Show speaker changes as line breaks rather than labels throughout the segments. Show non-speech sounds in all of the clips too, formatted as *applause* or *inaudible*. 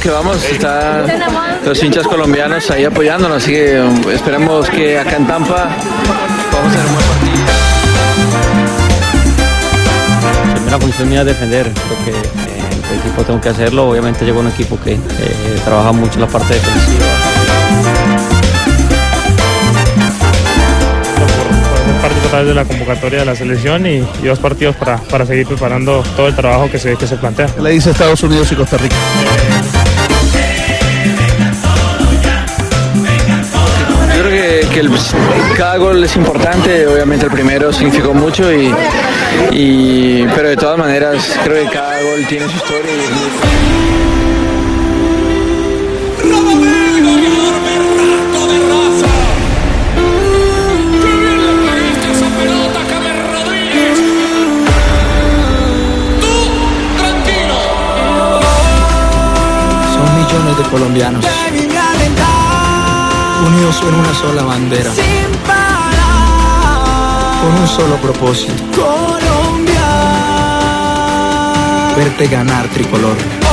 Que vamos, están los hinchas colombianos ahí apoyándonos, así que um, esperemos que acá en Tampa vamos a tener un buen partido.
primera función mía es defender, creo que eh, el equipo tengo que hacerlo, obviamente llegó un equipo que eh, trabaja mucho en la parte defensiva.
parte total de la convocatoria de la selección y, y dos partidos para, para seguir preparando todo el trabajo que se, que se plantea.
¿Qué le dice Estados Unidos y Costa Rica?
Que, cada gol es importante, obviamente el primero significó mucho, y, pero de todas maneras creo que cada gol tiene su historia. y-
de colombianos unidos en una sola bandera, con un solo propósito. Verte ganar tricolor.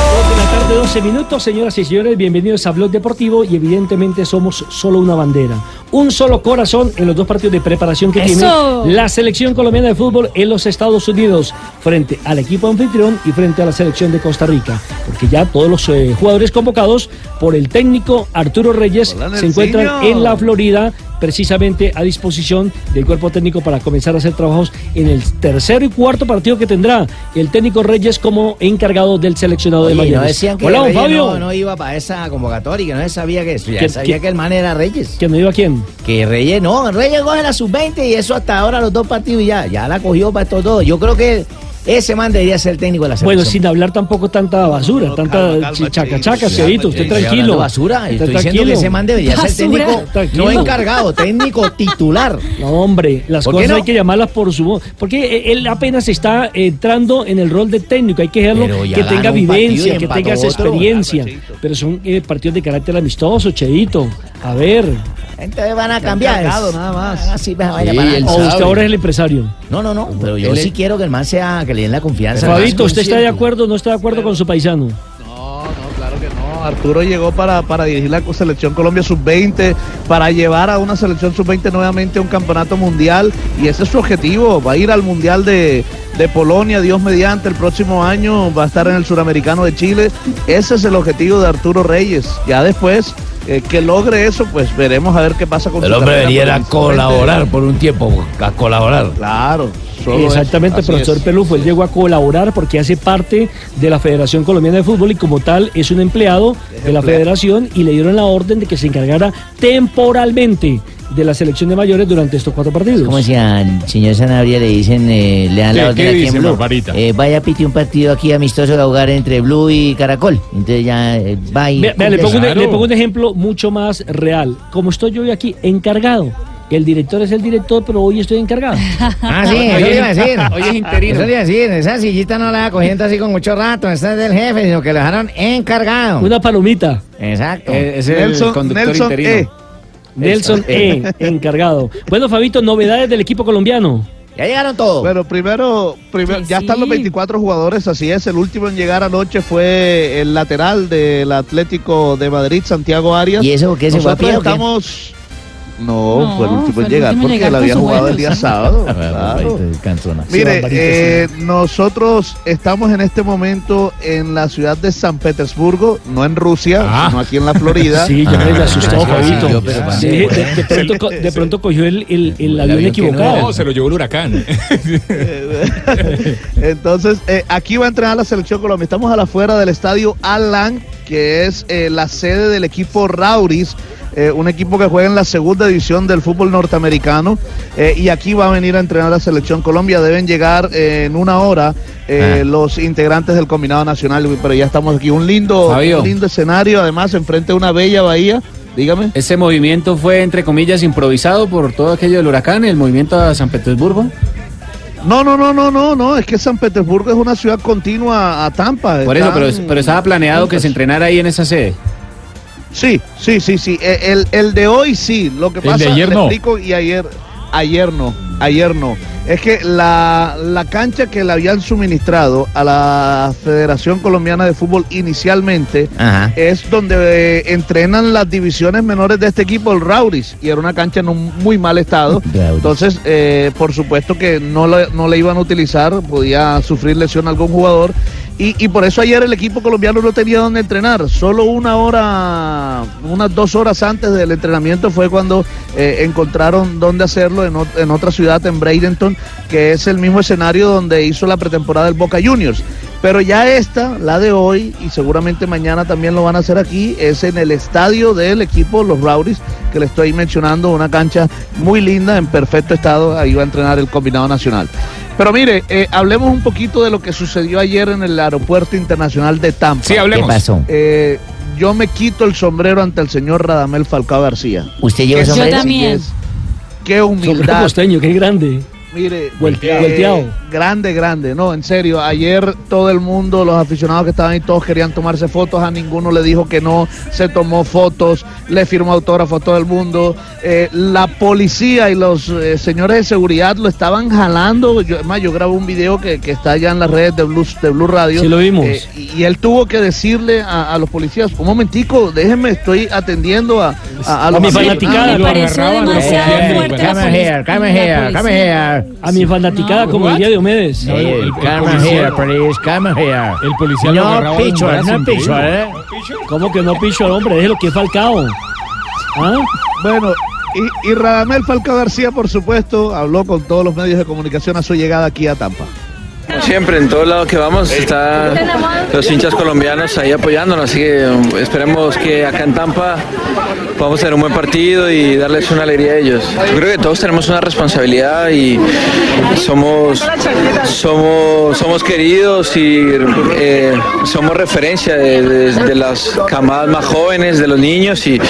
De la tarde, 12 minutos, señoras y señores, bienvenidos a Blog Deportivo y evidentemente somos solo una bandera, un solo corazón en los dos partidos de preparación que
¡Eso!
tiene la selección colombiana de fútbol en los Estados Unidos frente al equipo anfitrión y frente a la selección de Costa Rica, porque ya todos los eh, jugadores convocados por el técnico Arturo Reyes
Hola,
se encuentran en la Florida precisamente a disposición del cuerpo técnico para comenzar a hacer trabajos en el tercero y cuarto partido que tendrá el técnico Reyes como encargado del seleccionado de
Oye,
Miami.
no decían que
Hola, don Fabio.
no, no iba para esa convocatoria, que no se sabía que eso. Ya
¿Qué-
sabía
qué-
que el man era Reyes.
¿Que no iba quién?
Que Reyes no, Reyes coge la sub-20 y eso hasta ahora los dos partidos y ya, ya la cogió para estos dos. Yo creo que ese man debería ser el técnico de la selección.
Bueno, sin hablar tampoco tanta basura, tanta
calma, calma,
chaca chaca, Cheito, usted tranquilo.
basura, estoy diciendo que
tranquilo.
ese man debería ser
Basura.
técnico,
Tranquilo.
no encargado, técnico titular.
No, hombre, las
¿Por qué
cosas
no?
hay que llamarlas por su voz. Porque él apenas está entrando en el rol de técnico. Hay que dejarlo que tenga vivencia, que tenga esa
otro.
experiencia.
Cheito.
Pero son eh, partidos de carácter amistoso, Cheito. A ver.
Entonces van a cambiar.
nada más.
Ah, sí, esa vaina
Sí,
para
él
O usted ahora es el empresario.
No, no, no, pero yo
Él es-
sí quiero que el man sea, que le den la confianza.
Fabito, ¿usted está de acuerdo o no está de acuerdo con su paisano?
No, no, claro que no. Arturo llegó para, para dirigir la selección Colombia sub-20, para llevar a una selección sub-20 nuevamente a un campeonato mundial y ese es su objetivo. Va a ir al mundial de, de Polonia, Dios mediante, el próximo año va a estar en el suramericano de Chile. Ese es el objetivo de Arturo Reyes. Ya después eh, que logre eso, pues veremos a ver qué pasa con
El
su
hombre venía a colaborar por un tiempo, a colaborar.
Claro. solo
Exactamente, profesor
es.
Pelufo, él llegó a colaborar porque hace parte de la Federación Colombiana de Fútbol y como tal es un empleado de la federación y le dieron la orden de que se encargara temporalmente de la selección de mayores durante estos cuatro partidos.
Como si al señor Sanabria le dicen, eh, le dan
¿Qué-
la orden
qué
aquí
dice,
en Blue. Eh, vaya pite un partido aquí amistoso a jugar entre Blue y Caracol. Entonces ya eh, va y
vea, le, pongo un,
Claro.
le pongo un ejemplo mucho más real. Como estoy yo hoy aquí encargado, el director es el director, pero hoy estoy encargado. *laughs*
Ah, sí, eso le iba a decir. *laughs*
Hoy es interino.
Eso le iba a decir, esa sillita no la va cogiendo así con mucho rato, esta es del jefe, sino que lo dejaron encargado.
Una palomita.
Exacto.
es el
Nelson,
conductor
Nelson
interino.
E.
Nelson E, encargado. Bueno, Fabito, novedades del equipo colombiano.
Ya llegaron todos.
Bueno, primero, primero ya están los
sí.
24 jugadores, así es. El último en llegar anoche fue el lateral del Atlético de Madrid, Santiago Arias.
¿Y eso qué se fue a
Nosotros
pie o qué?
estamos. No,
No,
fue el último
fue
en llegar porque
llegar con
había jugado
vuelo.
el día sábado.
Ah, *laughs*
claro. Mire, eh, nosotros estamos en este momento en la ciudad de San Petersburgo, no en Rusia,
Ah.
sino aquí en la Florida. *laughs*
Sí, ya me asustó,
Ah,
Fabito.
pero
Sí, de, de pronto, co- de pronto cogió el, el- el avión equivocado.
No, se lo llevó el huracán. *laughs*
Entonces, eh, aquí va a entrenar la selección Colombia. Estamos a la afuera del estadio Alan, que es eh, la sede del equipo Rauris, eh, un equipo que juega en la segunda división del fútbol norteamericano. Eh, y aquí va a venir a entrenar la selección Colombia. Deben llegar eh, en una hora
Ah.
los integrantes del combinado nacional, pero ya estamos aquí. Un lindo,
Fabio.
un lindo escenario, además, enfrente de una bella bahía. Dígame.
¿Ese movimiento fue, entre comillas, improvisado por todo aquello del huracán, el movimiento a San Petersburgo?
No, no, no, no, no, no, es que San Petersburgo es una ciudad continua a Tampa.
Por eso, pero estaba planeado que se entrenara ahí en esa sede.
Sí, sí, sí, sí. E- El, el de hoy sí. Lo que
El
pasa
de ayer
le
no.
explico, y ayer, ayer no, ayer no. Es que la, la cancha que le habían suministrado a la Federación Colombiana de Fútbol inicialmente
Ajá.
es donde eh, entrenan las divisiones menores de este equipo, el Rauris, y era una cancha en un muy mal estado. *laughs* Entonces, eh, por supuesto que no, le- no le iban a utilizar, podía sufrir lesión algún jugador. Y, y por eso ayer el equipo colombiano no tenía donde entrenar. Solo una hora, unas dos horas antes del entrenamiento fue cuando eh, encontraron dónde hacerlo en, en otra ciudad, en Bradenton, que es el mismo escenario donde hizo la pretemporada del Boca Juniors. Pero ya esta, la de hoy, y seguramente mañana también lo van a hacer aquí, es en el estadio del equipo, los Rowdies, que le estoy mencionando, una cancha muy linda, en perfecto estado, ahí va a entrenar el combinado nacional. Pero mire, eh, hablemos un poquito de lo que sucedió ayer en el aeropuerto internacional de Tampa.
Sí, hablemos.
¿Qué pasó?
Eh, yo me quito el sombrero ante el señor Radamel Falcao García.
¿Usted lleva
Qué
sombrero?
Yo también.
sencillez, Qué
Sombrero
humildad.
costeño, qué grande.
Mire,
Volteado.
eh, grande, grande, no, en serio. Ayer todo el mundo, los aficionados que estaban ahí, todos querían tomarse fotos. A ninguno le dijo que no, se tomó fotos, le firmó autógrafo a todo el mundo. Eh, la policía y los eh, señores de seguridad lo estaban jalando. Yo, además, yo grabo un video que, que está allá en las redes de Blue, de Blue Radio.
Sí, lo vimos.
Eh, y, y él tuvo que decirle a, a los policías: un momentico, déjenme, estoy atendiendo a, a,
A
los
mi
aficionados".
fanaticada.
Me pareció demasiado fuerte la
come
polic-
here, come
la
here,
policía.
come here.
A mi fanaticada, como diría Diomedes.
No, el- el- el
Come
policía-
here, please, come here.
El policía lo
No
agarraba
picture, no picture, ¿eh?
¿Cómo que no picho al hombre? Déjelo que es Falcao. ¿Ah?
Bueno, y, y Radamel Falcao García, por supuesto, habló con todos los medios de comunicación a su llegada aquí a Tampa.
Como siempre, en todos lados que vamos están los hinchas colombianos ahí apoyándonos, así que um, esperemos que acá en Tampa podamos tener un buen partido y darles una alegría a ellos. Yo creo que todos tenemos una responsabilidad y somos, somos, somos queridos y eh, somos referencia de, de- de las camadas más jóvenes, de los niños y,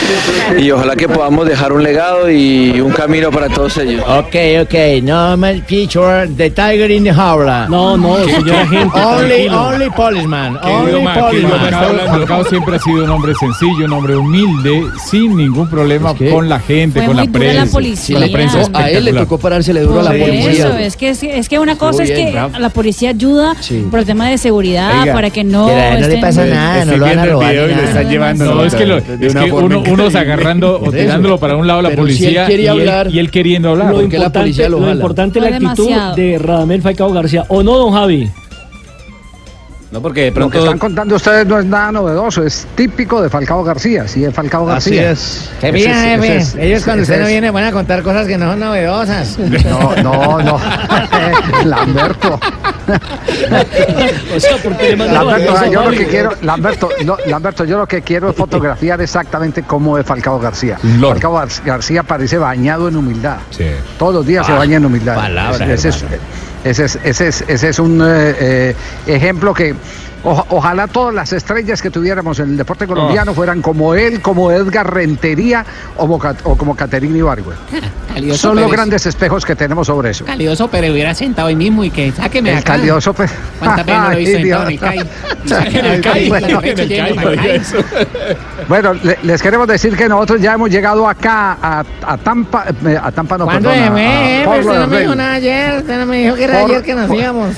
y ojalá que podamos dejar un legado y un camino para todos ellos.
Ok, ok, no más picture, the tiger in the jaula.
No, no, señora gente.
Only,
tranquilo.
only policeman, only
Ma- querido
policeman.
Falcao, Falcao siempre ha sido un hombre sencillo, un hombre humilde, sin ningún problema con la gente,
Fue
con la
la
prensa.
policía.
Con la prensa
A
A él le tocó parársele duro a la policía.
eso, es que, es, que- es que una cosa es
bien,
que
bravo.
la policía ayuda
Sí.
por el tema de seguridad,
Oiga,
para que no...
que no le pasa nada, no lo van a robar. ni nada.
llevando
No, es que, lo- es que uno, unos agarrando o
eso.
tirándolo para un lado la
Pero si él
policía y, él,
hablar-
y él queriendo hablar.
Lo
¿Por qué la
importante,
policía lo
lo importante es la actitud de Radamel Falcao García. ¿O no, don Javi?
No, porque de
Lo que están contando ustedes no es nada novedoso, es típico de Falcao García, sí, es Falcao
Así
García.
es.
Que
Ese
mira,
es-
jefe,
ese es-
ellos cuando
ese
usted no viene van a contar cosas que no son novedosas. *laughs*
No, no, no. *laughs* Lamberto.
O sea, ¿por qué le manda
Lamberto, yo lo que quiero, Lamberto, no, Lamberto, yo lo que quiero es fotografiar exactamente cómo es Falcao García.
Lord.
Falcao Gar- García parece bañado en humildad.
Sí.
Todos los días se baña en humildad.
palabra,
es,
hermano.
Ese, es, ese, es, ese es un eh, eh, ejemplo que oja- ojalá todas las estrellas que tuviéramos en el deporte colombiano fueran como él, como Edgar Rentería o, como Cat- o como Caterina Ibargüe. *laughs* Son los
Pérez.
grandes espejos que tenemos sobre eso.
Calidoso, pero hubiera sentado ahí mismo y que sáqueme
El
acá.
calioso.
¿Cuántas veces me lo *laughs* he visto
Ay,
sentado en el. CAI? *laughs* En el CAI,
Bueno, le- les queremos decir que nosotros ya hemos llegado acá a, a Tampa, eh, a Tampa no,
¿Cuándo
perdón,
se
a- a
Usted no me dijo nada ayer. Usted no me dijo que era
Por-
ayer que nos íbamos.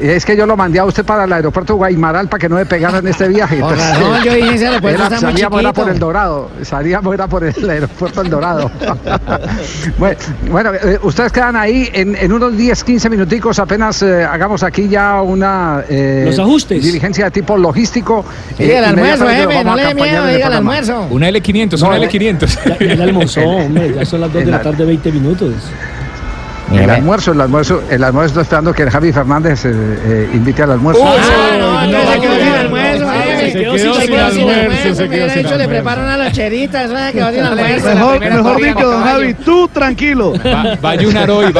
Es que yo lo mandé a usted para el aeropuerto Guaymaral para que no me pegaran este viaje.
Con
Entonces,
razón, yo dije, ese aeropuerto
era-
está muy
salíamos era
chiquito.
por el Dorado, salíamos era por el *laughs* aeropuerto El Dorado. *laughs* bueno, bueno, eh, ustedes quedan ahí en, en unos 10, 15 minuticos, apenas eh, hagamos aquí ya una eh,
Los ajustes.
diligencia de tipo logístico.
El
Eh,
almuerzo,
inmediatamente
jefe, no le dé miedo,
el
diga el almuerzo.
Una L500,
No,
una
eh,
L500.
Ya, ya *laughs* almorzó, hombre. Ya son las 2 de la
El-
tarde, 20 minutos.
El almuerzo, el almuerzo, el almuerzo está esperando que el Javi Fernández eh, eh, invite al almuerzo.
Ah, no, entonces se quedó sin almuerzo, jefe.
Se quedó sin
almuerzo, se quedó sin
le
almuerzo.
eso se quedó sin almuerzo.
Mejor, mejor dicho, don Javi, tú tranquilo.
Va, vaya un aroy,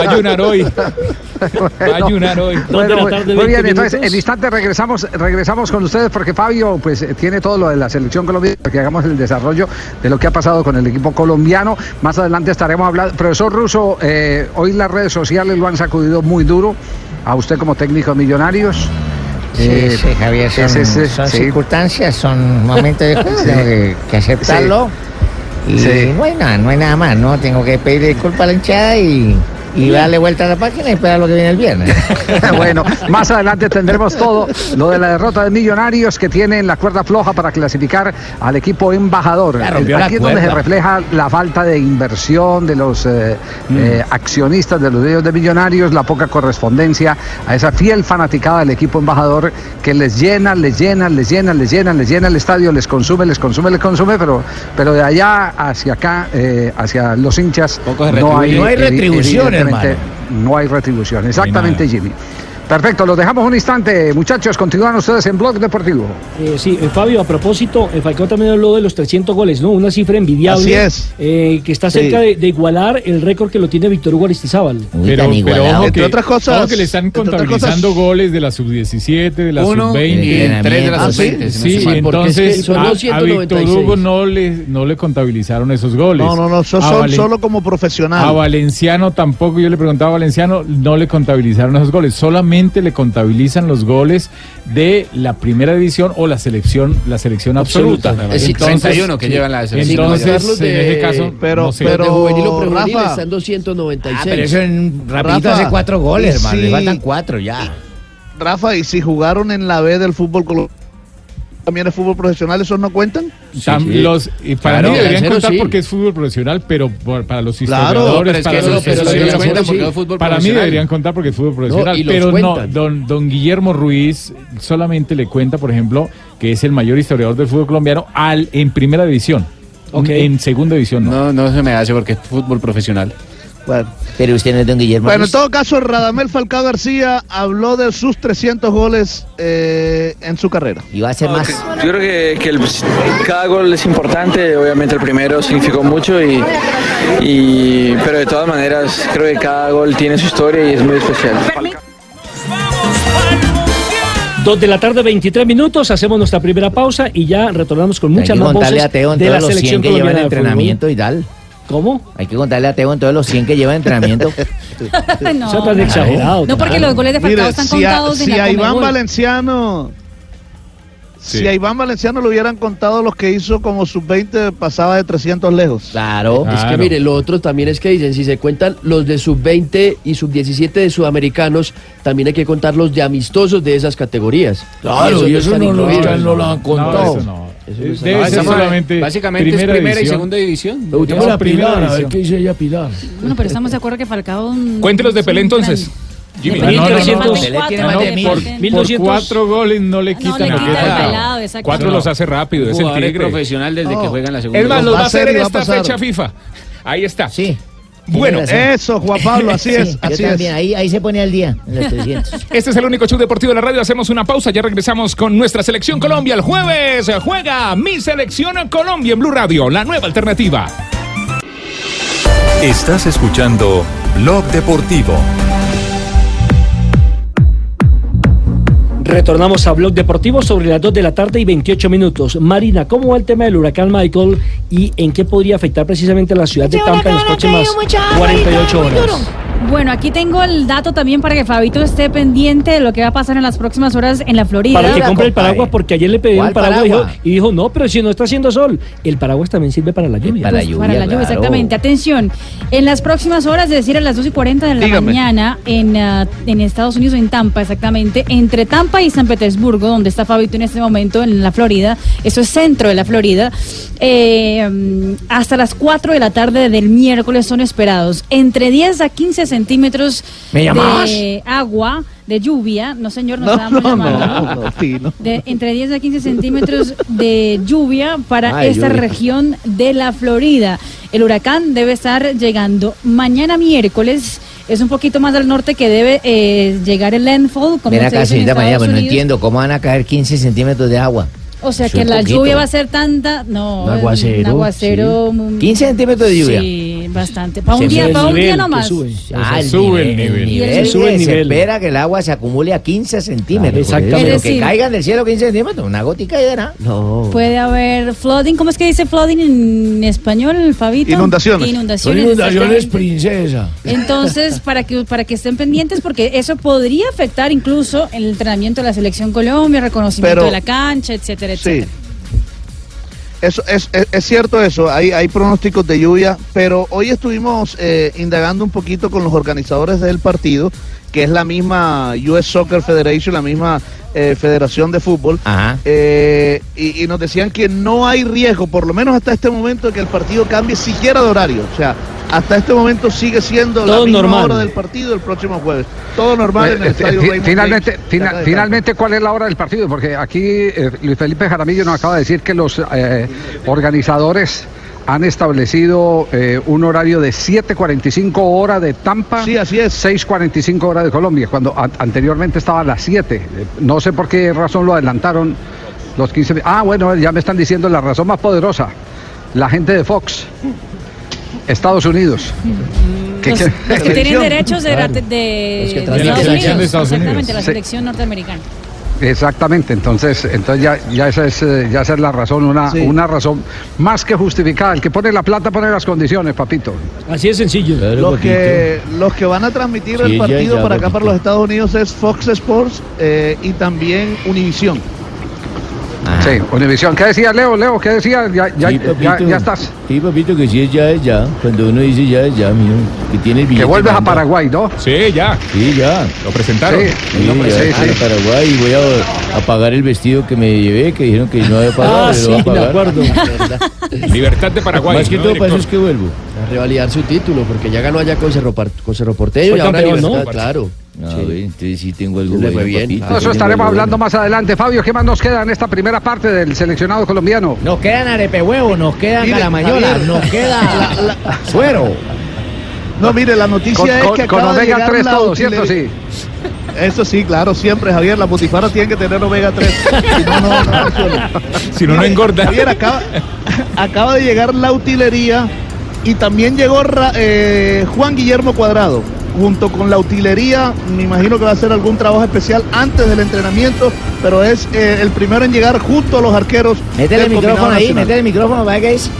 aroy. Va a ayunar hoy.
Bueno, muy-
tarde,
muy
20
bien, entonces en instante regresamos, regresamos con ustedes porque Fabio pues eh, tiene todo lo de la selección colombiana, que hagamos el desarrollo de lo que ha pasado con el equipo colombiano. Más adelante estaremos hablando. Profesor Russo, eh, hoy las redes sociales lo han sacudido muy duro a usted como técnico de millonarios.
Sí,
Eh,
sí, Javier, son, circunstancias, son momentos de juego, *laughs* tengo que, que aceptarlo. Y no hay nada, no hay nada más, ¿no? Tengo que pedirle disculpas a la hinchada y, y darle vuelta a la página y esperar lo que viene el viernes. *laughs*
bueno, más adelante tendremos *laughs* todo lo de la derrota de Millonarios que tiene en la cuerda floja para clasificar al equipo embajador. Aquí es donde se refleja la falta de inversión de los eh, eh, accionistas de los dueños de Millonarios, la poca correspondencia a esa fiel fanaticada del equipo embajador que les llena, les llena, les llena, les llena, les llena el estadio, les consume, les consume, les consume, pero, pero de allá hacia acá, eh, hacia los hinchas, no hay,
retribuye.
No hay
evi- No hay retribución, exactamente, Jimmy. Perfecto, los dejamos un instante, muchachos. Continúan ustedes en Blog Deportivo.
Eh, sí, eh, Fabio, a propósito, eh, Falcao también habló de los 300 goles, ¿no? Una cifra envidiable.
Así es.
eh, que está
Sí.
cerca de, de igualar el récord que lo tiene Víctor Hugo Aristizábal.
Pero, pero ojo
Entre
que,
otras cosas-
ojo que le están
entre
contabilizando
cosas-
goles de la sub-17, de la
Uno
sub-20.
y tres de la
Ah,
¿sí?
sub-20. si no
Sí,
mal.
porque es que
entonces
son
a, a
296.
Víctor Hugo no le, no le contabilizaron esos goles.
No, no, no,
A
son solo como profesional.
A Valenciano tampoco, yo le preguntaba a Valenciano, no le contabilizaron esos goles, solamente le contabilizan los goles de la primera división o la selección, la selección absoluta.
Absoluta.
Es
Entonces-
31 que llevan la selección.
Entonces,
Carlos,
en
de-
ese caso,
pero-
no sé.
Pero,
pero-
de juvenil o prejuvenil
Rafa.
están 296.
Ah, pero eso en rapidito
Rafa,
hace cuatro goles,
y
hermano. Le
sí.
faltan cuatro ya.
Rafa, y si jugaron en la B del fútbol colombiano, también es fútbol profesional, ¿esos no cuentan?
Tam-
sí.
los, y para
Claro,
mí deberían contar
sí.
porque es fútbol profesional, pero por- para los historiadores, para mí deberían contar porque es fútbol profesional, pero no, don, don Guillermo Ruiz solamente le cuenta, por ejemplo, que es el mayor historiador del fútbol colombiano al en primera división.
Ok.
En segunda división no.
No, no se me hace porque es fútbol profesional.
Bueno,
Pero usted no es don Guillermo.
bueno en todo caso, Radamel Falcao García habló de sus 300 goles eh, en su carrera.
Y va a ser más.
Yo creo que, que el- cada gol es importante, obviamente el primero significó mucho, y, y- pero de todas maneras creo que cada gol tiene su historia y es muy especial.
Dos de la tarde, 23 minutos, hacemos nuestra primera pausa y ya retornamos con muchas más
contarle
voces
a Teo en
de
todos
la
los 100
selección
que lleva en
colombiana de fútbol.
entrenamiento y tal.
¿Cómo?
Hay que contarle a Teo en todos los 100 que lleva en entrenamiento. *laughs*
no,
Eso es tan exagerado.
no, porque los goles de Falcao
Mire,
están
si a,
contados en
si
la
a Iván. Valenciano,
Sí.
si a Iván Valenciano le hubieran contado los que hizo como sub-20, pasaba de 300 lejos.
Claro.
Es que mire, lo otro también es que dicen, si se cuentan los de sub-20 y sub-17 de sudamericanos, también hay que contar los de amistosos de esas categorías.
Claro, y eso
están
no lo-
incluidos.
no lo han contado.
eso no.
Eso no
Eh, Debe ser solamente
Básicamente es primera y segunda división.
Pregúnteme
No,
a
primera
Pilar, a ver qué dice ella Pilar.
Bueno, pero estamos de acuerdo que Falcao... *laughs*
Cuéntelos de
es
Pelé entonces. Jimmy.
No, no, no,
1300,
no.
Pelé tiene más
No,
de mil.
por,
Mil
por
1200.
cuatro goles no le
No,
quitan
le
lo que
quita
es
el.
Cuatro los hace rápido, es el tigre.
profesional desde
No.
que juega en la segunda
Es más,
Lo
los
va a
hacer en esta fecha FIFA. Ahí está.
Sí.
Bueno.
Eso, Juan Pablo, así *laughs*
Sí,
es,
yo
así
también,
es.
Ahí, ahí se pone al día, en los 300. *laughs*
Este es el único show deportivo de la radio. Hacemos una pausa. Ya regresamos con nuestra selección Colombia. El jueves juega mi selección Colombia en Blue Radio, la nueva alternativa.
Estás escuchando Blog Deportivo.
Retornamos a Blog Deportivo sobre las 2 de la tarde y 28 minutos. Marina, ¿cómo va el tema del huracán Michael y en qué podría afectar precisamente a la ciudad de Tampa en las próximas 48 horas?
Bueno, aquí tengo el dato también para que Fabito esté pendiente de lo que va a pasar en las próximas horas en la Florida.
Para que compre el paraguas, porque ayer le pedí
¿Cuál
un paraguas y dijo,
paraguas?
y dijo, no, pero si no está haciendo sol, el paraguas también sirve para la lluvia.
Para la
Pues,
lluvia,
para la lluvia,
claro.
exactamente. Atención, en las próximas horas, es decir, a las 2 y 40 de la
Dígame.
mañana, en, ah, en Estados Unidos, en Tampa, exactamente, entre Tampa y San Petersburgo, donde está Fabito en este momento, en la Florida, eso es centro de la Florida, eh, mm, hasta las 4 de la tarde del miércoles son esperados entre 10 a 15 centímetros de agua, de lluvia, no señor, nos
No, no,
llamando. de entre 10 a 15 centímetros de lluvia para
Ay,
esta
lluvia.
región de la Florida. El huracán debe estar llegando mañana miércoles. Es un poquito más al norte que debe eh, llegar el landfall. Como se
acá, señorita María, pues no entiendo cómo van a caer 15 centímetros de agua.
O sea que la
poquito.
lluvia va a ser tanta. No,
Un aguacero,
un aguacero. mm,
15 centímetros de lluvia.
Sí, Sí, bastante. Para un día, para un día nomás.
sube.
Ah, se sube el nivel.
Se
sube el
Se espera que el agua se acumule a 15 centímetros.
exactamente.
Pero que
decir-
caigan del cielo 15 centímetros, una gótica y de nada. No.
Puede haber flooding. ¿Cómo es que dice flooding en español, Fabito?
Inundaciones.
Inundaciones.
Inundaciones, princesa.
Entonces, para que, para que estén pendientes, porque eso podría afectar incluso el entrenamiento de la selección Colombia, reconocimiento
Pero-
de la cancha, etcétera,
Sí. Eso es, es, es cierto eso, hay, hay pronósticos de lluvia, pero hoy estuvimos eh, indagando un poquito con los organizadores del partido, que es la misma US Soccer Federation, la misma eh, Federación de Fútbol, eh, y, y nos decían que no hay riesgo, por lo menos hasta este momento, de que el partido cambie siquiera de horario. O sea, hasta este momento sigue siendo la
Todo
misma
normal.
hora del partido el próximo jueves. Todo normal en el
Eh,
estadio
fi-
Raymond
finalmente,
James,
finalmente, ¿cuál es la hora del partido? Porque aquí eh, Luis Felipe Jaramillo nos acaba de decir que los eh, organizadores han establecido eh, un horario de 7.45 hora de Tampa,
sí, así es.
6.45 hora de Colombia, cuando an- anteriormente estaba a las 7. Eh, No sé por qué razón lo adelantaron los 15 mi- Ah, bueno, ya me están diciendo la razón más poderosa. La gente de Fox, Estados Unidos. Que-
Los,
que-
los que tienen *laughs* derechos de,
Claro.
de- de
Los que
Estados. Unidos.
La selección de Estados Unidos.
Exactamente, la
Sí.
selección norteamericana.
Exactamente, entonces, entonces ya, ya esa es, eh, ya esa es la razón, una,
Sí.
una razón más que justificada. El que pone la plata pone las condiciones, papito.
Así es sencillo.
Los que, los que van a transmitir
Sí,
el partido
ya,
para acá, para los Estados Unidos, es Fox Sports eh, y también Univision.
Sí, Univisión. ¿Qué decía Leo? Leo, ¿qué decía? Ya, ya,
Sí,
ya,
papito.
ya estás.
Sí, papito, que sí es ya, es ya. Cuando uno dice ya, es ya, mijo. Que tiene el billete.
Que vuelves a
manda.
Paraguay, ¿no?
Sí, ya.
Sí, ya.
Lo presentaron.
Sí,
Sí,
lo
ya,
presentaron.
estoy en Paraguay y voy a, a pagar el vestido que me llevé, que dijeron que no había pagado,
Ah,
pero
sí,
lo voy a pagar.
acuerdo. *laughs*
Libertad de Paraguay.
Más que
¿no,
todo para eso es que vuelvo.
A revalidar su título, porque ya ganó allá con Cerro, con Cerro Porteño y ahora
campeón,
Libertad,
¿no?
claro.
Ah,
Sí.
entonces sí tengo algo
Le fue bien.
papito,
No, eso estaremos
algo
hablando
bueno.
más adelante. Fabio, ¿qué más nos queda en esta primera parte del seleccionado colombiano?
Nos quedan arepehuevos, nos quedan
Javier.
nos queda *laughs* suero.
No, mire, la noticia
Con-
es que
con
acaba
omega
llegar
3
la
todo, ¿cierto?
utilería- Eso sí, claro, siempre, Javier. La putifara tiene que tener omega 3. *laughs* Si no, no, no.
Si no, no engorda.
Javier, acaba, acaba de llegar la utilería y también llegó eh, Juan Guillermo Cuadrado. Junto con la utilería, me imagino que va a hacer algún trabajo especial antes del entrenamiento, pero es eh, el primero en llegar junto a los arqueros.
Métele el micrófono ahí,
nacional.
métele el micrófono, ¿verdad que es?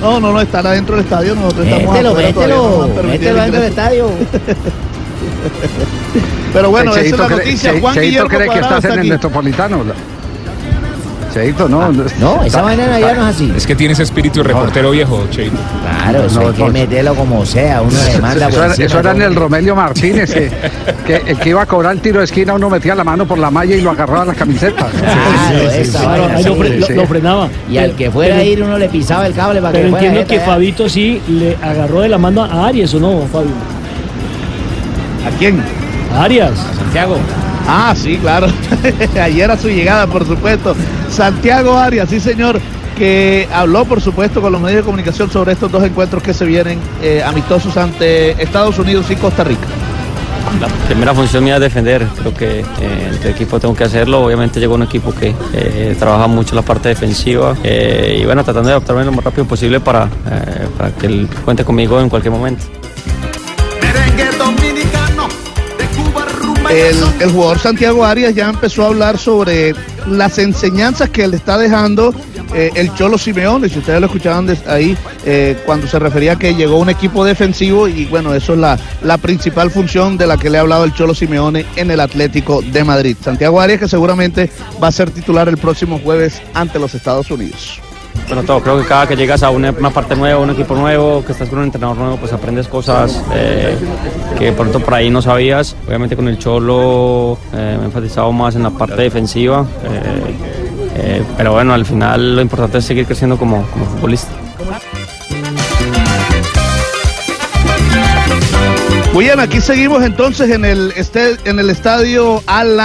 No, no, no, estará dentro del estadio. Nosotros estamos
Mételo,
todavía, no
mételo, mételo dentro del estadio. *laughs*
Pero bueno, esa es la noticia.
Che-
Juan
Cheito
Guillermo
cree que estás en
está
el
aquí.
Metropolitano. Cheito, no.
No, esa manera ya no es así.
Es que tienes espíritu de reportero viejo, Cheito.
Claro, eso
No,
hay que
no.
meterlo como sea, uno le manda
Eso, era, eso era en el Romelio Martínez, que, que el que iba a cobrar el tiro de esquina, uno metía la mano por la malla y lo agarraba a la camiseta.
Claro, esa vaina,
lo, frenaba.
Y al que fuera a
Pero-
ir uno le pisaba el cable para que
Pero
fuera
entiendo que. Fabito sí le agarró de la mano a Arias, ¿o no, Fabio?
¿A quién?
A Arias.
Santiago.
Ah, sí, claro. *laughs* Ayer a su llegada, por supuesto. Santiago Arias, sí, señor, que habló, por supuesto, con los medios de comunicación sobre estos dos encuentros que se vienen eh, amistosos ante Estados Unidos y Costa Rica.
La primera función mía es defender, creo que eh, entre equipo tengo que hacerlo, obviamente llegó un equipo que eh, trabaja mucho la parte defensiva eh, y bueno, tratando de adaptarme lo más rápido posible para, para que él cuente conmigo en cualquier momento.
El, el jugador Santiago Arias ya empezó a hablar sobre las enseñanzas que le está dejando eh, el Cholo Simeone, si ustedes lo escuchaban des- ahí, eh, cuando se refería a que llegó un equipo defensivo y bueno, eso es la, la principal función de la que le ha hablado el Cholo Simeone en el Atlético de Madrid. Santiago Arias que seguramente va a ser titular el próximo jueves ante los Estados Unidos.
Bueno, todo, creo que cada que llegas a una, una parte nueva, un equipo nuevo, que estás con un entrenador nuevo, pues aprendes cosas eh, que pronto por ahí no sabías. Obviamente con el Cholo eh, me he enfatizado más en la parte defensiva, eh, eh, pero bueno, al final lo importante es seguir creciendo como, como futbolista.
Muy bien, aquí seguimos entonces en el, este- en el estadio Al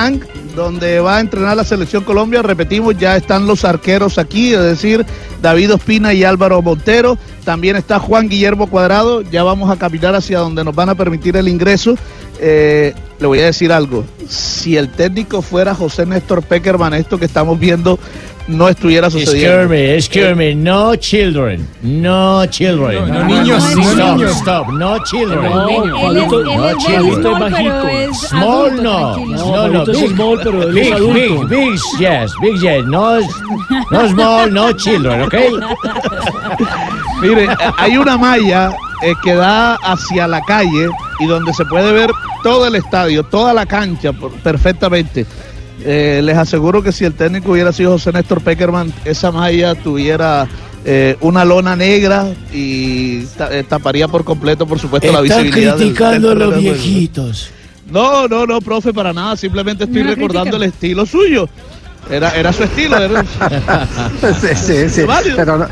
donde va a entrenar la selección Colombia. Repetimos, ya están los arqueros aquí, es decir, David Ospina y Álvaro Montero. También está Juan Guillermo Cuadrado. Ya vamos a caminar hacia donde nos van a permitir el ingreso. Eh, le voy a decir algo. Si el técnico fuera José Néstor Peckerman, esto que estamos viendo no estuviera sucediendo.
Excuse me, excuse me, no children, no children.
No, no niños,
stop,
no niños.
Stop, no children.
No, es
no children.
small, es
Small
adulto,
no, no, no, big,
small, pero él es
big,
adulto.
big, big, yes, big, yes, no, no small, no children, ¿ok? *laughs*
Mire, hay una malla eh, que da hacia la calle y donde se puede ver todo el estadio, toda la cancha por- perfectamente. Eh, les aseguro que si el técnico hubiera sido José Néstor Peckerman, esa malla tuviera eh, una lona negra y ta- eh, taparía por completo, por supuesto, la
Están
visibilidad. del-
criticando a
del
los
terreno de juego.
viejitos.
No, no, no, profe, para nada. Simplemente estoy
No,
recordando
critica.
el estilo suyo. Era, era su estilo, ¿verdad? *laughs*
Sí, sí, sí. Pero, no-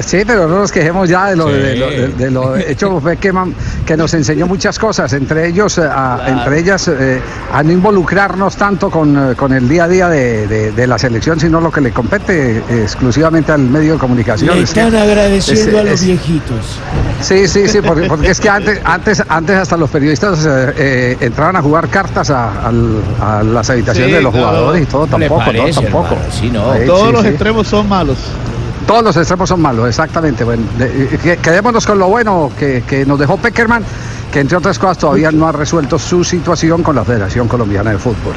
sí, pero no nos quejemos ya de lo, de, lo, de- de lo hecho Beckham, que nos enseñó muchas cosas, entre ellos, eh, entre ellas, eh, a no involucrarnos tanto con, eh, con el día a día de, de- de la selección, sino lo que le compete exclusivamente al medio de comunicación.
Le
Es que-
están agradeciendo
es-
a los
es-
viejitos.
Sí, sí, sí, porque, porque es que antes, antes, antes hasta los periodistas eh, eh, entraban a jugar cartas a, las habitaciones
Sí,
de los
claro.
jugadores y todo,
¿Cómo le
tampoco,
parece,
no, tampoco.
hermano? Sí, no.
Sí,
Todos
sí,
los
sí.
extremos son malos.
Todos los extremos son malos, exactamente. Bueno, de- que- quedémonos con lo bueno que, que nos dejó Peckerman, que entre otras cosas todavía no ha resuelto su situación con la Federación Colombiana de Fútbol.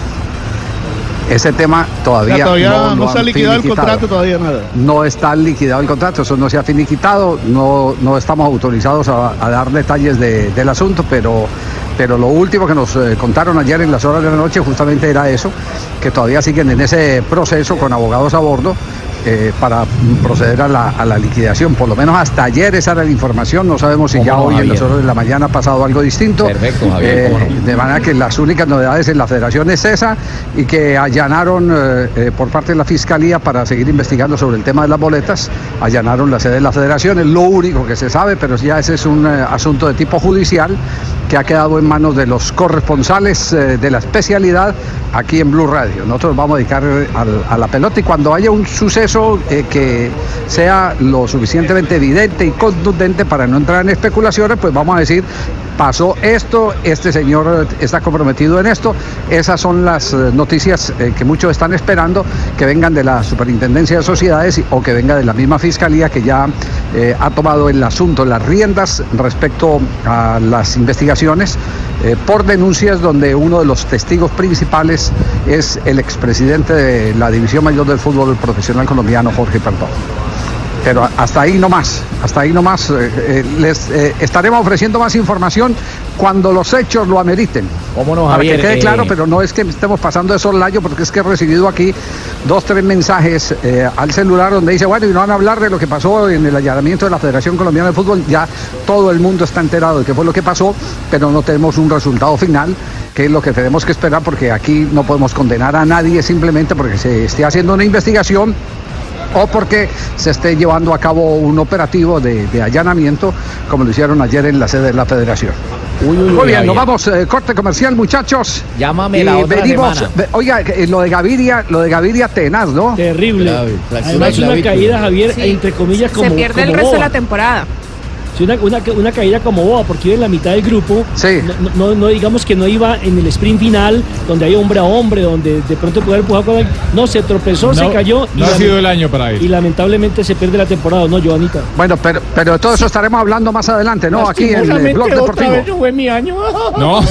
Ese tema todavía,
O sea, todavía
no,
no,
lo
se ha liquidado el contrato, todavía nada.
No está liquidado el contrato, eso no se ha finiquitado, no, no estamos autorizados a, a dar detalles de- del asunto, pero, pero lo último que nos eh, contaron ayer en las horas de la noche justamente era eso, que todavía siguen en ese proceso con abogados a bordo. Eh, para proceder a la, a la liquidación, por lo menos hasta ayer esa era la información, no sabemos si
¿Cómo
ya hoy en las horas de la mañana ha pasado algo distinto.
Perfecto, Javier,
Eh, de manera que las únicas novedades en la federación es esa y que allanaron eh, por parte de la fiscalía para seguir investigando sobre el tema de las boletas, allanaron la sede de la federación, es lo único que se sabe, pero ya ese es un asunto de tipo judicial que ha quedado en manos de los corresponsales eh, de la especialidad aquí en Blue Radio. Nosotros vamos a dedicar a la pelota y cuando haya un suceso eh, que sea lo suficientemente evidente y contundente para no entrar en especulaciones, pues vamos a decir pasó esto, este señor está comprometido en esto. Esas son las eh, noticias eh, que muchos están esperando que vengan de la Superintendencia de Sociedades o que venga de la misma Fiscalía que ya eh, ha tomado el asunto, las riendas respecto a las investigaciones por denuncias donde uno de los testigos principales es el expresidente de la División Mayor del Fútbol Profesional Colombiano, Jorge Perdón. Pero hasta ahí no más, hasta ahí no más. eh, eh, les eh, estaremos ofreciendo más información cuando los hechos lo ameriten.
¿Cómo no,
Para
Javier?
que quede claro, pero no es que estemos pasando de soslayo, porque es que he recibido aquí dos, tres mensajes al celular donde dice, bueno, y no van a hablar de lo que pasó en el allanamiento de la Federación Colombiana de Fútbol. Ya todo el mundo está enterado de qué fue lo que pasó, pero no tenemos un resultado final, que es lo que tenemos que esperar, porque aquí no podemos condenar a nadie simplemente porque se esté haciendo una investigación o porque se esté llevando a cabo un operativo de, de allanamiento, como lo hicieron ayer en la sede de la Federación. Muy bien, nos vamos, eh, corte comercial, muchachos.
Llámame
Y
la otra
venimos,
semana.
ve- oiga, eh, lo de Gaviria, lo de Gaviria tenaz, ¿no?
Terrible. Además, una caída, Javier, entre comillas, como.
Se pierde el resto de la temporada.
Sí, una, una, una caída como boba, porque iba en la mitad del grupo. No, no, no digamos que no iba en el sprint final, donde hay hombre a hombre, donde de pronto puede haber empujado con alguien. No, se tropezó,
No,
se cayó.
no ha sido el año para él.
Y lamentablemente se pierde la temporada, ¿no, Joanita?
Bueno, pero, pero de todo eso estaremos hablando más adelante, ¿no? Aquí en el Blog Deportivo.
fue mi año. *laughs* *laughs*
No.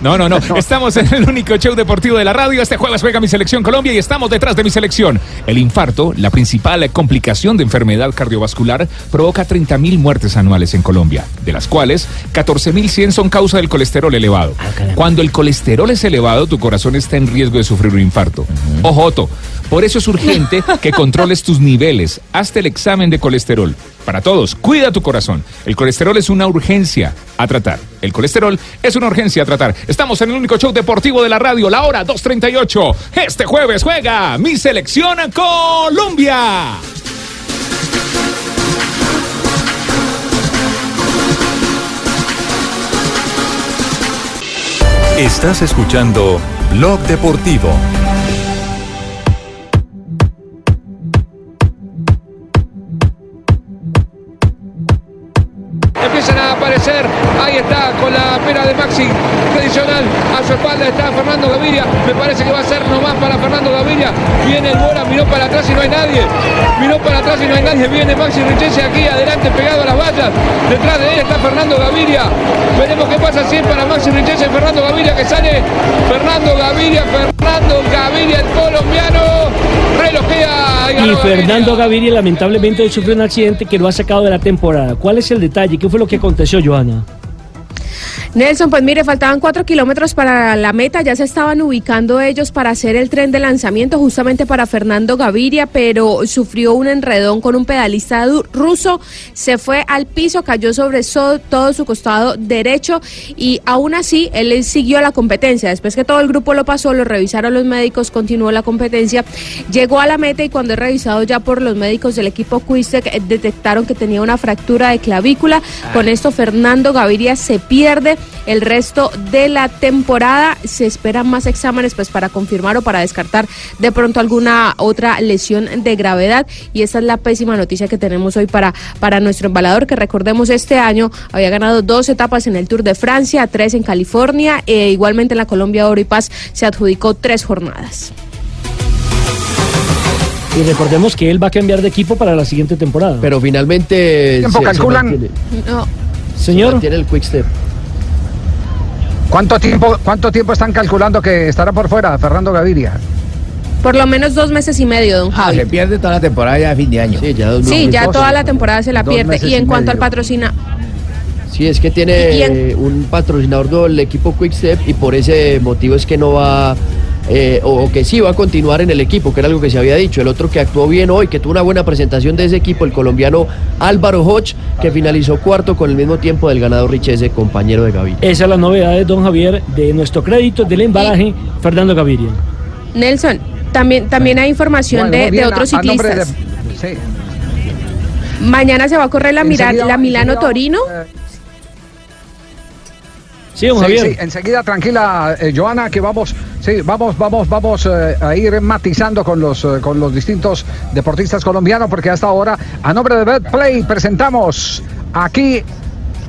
No, no, no. Estamos en el único show deportivo de la radio. Este jueves juega mi selección Colombia y estamos detrás de mi selección. El infarto, la principal complicación de enfermedad cardiovascular, provoca 30.000 muertes anuales en Colombia, de las cuales 14.100 son causa del colesterol elevado. Cuando el colesterol es elevado, tu corazón está en riesgo de sufrir un infarto. Ojo, Otto. Por eso es urgente *laughs* que controles tus niveles. Hazte el examen de colesterol. Para todos, cuida tu corazón. El colesterol es una urgencia a tratar. El colesterol es una urgencia a tratar. Estamos en el único show deportivo de la radio, la hora 2.38. Este jueves juega mi selección Colombia.
Estás escuchando Blog Deportivo.
Empiezan
a aparecer. Está con la pena de Maxi tradicional. A su espalda está Fernando Gaviria. Me parece que va a ser nomás para Fernando Gaviria. Viene el bola, miró para atrás y no hay nadie. Miró para atrás y no hay nadie. Viene Maxi Richese aquí adelante pegado a las vallas. Detrás de él está Fernando Gaviria. Veremos qué pasa si es para Maxi Richese. Fernando Gaviria que sale. Fernando Gaviria, Fernando Gaviria, el colombiano. Relojea.
Y
ganó
Fernando Gaviria lamentablemente hoy sufrió un accidente que lo ha sacado de la temporada. ¿Cuál es el detalle? ¿Qué fue lo que aconteció, Joana?
Nelson, pues mire, faltaban cuatro kilómetros para la meta, ya se estaban ubicando ellos para hacer el tren de lanzamiento justamente para Fernando Gaviria, pero sufrió un enredón con un pedalista ruso, se fue al piso, cayó sobre so- todo su costado derecho y aún así él siguió la competencia. Después que todo el grupo lo pasó, lo revisaron los médicos, continuó la competencia, llegó a la meta y cuando es revisado ya por los médicos del equipo Quistec, eh, detectaron que tenía una fractura de clavícula. Con esto Fernando Gaviria se pierde el resto de la temporada. Se esperan más exámenes pues para confirmar o para descartar de pronto alguna otra lesión de gravedad y esta es la pésima noticia que tenemos hoy para, para nuestro embalador que recordemos este año había ganado dos etapas en el Tour de Francia, tres en California e igualmente en la Colombia Oro y Paz se adjudicó tres jornadas.
Y recordemos que él va a cambiar de equipo para la siguiente temporada.
Pero finalmente.
¿Tiempo
se-
calculan?
No.
Señor.
Tiene el quick step.
¿Cuánto tiempo, ¿Cuánto tiempo están calculando que estará por fuera Fernando Gaviria?
Por lo menos dos meses y medio, don Javi.
Se pierde toda la temporada ya a fin de año.
Sí, ya dos
Sí, ya toda la temporada se la pierde. Y en
y
cuanto al
medio.
patrocina,
Sí, es que tiene
¿Y en-
un patrocinador del equipo Quickstep y por ese motivo es que no va, eh, o, o que sí va a continuar en el equipo, que era algo que se había dicho. El otro que actuó bien hoy, que tuvo una buena presentación de ese equipo, el colombiano Álvaro Hodge, que finalizó cuarto con el mismo tiempo del ganador Richese, compañero de Gaviria.
Esa es la novedad de don Javier de nuestro crédito del embalaje, Fernando Gaviria.
Nelson, también, también hay información
Bueno,
de, de otros
a- a nombre
ciclistas.
de- sí.
Mañana se va a correr la, la Milano Torino.
Sí,
Sí, sí, enseguida tranquila, eh, Joana, que vamos, sí, vamos, vamos, vamos eh, a ir matizando con los, eh, con los distintos deportistas colombianos, porque hasta ahora, a nombre de Betplay, presentamos aquí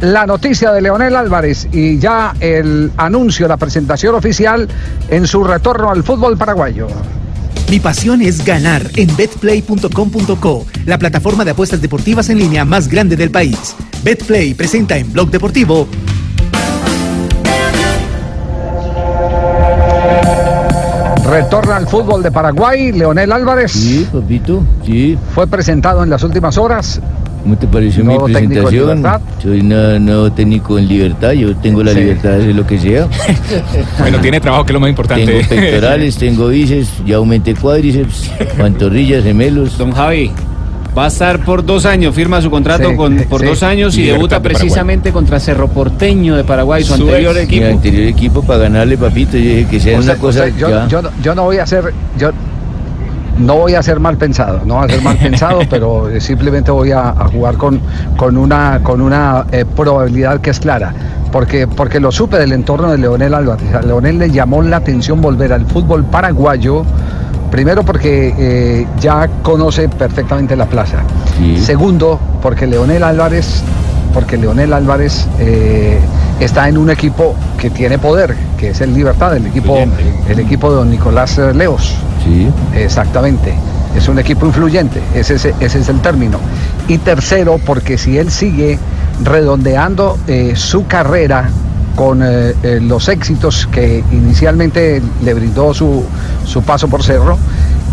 la noticia de Leonel Álvarez y ya el anuncio, la presentación oficial en su retorno al fútbol paraguayo.
Mi pasión es ganar en betplay.com.co, la plataforma de apuestas deportivas en línea más grande del país. Betplay presenta en Blog Deportivo
Retorna al fútbol de Paraguay, Leonel Álvarez.
Sí, papito, sí.
Fue presentado en las últimas horas.
¿Cómo te pareció
Nuevo
mi presentación? Soy nuevo, nuevo técnico en libertad, yo tengo la
Sí.
libertad de hacer lo que sea. *laughs*
Bueno, tiene trabajo, que es lo más importante.
Tengo pectorales, tengo bíceps, ya aumenté cuádriceps, *laughs* pantorrillas, gemelos.
Don Javi, va a estar por dos años, firma su contrato
Sí,
con, por
sí.
dos años y
Libertad
debuta
de
precisamente contra Cerro Porteño de Paraguay, su,
Su
anterior
ex.
equipo.
Mi anterior equipo para ganarle, papito. Yo dije que sea
O sea,
una cosa
o sea, yo,
ya.
yo no- yo no voy a ser yo no voy a ser mal pensado no voy a ser mal *laughs* pensado pero simplemente voy a, a jugar con con una con una eh, probabilidad que es clara porque porque lo supe del entorno de Leonel Álvarez a Leonel le llamó la atención volver al fútbol paraguayo Primero porque eh, ya conoce perfectamente la plaza. Segundo, porque Leonel Álvarez, porque Leonel Álvarez eh, está en un equipo que tiene poder, que es el Libertad, el equipo, el equipo de don Nicolás eh, Leos.
Sí.
Exactamente. Es un equipo influyente, ese, es- ese es el término. Y tercero, porque si él sigue redondeando eh, su carrera con eh, eh, los éxitos que inicialmente le brindó su, su paso por Cerro,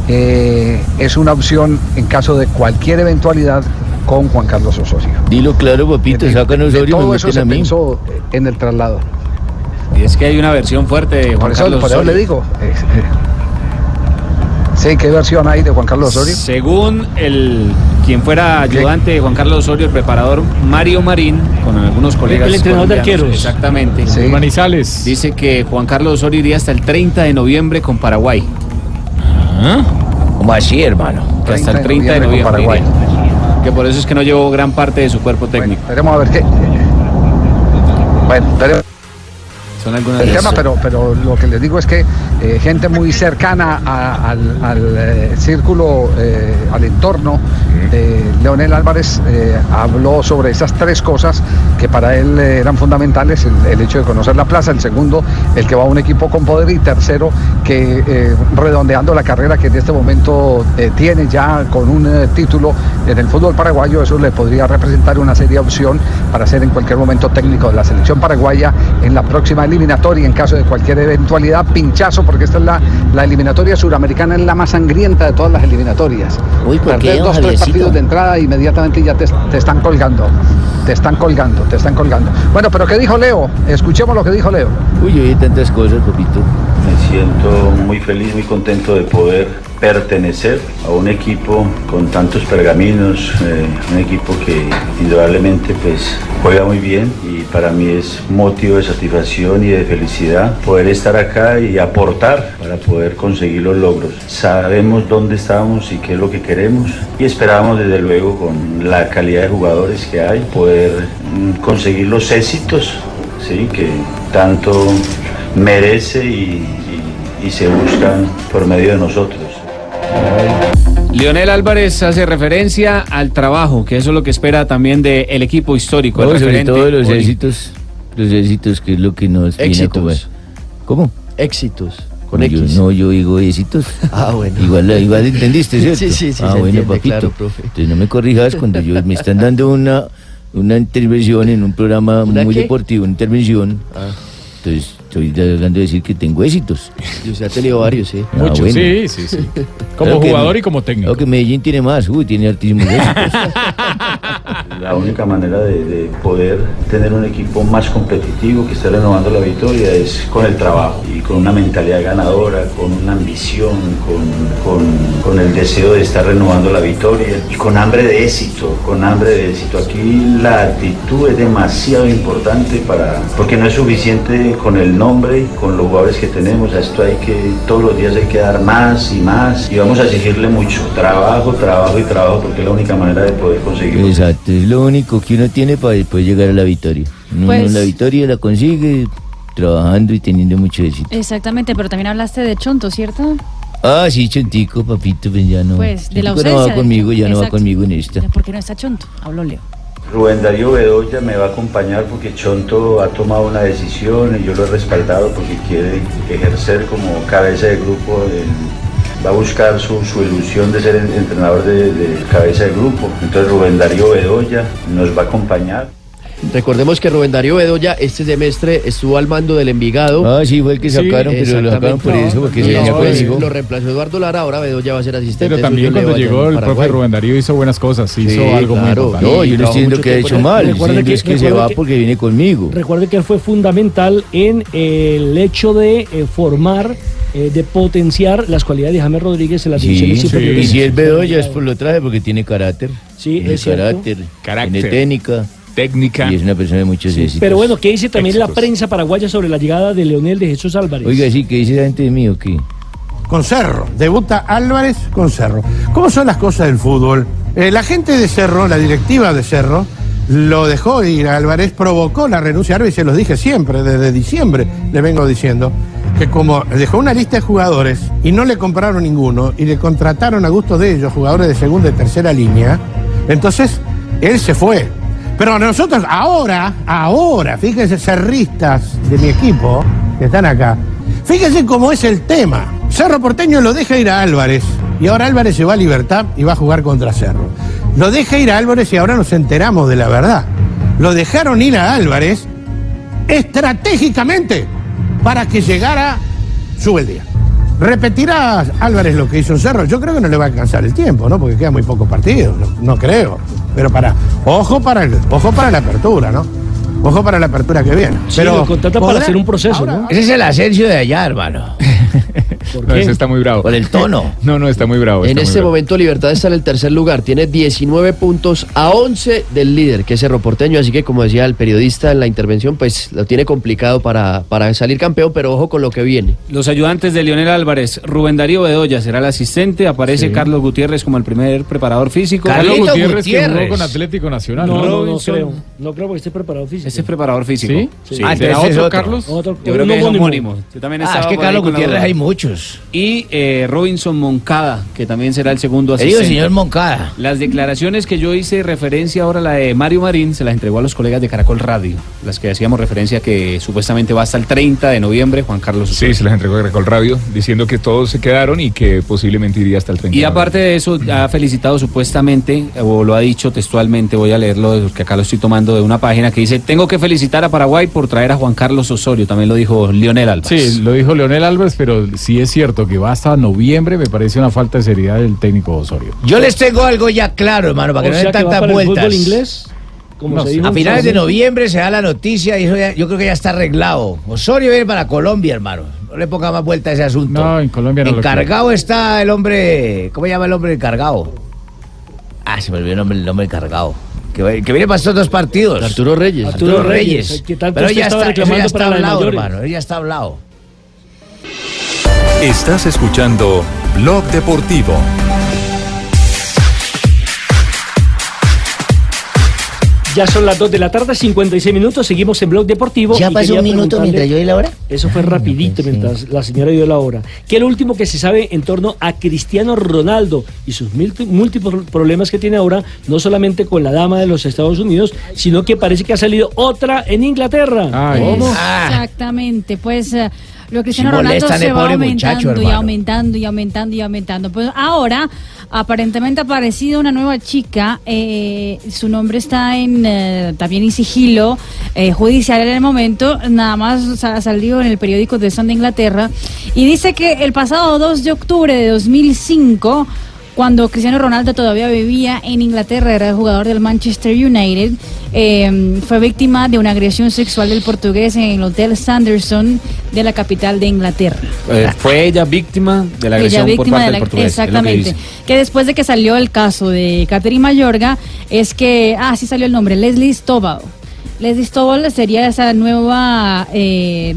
eh, es una opción en caso de cualquier eventualidad con Juan Carlos Osorio.
Dilo claro, papito, sácanos
De
Osorio y me
todo eso se
a mí.
pensó en el traslado.
Y es que hay una versión fuerte de Juan
Por eso,
Carlos
por eso
Osorio.
le digo. Sí, ¿qué versión hay de Juan Carlos Osorio?
Según el quien fuera ayudante de Juan Carlos Osorio, el preparador Mario Marín, con algunos colegas.
El entrenador de arqueros.
Exactamente.
Sí.
Manizales.
Dice que Juan Carlos Osorio iría hasta el 30 de noviembre con Paraguay.
¿Cómo así, hermano?
Que hasta el 30 de noviembre. iría. Que por eso es que no llevó gran parte de su cuerpo técnico.
Esperemos a ver qué. Bueno, esperemos.
Son algunas
tema, pero, pero lo que les digo es que eh, gente muy cercana a- al, al, eh, círculo, eh, al entorno de Leonel Álvarez habló sobre esas tres cosas que para él eran fundamentales, el, el hecho de conocer la plaza, el segundo, el que va a un equipo con poder y tercero, que redondeando la carrera que en este momento tiene ya con un título en el fútbol paraguayo, eso le podría representar una seria opción para ser en cualquier momento técnico de la selección paraguaya en la próxima eliminatoria en caso de cualquier eventualidad, pinchazo, porque esta es la, la eliminatoria suramericana, es la más sangrienta de todas las eliminatorias.
Uy, ¿por qué,
dos, tres partidos de entrada inmediatamente ya te, te están colgando. Te están colgando, te están colgando. Bueno, pero ¿qué dijo Leo? Escuchemos lo que dijo Leo.
Uy, oí tantas cosas, papito.
Me siento muy feliz, muy contento de poder pertenecer a un equipo con tantos pergaminos, eh, un equipo que indudablemente pues juega muy bien y para mí es motivo de satisfacción y de felicidad poder estar acá y aportar para poder conseguir los logros. Sabemos dónde estamos y qué es lo que queremos y esperamos desde luego con la calidad de jugadores que hay poder mm, conseguir los éxitos ¿sí? que tanto merece y, y- y se buscan por medio de nosotros.
Leonel Álvarez hace referencia al trabajo, que eso es lo que espera también del equipo histórico. el
No, sobre todo los éxitos, los éxitos, que es lo que nos viene a
Éxitos.
comer. ¿Cómo?
Éxitos. Con
yo,
X.
No, yo digo éxitos.
Ah, bueno.
Igual, igual entendiste, ¿cierto?
Sí, sí, sí,
Ah,
se
bueno,
entiende,
papito.
claro, profe.
Entonces no me corrijas cuando yo me están dando una, una intervención en un programa
¿Una
muy
qué?
deportivo, una intervención.
Ah.
Entonces estoy tratando de decir que tengo éxitos.
Y usted ha tenido varios, sí.
Ah, bueno.
Sí, sí, sí. Como
Claro que-
jugador y como técnico.
Claro que Medellín tiene más, uy, tiene altísimos éxitos. *laughs*
La única manera de, de poder tener un equipo más competitivo que esté renovando la victoria es con el trabajo y con una mentalidad ganadora, con una ambición, con, con- con el deseo de estar renovando la victoria y con hambre de éxito, con hambre de éxito. Aquí la actitud es demasiado importante para, porque no es suficiente con el nombre, con los jugadores que tenemos, a esto hay que, todos los días hay que dar más y más y vamos a exigirle mucho, trabajo, trabajo y trabajo porque es la única manera de poder conseguirlo.
Exacto, es lo único que uno tiene para después llegar a la victoria. Uno
Pues-
la victoria la consigue trabajando y teniendo mucho éxito.
Exactamente, pero también hablaste de Chonto, ¿cierto?
Ah, sí, Chontico, papito, pues ya no.
Pues, de la
Chontico
ausencia.
no va conmigo, ya no va
Exacto.
conmigo en esta.
¿Por qué no está Chonto? Habló Leo.
Rubén Darío Bedoya me va a acompañar porque Chonto ha tomado una decisión y yo lo he respaldado porque quiere ejercer como cabeza de grupo. va a buscar su, su ilusión de ser en- entrenador de, de cabeza de grupo. Entonces Rubén Darío Bedoya nos va a acompañar.
Recordemos que Rubén Darío Bedoya este semestre estuvo al mando del Envigado.
Ah, sí, fue el que sacaron, pero lo sacaron por eso, porque se
después
conmigo.
Lo reemplazó Eduardo Lara, ahora Bedoya va a ser asistente.
Pero también cuando llegó el profe. Rubén Darío hizo buenas cosas, hizo
Sí,
algo muy
claro.
importante.
No, yo no estoy diciendo que ha hecho mal,
Recuerde que-
es que se va
que-
porque viene conmigo.
Recuerde que él fue fundamental en eh, el hecho de eh, formar, eh, de potenciar las cualidades de James Rodríguez en las
Sí,
divisiones
sí.
superiores.
y si es Bedoya es por lo traje porque tiene carácter.
Sí,
tiene
es
carácter,
Carácter.
tiene técnica.
Técnica.
Y es una persona de muchos éxitos.
Pero bueno, ¿qué dice también la prensa paraguaya sobre la llegada de Leonel de Jesús Álvarez?
Oiga, sí, ¿qué dice la gente de mí o qué?
Con Cerro. Debuta Álvarez con Cerro. ¿Cómo son las cosas del fútbol? Eh, la gente de Cerro, la directiva de Cerro, lo dejó ir a Álvarez, provocó la renuncia de Álvarez, y se los dije siempre, desde diciembre le vengo diciendo, que como dejó una lista de jugadores y no le compraron ninguno y le contrataron a gusto de ellos jugadores de segunda y tercera línea, entonces él se fue. Pero nosotros ahora, ahora, fíjense, cerristas de mi equipo que están acá, fíjense cómo es el tema. Cerro Porteño lo deja ir a Álvarez y ahora Álvarez se va a Libertad y va a jugar contra Cerro. Lo deja ir a Álvarez y ahora nos enteramos de la verdad. Lo dejaron ir a Álvarez estratégicamente para que llegara su día. ¿Repetirá Álvarez lo que hizo en Cerro? Yo creo que no le va a alcanzar el tiempo, ¿no? Porque queda muy poco partido, no creo. Pero para, ojo para el, ojo para la apertura, ¿no? Ojo para la apertura que viene.
Sí,
Pero
lo contratan para
podrá-
hacer un proceso,
ahora-
¿no?
Ese es el Asensio de allá, hermano. *laughs* *laughs*
No, ese está muy bravo.
Por el tono. *laughs*
No, no, está muy bravo.
En este
bravo.
momento Libertad está en el tercer lugar, tiene 19 puntos a 11 del líder, que es Cerro Porteño, así que como decía el periodista en la intervención, pues lo tiene complicado para, para salir campeón, pero ojo con lo que viene.
Los ayudantes de Lionel Álvarez, Rubén Darío Bedoya será el asistente, aparece
Sí.
Carlos Gutiérrez como el primer preparador físico.
Carlos Gutiérrez, que jugó con Atlético Nacional.
No, no, no
Robinson.
creo. No creo porque esté preparado físico.
Ese es preparador físico.
¿Sí?
Sí.
Ah,
¿Será otro,
otro.
Carlos?
Otro-
Yo creo que es
homónimo.
homónimo. Yo también
Ah, es que
por
Carlos Gutiérrez hay muchos.
Y eh, Robinson Moncada, que también será el segundo
Le digo,
asistente.
señor Moncada.
Las declaraciones que yo hice referencia ahora a la de Mario Marín se las entregó a los colegas de Caracol Radio, las que hacíamos referencia que supuestamente va hasta el 30 de noviembre Juan Carlos
Sí, se las entregó a Recol Radio diciendo que todos se quedaron y que posiblemente iría hasta el 30.
Y aparte de eso, ha felicitado supuestamente, o lo ha dicho textualmente, voy a leerlo, que acá lo estoy tomando de una página que dice, tengo que felicitar a Paraguay por traer a Juan Carlos Osorio, también lo dijo Lionel Álvarez.
Sí, lo dijo Leonel Álvarez, pero sí es cierto que va hasta noviembre, me parece una falta de seriedad del técnico Osorio.
Yo les tengo algo ya claro, hermano, para que
O
no den tantas
para el
vueltas.
fútbol inglés, como
No
se
A finales de noviembre se da la noticia y eso ya- yo creo que ya está arreglado. Osorio viene para Colombia, hermano. No le ponga más vuelta a ese asunto.
No, en Colombia no lo
Encargado está el hombre. ¿Cómo se llama el hombre encargado? Ah, se me olvidó el nombre, el nombre encargado. Que, que viene para estos dos partidos.
Arturo Reyes.
Arturo,
Arturo
Reyes.
Reyes,
Pero ya está, ya está hablado, hermano. Ya está hablado.
Estás escuchando Blog Deportivo.
Ya son las 2 de la tarde, 56 minutos. Seguimos en Blog Deportivo.
¿Ya pasó un minuto mientras yo di la hora?
Eso fue rapidito mientras la señora dio la hora. ¿Qué es lo último que se sabe en torno a Cristiano Ronaldo y sus múltiples problemas que tiene ahora, no solamente con la dama de los Estados Unidos, sino que parece que ha salido otra en Inglaterra?
Ay.
¿Cómo?
Exactamente, pues lo Cristiano
Sí
Ronaldo se va aumentando
muchacho,
y aumentando y aumentando y aumentando. Pues ahora aparentemente ha aparecido una nueva chica, eh, su nombre está en eh, también en sigilo eh, judicial en el momento, nada más ha salido en el periódico de Sun de Inglaterra y dice que el pasado 2 de octubre de 2005 cuando Cristiano Ronaldo todavía vivía en Inglaterra, era el jugador del Manchester United, eh, fue víctima de una agresión sexual del portugués en el Hotel Sanderson de la capital de Inglaterra.
Eh, fue ella víctima de la
Ella
agresión por
víctima
parte
de
del portugués. que
Exactamente. Que, después de que salió el caso de Catherine Mayorga, es que, ah, sí salió el nombre, Leslie Stovall. Leslie Stovall sería esa nueva eh,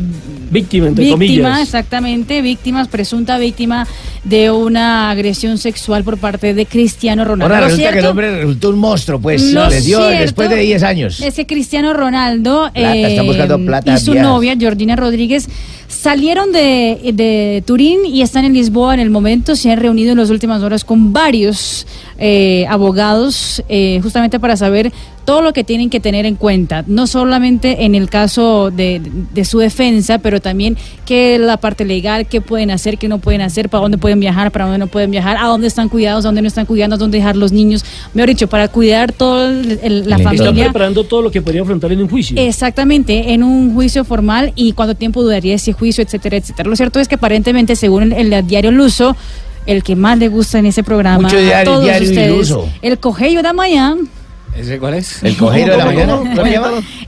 Víctima, entre
víctima,
comillas.
exactamente, víctima, presunta víctima de una agresión sexual por parte de Cristiano Ronaldo.
Ahora resulta que el hombre resultó un monstruo, pues.
lo
Les dio
cierto
después de 10 años.
Es que Cristiano Ronaldo
Plata,
eh,
plata,
y su novia, Georgina Rodríguez, salieron de, de Turín y están en Lisboa en el momento. Se han reunido en las últimas horas con varios eh, abogados eh, justamente para saber todo lo que tienen que tener en cuenta, no solamente en el caso de, de su defensa, pero también qué es la parte legal, qué pueden hacer, qué no pueden hacer, para dónde pueden viajar, para dónde no pueden viajar, a dónde están cuidados, a dónde no están cuidando, a dónde dejar los niños, mejor dicho, para cuidar toda la
Están
familia.
preparando todo lo que podría afrontar en un juicio.
Exactamente, en un juicio formal y cuánto tiempo duraría ese juicio, etcétera, etcétera. Lo cierto es que aparentemente, según el, el diario Luso, el que más le gusta en ese programa,
Mucho
a
diario-
todos
diario
ustedes,
Iluso.
el Cogeio de Mañana,
¿Ese cuál es?
El cogeiro de la mañana.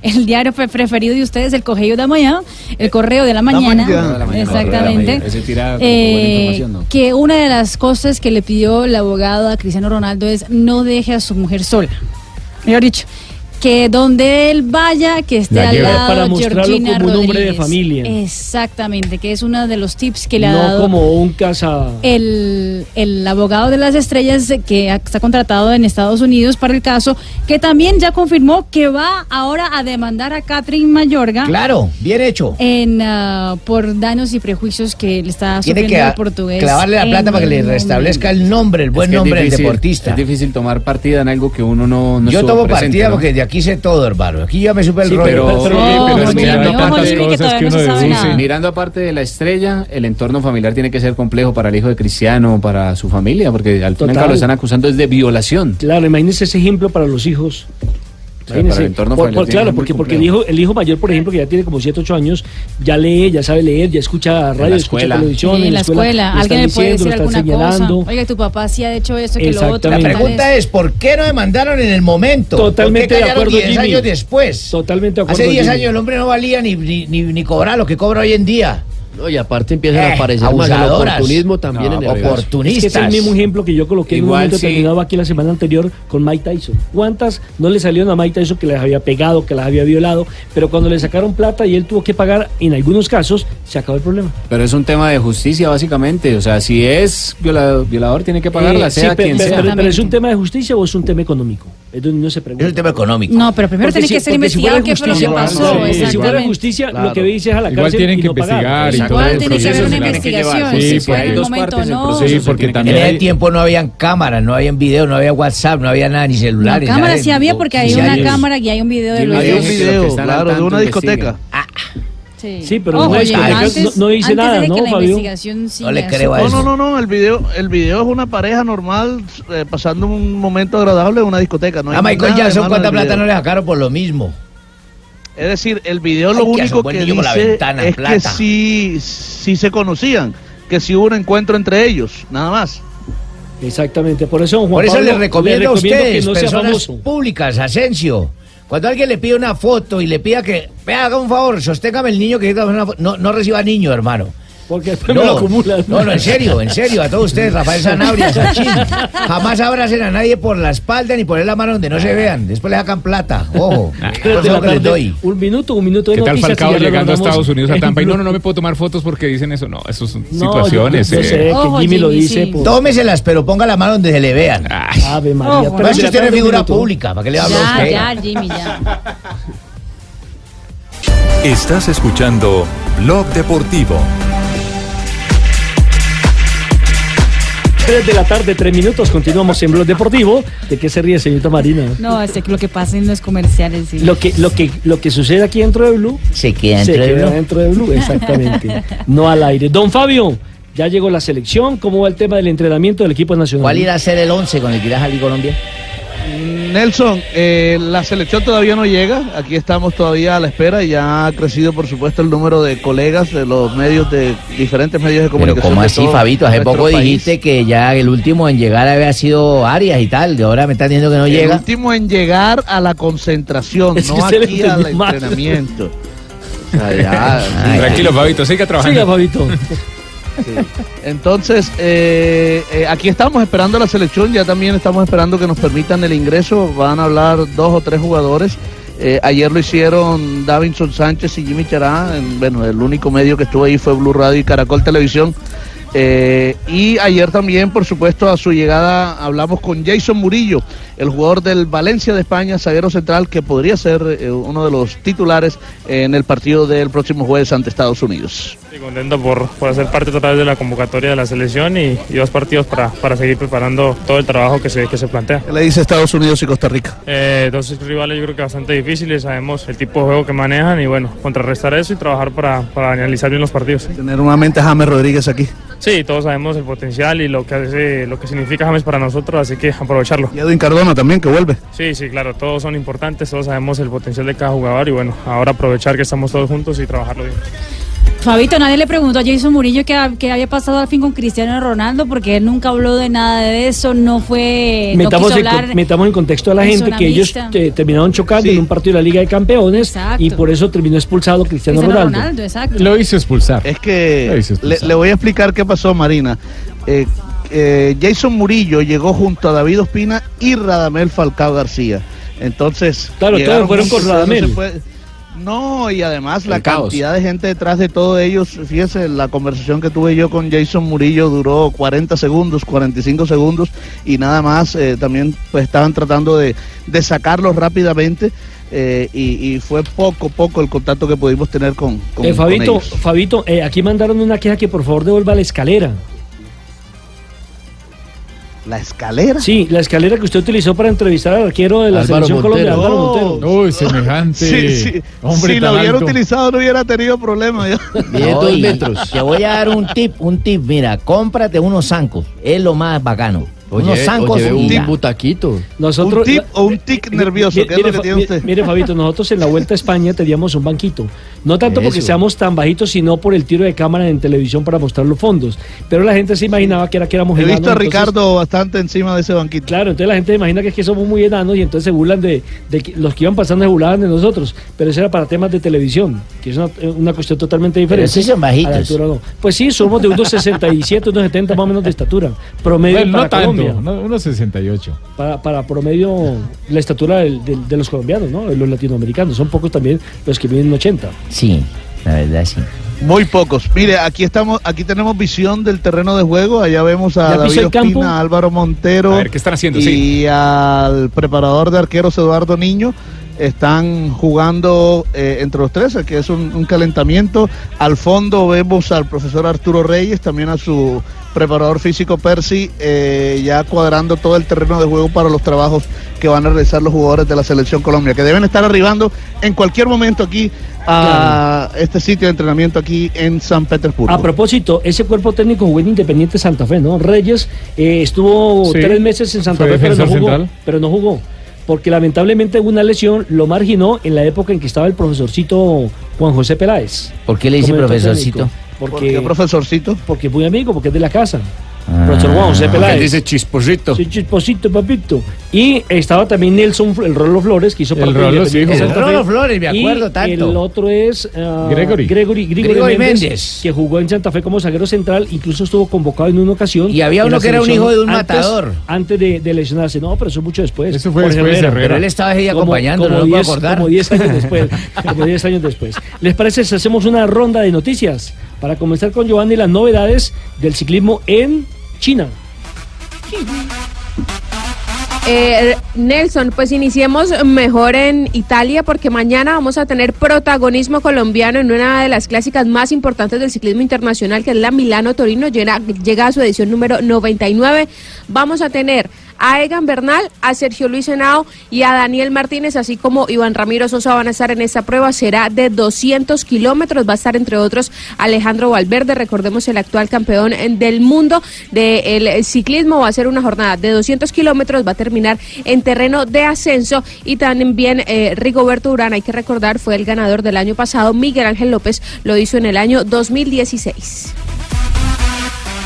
El diario pre- preferido de ustedes, el Cogeio de Mañana, el correo de la mañana.
La
exactamente. Eh, que una de las cosas que le pidió el abogado a Cristiano Ronaldo es no deje a su mujer sola. Mejor dicho, que donde él vaya, que esté
La
al
lleve
lado
para mostrarlo
Georgina
como un hombre de familia.
Exactamente, que es uno de los tips que le ha
no
dado
como un casa.
el, el abogado de las estrellas que está contratado en Estados Unidos para el caso, que también ya confirmó que va ahora a demandar a Catherine Mayorga.
Claro, bien hecho.
En, ah, por daños y prejuicios que le está
Tiene
sufriendo
que
el portugués.
clavarle la plata para que le restablezca el nombre, el buen
Es que
nombre del
difícil-
deportista.
Es difícil tomar partida en algo que uno no, no
Yo tomo
presente,
partida
¿no?
porque de aquí sé todo, hermano. Aquí ya me supe el
Sí,
rollo.
pero, mirando aparte de la estrella, el entorno familiar tiene que ser complejo para el hijo de Cristiano, para su familia, porque al final
Total.
lo están acusando es de violación.
Claro, imagínense ese ejemplo para los hijos. Imagínense. Por- por- claro, porque, porque el, hijo, el hijo mayor, por ejemplo, que ya tiene como 7, 8 años, ya lee, ya sabe leer, ya escucha radio,
la
escucha
escuela.
televisión.
Sí, en la escuela, alguien le puede
diciendo,
decir alguna cosa.
señalando.
Oiga, tu papá sí ha hecho esto, que lo otro.
La pregunta es, ¿por qué no demandaron en el momento?
Totalmente
¿Por qué
de acuerdo,
10
Jimmy.
años después?
Totalmente de acuerdo.
Hace 10
Jimmy.
años el hombre no valía ni, ni, ni, ni cobrar lo que cobra hoy en día.
No, y aparte empiezan a
Eh,
aparecer más el oportunismo también
No,
en el
oportunistas.
Es que es el mismo ejemplo que yo coloqué en un
Igual
momento
sí.
determinado aquí la semana anterior con Mike Tyson. ¿Cuántas no le salieron a Mike Tyson que les había pegado, que las había violado? Pero cuando le sacaron plata y él tuvo que pagar, en algunos casos, se acabó el problema.
Pero es un tema de justicia, básicamente. O sea, si es violador, violador tiene que pagarla,
Eh, sí,
sea
pe-
quien
pe-
sea.
pero, pero es un tema de justicia o es un tema económico? Es donde uno se pregunta.
Es un tema económico.
No, pero primero tiene que
si-
ser
porque si
investigado
fuera
qué fue lo que pasó.
sí, Si fuera justicia,
Claro.
lo que dice es a la
Igual
cárcel
tienen
y
que
no pagar.
investigar y todo
Igual
el
tiene que haber una
se tiene que
investigación.
llevar.
si
Sí,
fue en el momento o no.
Sí, porque
En
también
ese
hay-
tiempo no habían cámaras, no habían video, no había WhatsApp, no había nada, ni
No,
celulares.
cámara
nada.
sí había porque hay
Sí,
una cámara y hay un video de los
Hay un
que que
video, claro, de una discoteca.
Sí.
Sí, pero
Ojo,
no, no-
antes-
no- no dice
antes
nada,
de
¿no,
que la
Fabio?
investigación
No le
eso.
creo a
No,
eso.
no, no, no, el video, el video es una pareja normal eh, pasando un momento agradable en una discoteca. No hay
A Michael
nada de
Jackson, ¿cuánta plata
video.
no le sacaron por lo mismo?
Es decir, el video lo
Ay, que
único que
la
dice
ventana,
es que sí, sí se conocían, que sí hubo un encuentro entre ellos, nada más.
Exactamente, por eso, Juan
Por eso
Pablo,
les recomiendo a
que
ustedes,
no sea
personas públicas, Asensio. Cuando alguien le pide una foto y le pida que, vea, haga un favor, sosténgame el niño que una foto", no, no reciba niño, hermano.
Porque después me lo acumulan.
no, no, en serio, en serio, a todos ustedes, Rafael Sanabria, *laughs* Sachín. Jamás abracen a nadie por la espalda ni poner la mano donde no se vean. Después le sacan plata, ojo. *laughs* Por les doy.
Un minuto, un minuto de
¿Qué tal Falcao llegando a Estados Unidos a Tampa? Y no, no, no me puedo tomar fotos porque dicen eso. No, eso son
No,
situaciones.
yo- yo
eh.
sé que
Ojo,
Jimmy lo dice.
sí.
por-
Tómeselas, pero ponga la mano donde se le vean.
Ave María.
Ojo,
Por eso usted no es figura
minuto.
pública, ¿para qué le habla a
Ya,
usted?
ya, Jimmy, ya.
Estás escuchando Blog Deportivo.
3 de la tarde, 3 minutos. Continuamos en Blog Deportivo. ¿De qué se ríe, señorita Marina?
No, es que lo que pasa en los comerciales, sí.
Lo que, lo que, lo que sucede aquí dentro de Blue
Se queda
se
dentro de
queda
Blue.
dentro de Blue, exactamente. *laughs* no al aire. Don Fabio, ya llegó la selección. ¿Cómo va el tema del entrenamiento del equipo nacional?
¿Cuál irá a ser el 11 con el que irá a salir Colombia?
Nelson, eh, la selección todavía no llega, aquí estamos todavía a la espera y ya ha crecido por supuesto el número de colegas de los medios de diferentes medios de
Pero
comunicación.
¿cómo
de
así, Fabito? Hace poco
país.
dijiste que ya el último en llegar había sido Arias y tal, de ahora me estás diciendo que no
el
llega.
último en llegar a la concentración, *laughs*
Es
no aquí al entrenamiento. O sea, ya, *laughs*
Ay,
Tranquilo, Fabito, siga trabajando.
Siga, Fabito. *laughs*
Entonces, eh, eh, aquí estamos esperando la selección, ya también estamos esperando que nos permitan el ingreso, van a hablar dos o tres jugadores. Eh, ayer lo hicieron Davinson Sánchez y Jimmy Chará, en- bueno, el único medio que estuvo ahí fue Blue Radio y Caracol Televisión. Eh, y ayer también, por supuesto, a su llegada hablamos con Jason Murillo, el jugador del Valencia de España, zaguero central, que podría ser eh, uno de los titulares en el partido del próximo jueves ante Estados Unidos.
Estoy contento por, por hacer parte vez de la convocatoria de la selección y, y dos partidos para, para seguir preparando todo el trabajo que se, que se plantea.
¿Qué le dice Estados Unidos y Costa Rica?
Eh, dos rivales yo creo que bastante difíciles, sabemos el tipo de juego que manejan y bueno, contrarrestar eso y trabajar para, para analizar bien los partidos.
Tener una mente James Rodríguez aquí.
Sí, todos sabemos el potencial y lo que hace, lo que significa James para nosotros, así que aprovecharlo.
Y Edwin Cardona también, que vuelve.
Sí, sí, claro, todos son importantes, todos sabemos el potencial de cada jugador y bueno, ahora aprovechar que estamos todos juntos y trabajarlo bien.
Fabito, nadie le preguntó a Jason Murillo qué, qué había pasado al fin con Cristiano Ronaldo, porque él nunca habló de nada de eso, no fue. no
metamos,
quiso
en,
hablar.
con- metamos en contexto a la
en
gente que ellos eh, terminaron chocando en un partido de la Liga de Campeones
Exacto.
y por eso terminó expulsado Cristiano,
Cristiano
Ronaldo.
Ronaldo, exacto.
Lo hizo expulsar.
Es que le, voy a explicar qué pasó, Marina. Eh, eh, Jason Murillo llegó junto a David Ospina y Radamel Falcao García. Entonces,
Claro, todos fueron con
no
Radamel.
No, y además la cantidad de gente detrás de todos ellos, fíjese, la conversación que tuve yo con Jason Murillo duró 40 segundos, 45 segundos y nada más, eh, también pues estaban tratando de, de sacarlos rápidamente eh, y, y fue poco, poco el contacto que pudimos tener con, con,
Eh,
con
Fabito,
ellos.
Fabito eh, aquí mandaron una queja que por favor devuelva la escalera.
¿La escalera?
Sí, la escalera que usted utilizó para entrevistar al arquero de la
Álvaro
selección
Montero.
colombiana, Álvaro
Oh.
Montero.
Uy, semejante.
Sí, sí.
Hombre
si lo hubiera
alto.
utilizado no hubiera tenido problema. ya. *laughs*
Mide
No,
dos metros. *laughs*
Te voy a dar un tip, un tip, mira, cómprate unos zancos, es lo más bacano. unos zancos
oye, un
ya.
butaquito.
Nosotros,
¿Un tip o un tic nervioso?
Mire,
¿Qué es lo que tiene usted?
mire, Fabito, nosotros en la Vuelta a España teníamos un banquito. No tanto porque seamos tan bajitos, sino por el tiro de cámara en televisión para mostrar los fondos. Pero la gente se imaginaba que era que éramos
He
enanos.
visto a
entonces-
Ricardo bastante encima de ese banquito.
Claro, entonces la gente imagina que es que somos muy enanos y entonces se burlan de, de que los que iban pasando se burlaban de nosotros. Pero eso era para temas de televisión. que es una, una cuestión totalmente diferente.
sí son bajitos.
a la altura, no. Pues sí, somos de unos 67, unos 70 más o menos de estatura. Promedio
Bueno,
para
no tanto,
Colombia.
no, unos 68.
Para, para promedio, la estatura del- del- de los colombianos, ¿no? De los latinoamericanos. Son pocos también los que miden 80.
Sí, la verdad sí.
Muy pocos. Mire, aquí estamos, aquí tenemos visión del terreno de juego. Allá vemos a
¿Ya pisó
David? Ospina, a Álvaro Montero.
A ver, ¿qué están haciendo?
Y
Sí.
al preparador de arqueros Eduardo Niño. Están jugando eh, entre los tres, que es un, un calentamiento. Al fondo vemos al profesor Arturo Reyes, también a su preparador físico Percy, eh, ya cuadrando todo el terreno de juego para los trabajos que van a realizar los jugadores de la selección Colombia, que deben estar arribando en cualquier momento aquí a este sitio de entrenamiento aquí en San Petersburgo.
A propósito, ese cuerpo técnico jugó en Independiente Santa Fe, ¿no? Reyes eh, estuvo
Sí.
tres meses en Santa Fe, pero no jugó. Pero no jugó. Porque lamentablemente una lesión lo marginó en la época en que estaba el profesorcito Juan José Peláez.
¿Por qué le dice profesorcito?
técnico. Porque,
¿Por qué profesorcito?
Porque es muy amigo, porque es de la casa.
Ah.
Profesor Juan José Peláez.
dice
chisposito. Sí, chisposito, papito. Y estaba también Nelson, el Rolo Flores, que hizo
El Rolo, sí,
El. Rolo Flores, me acuerdo
Y
tanto.
El otro es ah,
Gregory.
Gregory, Gregory
Gregory
Méndez,
Méndez.
que jugó en Santa Fe como zaguero central, incluso estuvo convocado en una ocasión.
Y había uno que era un hijo de un
antes-
matador.
Antes de, de lesionarse. No, pero eso mucho después.
Eso fue
Jorge
después de Herrera.
Pero él estaba ahí acompañando,
como
no puedo
10
acordar.
Como 10 años después. *laughs* como 10 años después. ¿Les parece si hacemos una ronda de noticias? Para comenzar con Giovanni, las novedades del ciclismo en China.
Eh, Nelson, pues iniciemos mejor en Italia porque mañana vamos a tener protagonismo colombiano en una de las clásicas más importantes del ciclismo internacional que es la Milano Torino, llega, llega a su edición número 99. Vamos a tener a Egan Bernal, a Sergio Luis Henao y a Daniel Martínez, así como Iván Ramiro Sosa van a estar en esta prueba. Será de 200 kilómetros. Va a estar entre otros Alejandro Valverde, recordemos el actual campeón eh, del mundo del ciclismo. Va a ser una jornada de 200 kilómetros. Va a terminar en terreno de ascenso. Y también eh, Rigoberto Urán, hay que recordar, fue el ganador del año pasado. Miguel Ángel López lo hizo en el año 2016.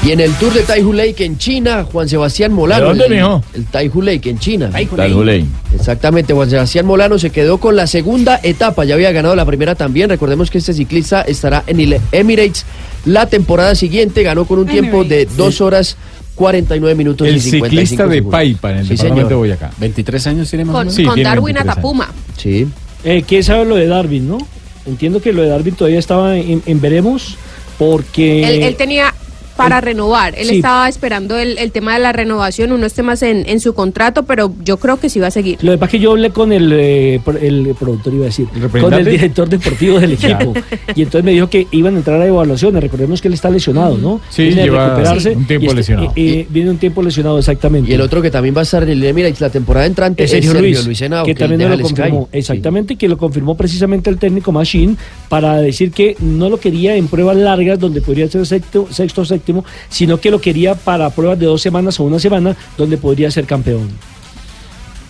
Y en el Tour de Taihu Lake en China, Juan Sebastián Molano.
¿De dónde,
el,
mijo?
El Taihu Lake en China.
Taihu Lake.
Exactamente, Juan Sebastián Molano se quedó con la segunda etapa, ya había ganado la primera también. Recordemos que este ciclista estará en el Emirates la temporada siguiente, ganó con un tiempo de 2 horas 49 minutos
El
y 55
ciclista de
segundos.
Paipa en el
Sí,
departamento
señor.
de Boyacá.
23 años tiene más o
Con,
menos.
Sí,
con
tiene
Darwin
23 años.
Atapuma.
Sí.
Eh, ¿Quién sabe lo de Darwin, no? Entiendo que lo de Darwin todavía estaba en, en veremos porque...
Él, él tenía para renovar. Él
sí.
estaba esperando el, el tema de la renovación, unos temas en, en su contrato, pero yo creo que sí va a seguir.
Lo que pasa es que yo hablé con el, eh, el productor, iba a decir, con el director deportivo del *laughs* equipo. y entonces me dijo que iban a entrar a evaluaciones. Recordemos que él está lesionado, ¿no?
Sí,
Viene
lleva
recuperarse
un tiempo
y este-
lesionado.
eh, eh, viene un tiempo lesionado, exactamente.
Y el otro que también va a estar en el Emirates la temporada entrante
es Sergio Luis,
Luis Henao,
que, también me lo
el Sky.
confirmó, exactamente, que lo confirmó precisamente el técnico Machine para decir que no lo quería en pruebas largas donde podría ser sexto, sexto o séptimo, sino que lo quería para pruebas de dos semanas o una semana donde podría ser campeón.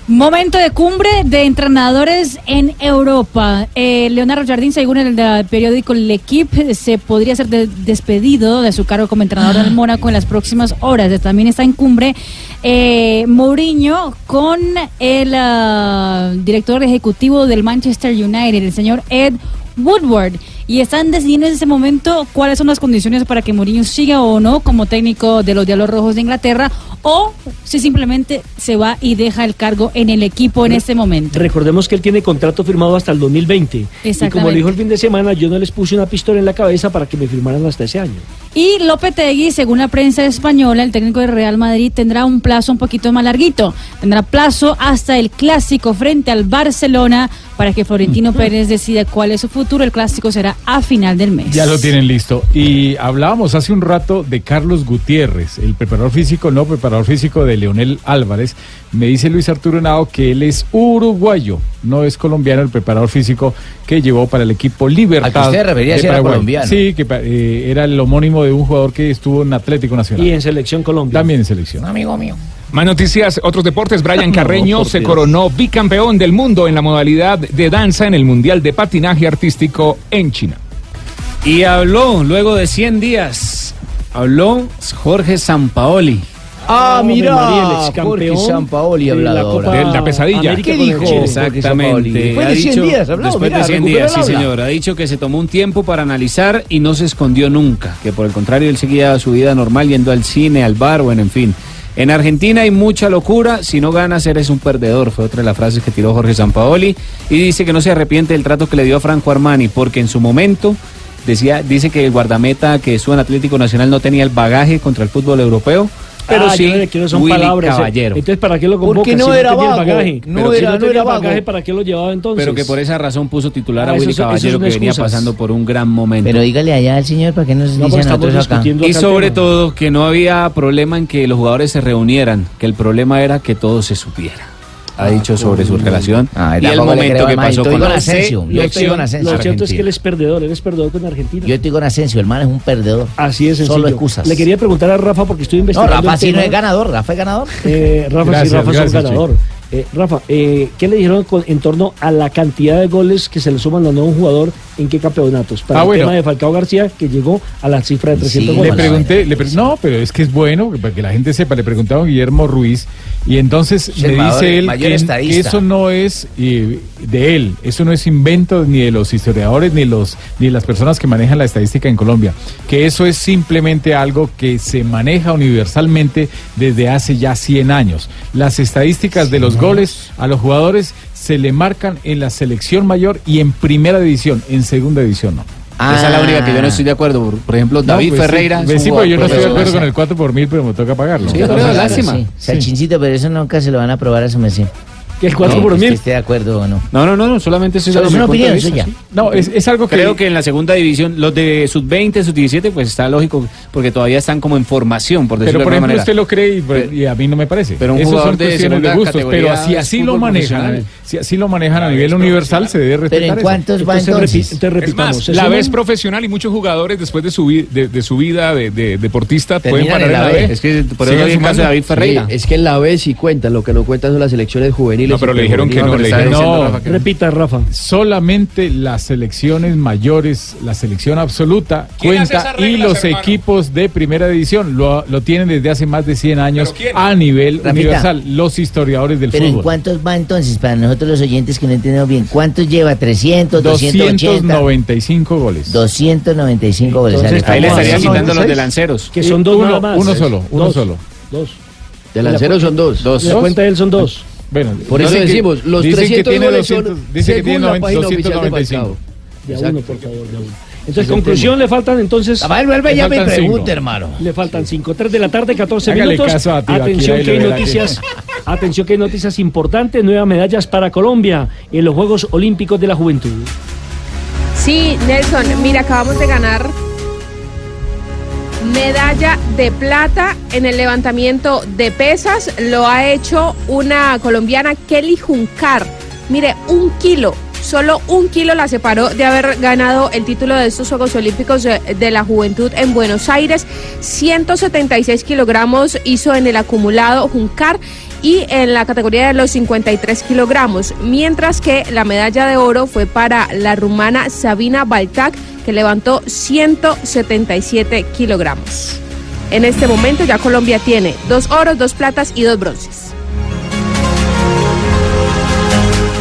Momento de cumbre de entrenadores en Europa. Eh, Leonardo Jardín, según el eh, periódico L'Equipe, se podría ser de- despedido de su cargo como entrenador del Mónaco en las próximas horas. También está en cumbre eh, Mourinho con el ah, director ejecutivo del Manchester United, el señor Ed Woodward. Y están decidiendo en ese momento cuáles son las condiciones para que Mourinho siga o no como técnico de los Diablos Rojos de Inglaterra o si simplemente se va y deja el cargo en el equipo en este momento.
Recordemos que él tiene contrato firmado hasta el 2020. Y como le dijo el fin de semana, yo no les puse una pistola en la cabeza para que me firmaran hasta ese año.
Y Lopetegui, según la prensa española, el técnico de Real Madrid tendrá un plazo un poquito más larguito. Tendrá plazo hasta el clásico frente al Barcelona para que Florentino Pérez decida cuál es su futuro. El clásico será a final del mes.
Ya lo tienen listo. Y hablábamos hace un rato de Carlos Gutiérrez, el preparador físico, no preparador físico de Leonel Álvarez. Me dice Luis Arturo Henao que él es uruguayo, no es colombiano el preparador físico que llevó para el equipo Libertad.
Al que usted refería si era colombiano.
Sí, que eh, era el homónimo de un jugador que estuvo en Atlético Nacional.
Y en Selección Colombia.
También en selección.
Amigo mío.
Más noticias, otros deportes. Brian *laughs* Carreño se coronó bicampeón del mundo en la modalidad de danza en el Mundial de Patinaje Artístico en China.
Y habló luego de 100 días. Habló Jorge Sampaoli.
Ah,
Ave
mira,
María, el excampeón
Jorge Sampaoli
de
hablado
la
De pesadilla.
América
¿Qué dijo?
Exactamente.
Después de 100
dicho-
días, hablado,
Después de 100
recuperó
días, sí señor. Ha dicho que se tomó un tiempo para analizar y no se escondió nunca. Que por el contrario, él seguía su vida normal yendo al cine, al bar, bueno, en fin. En Argentina hay mucha locura, si no ganas eres un perdedor, fue otra de las frases que tiró Jorge Sampaoli. Y dice que no se arrepiente del trato que le dio a Franco Armani, porque en su momento decía, dice que el guardameta que estuvo en Atlético Nacional no tenía el bagaje contra el fútbol europeo, pero
Ah,
sí
yo son
Willy
palabras. eh.
Caballero.
Entonces, ¿para qué lo convoca?
Porque no
si
era vago,
bagaje?
no
Pero si
era-
no
no
tenía
era
el
vago.
bagaje, ¿para qué lo llevaba entonces?
Pero que por esa razón puso titular
Ah,
a
eso
Willy
eso
Caballero,
son
que venía
excusas.
pasando por un gran momento.
Pero dígale allá al señor para que nos
No,
dice a nosotros
estamos
acá.
discutiendo
Y sobre todo que no había problema en que los jugadores se reunieran, que el problema era que todo se supiera. Ha dicho sobre su relación
Ah,
y el momento que pasó con
con Asensio, yo estoy con Asensio.
Lo cierto es que él es perdedor, él es perdedor con Argentina.
Yo estoy con Asensio, el man es un perdedor.
Así es
Solo
sencillo.
excusas.
Le quería preguntar a Rafa porque estoy
No,
investigando
Rafa
el
sí no es ganador, Rafa es ganador.
Eh, Rafa sí, Rafa es un ganador. Eh, Rafa, eh, ¿qué le dijeron con- en torno a la cantidad de goles que se le suman a un nuevo jugador en qué campeonatos? Para
Ah,
el
bueno.
tema de Falcao García, que llegó a la cifra de 300
Le
goles.
pregunté, le pre- no, pero es que es bueno, para que la gente sepa, le preguntaba a Guillermo Ruiz y entonces
mayor-
dice él que, eso no es eh, de él, eso no es invento ni de los historiadores ni los ni las personas que manejan la estadística en Colombia, que eso es simplemente algo que se maneja universalmente desde hace ya 100 años. Las estadísticas de los goles a los jugadores se le marcan en la selección mayor y en primera división, en segunda división no.
Esa es la única que yo no estoy de acuerdo. Por, por ejemplo,
No,
David
pues sí,
Ferreira. es
pues sí, porque yo no
jugador
estoy de acuerdo con el 4 por mil, pero me toca pagarlo.
Sí, pero lástima.
sí. Salchincito, pero eso nunca se lo van a probar a su mesía.
¿Que el 4 por
que
mil?
esté de acuerdo o no.
No, no, no, no, solamente dando
es una opinión
vista,
suya.
sí.
No, es, es algo que...
Creo que en la segunda división, los de sub-20, sub-17, pues está lógico, porque todavía están como en formación, por decirlo
Pero por
de alguna
ejemplo
manera.
usted lo cree y, pues, y a mí no me parece.
Pero un
Esos
jugador
son
de
cuestiones de gustos, pero
es
así lo manejan, si así lo manejan a nivel universal, se debe respetar
Pero ¿en
eso.
cuántos va
Entonces,
entonces?
repi- entonces
Es
repitamos.
más,
¿se
la es profesional y muchos jugadores después de su, vi- de, de su vida de, de deportista pueden parar
en la B.
Es que por eso el caso de David Ferreira.
Es que en la B sí cuentan, lo que no cuentan son las selecciones juveniles.
No, pero le dijeron que no, le dijeron
no.
Rafa que.
Repita, Rafa.
Solamente las selecciones mayores, la selección absoluta
¿Quién hace
cuenta
esas
y
reglas,
los
hermano?
equipos de primera división lo, lo tienen desde hace más de 100 años a nivel
Rafita.
universal, los historiadores del
Pero ¿en
fútbol.
cuántos va entonces? Para nosotros los oyentes que no entendemos bien, ¿cuántos lleva? ¿300, 280?
295 goles.
295 goles.
Entonces,
Ahí le
como
estaría
así.
quitando los delanceros.
Que son dos
uno,
nada más.
uno solo, uno
Dos.
solo.
Dos.
Delanceros son dos.
Dos.
La cuenta de él son dos.
Bueno,
Por eso
dicen que-
decimos, los
dicen que
300
tiene
goles son
200, dice que
según
tiene
la
90,
página oficial de
295.
Falcao.
De uno, por favor, de uno. Entonces, conclusión, le faltan entonces...
Rafael, vuelve ya me
faltan cinco.
pregunta, hermano.
Le faltan 5, 3 de la tarde, 14
Hágale
minutos.
caso a Tibaquira
Atención que hay noticias. *laughs* Atención que hay noticias importantes, nuevas medallas para Colombia en los Juegos Olímpicos de la Juventud.
Sí, Nelson, mira, acabamos de ganar medalla de plata en el levantamiento de pesas. Lo ha hecho una colombiana, Kelly Juncar. Mire, un kilo. Solo un kilo la separó de haber ganado el título de estos Juegos Olímpicos de, de la Juventud en Buenos Aires. 176 kilogramos hizo en el acumulado Juncar y en la categoría de los 53 kilogramos, mientras que la medalla de oro fue para la rumana Sabina Baltac, que levantó 177 kilogramos. En este momento ya Colombia tiene dos oros, dos platas y dos bronces.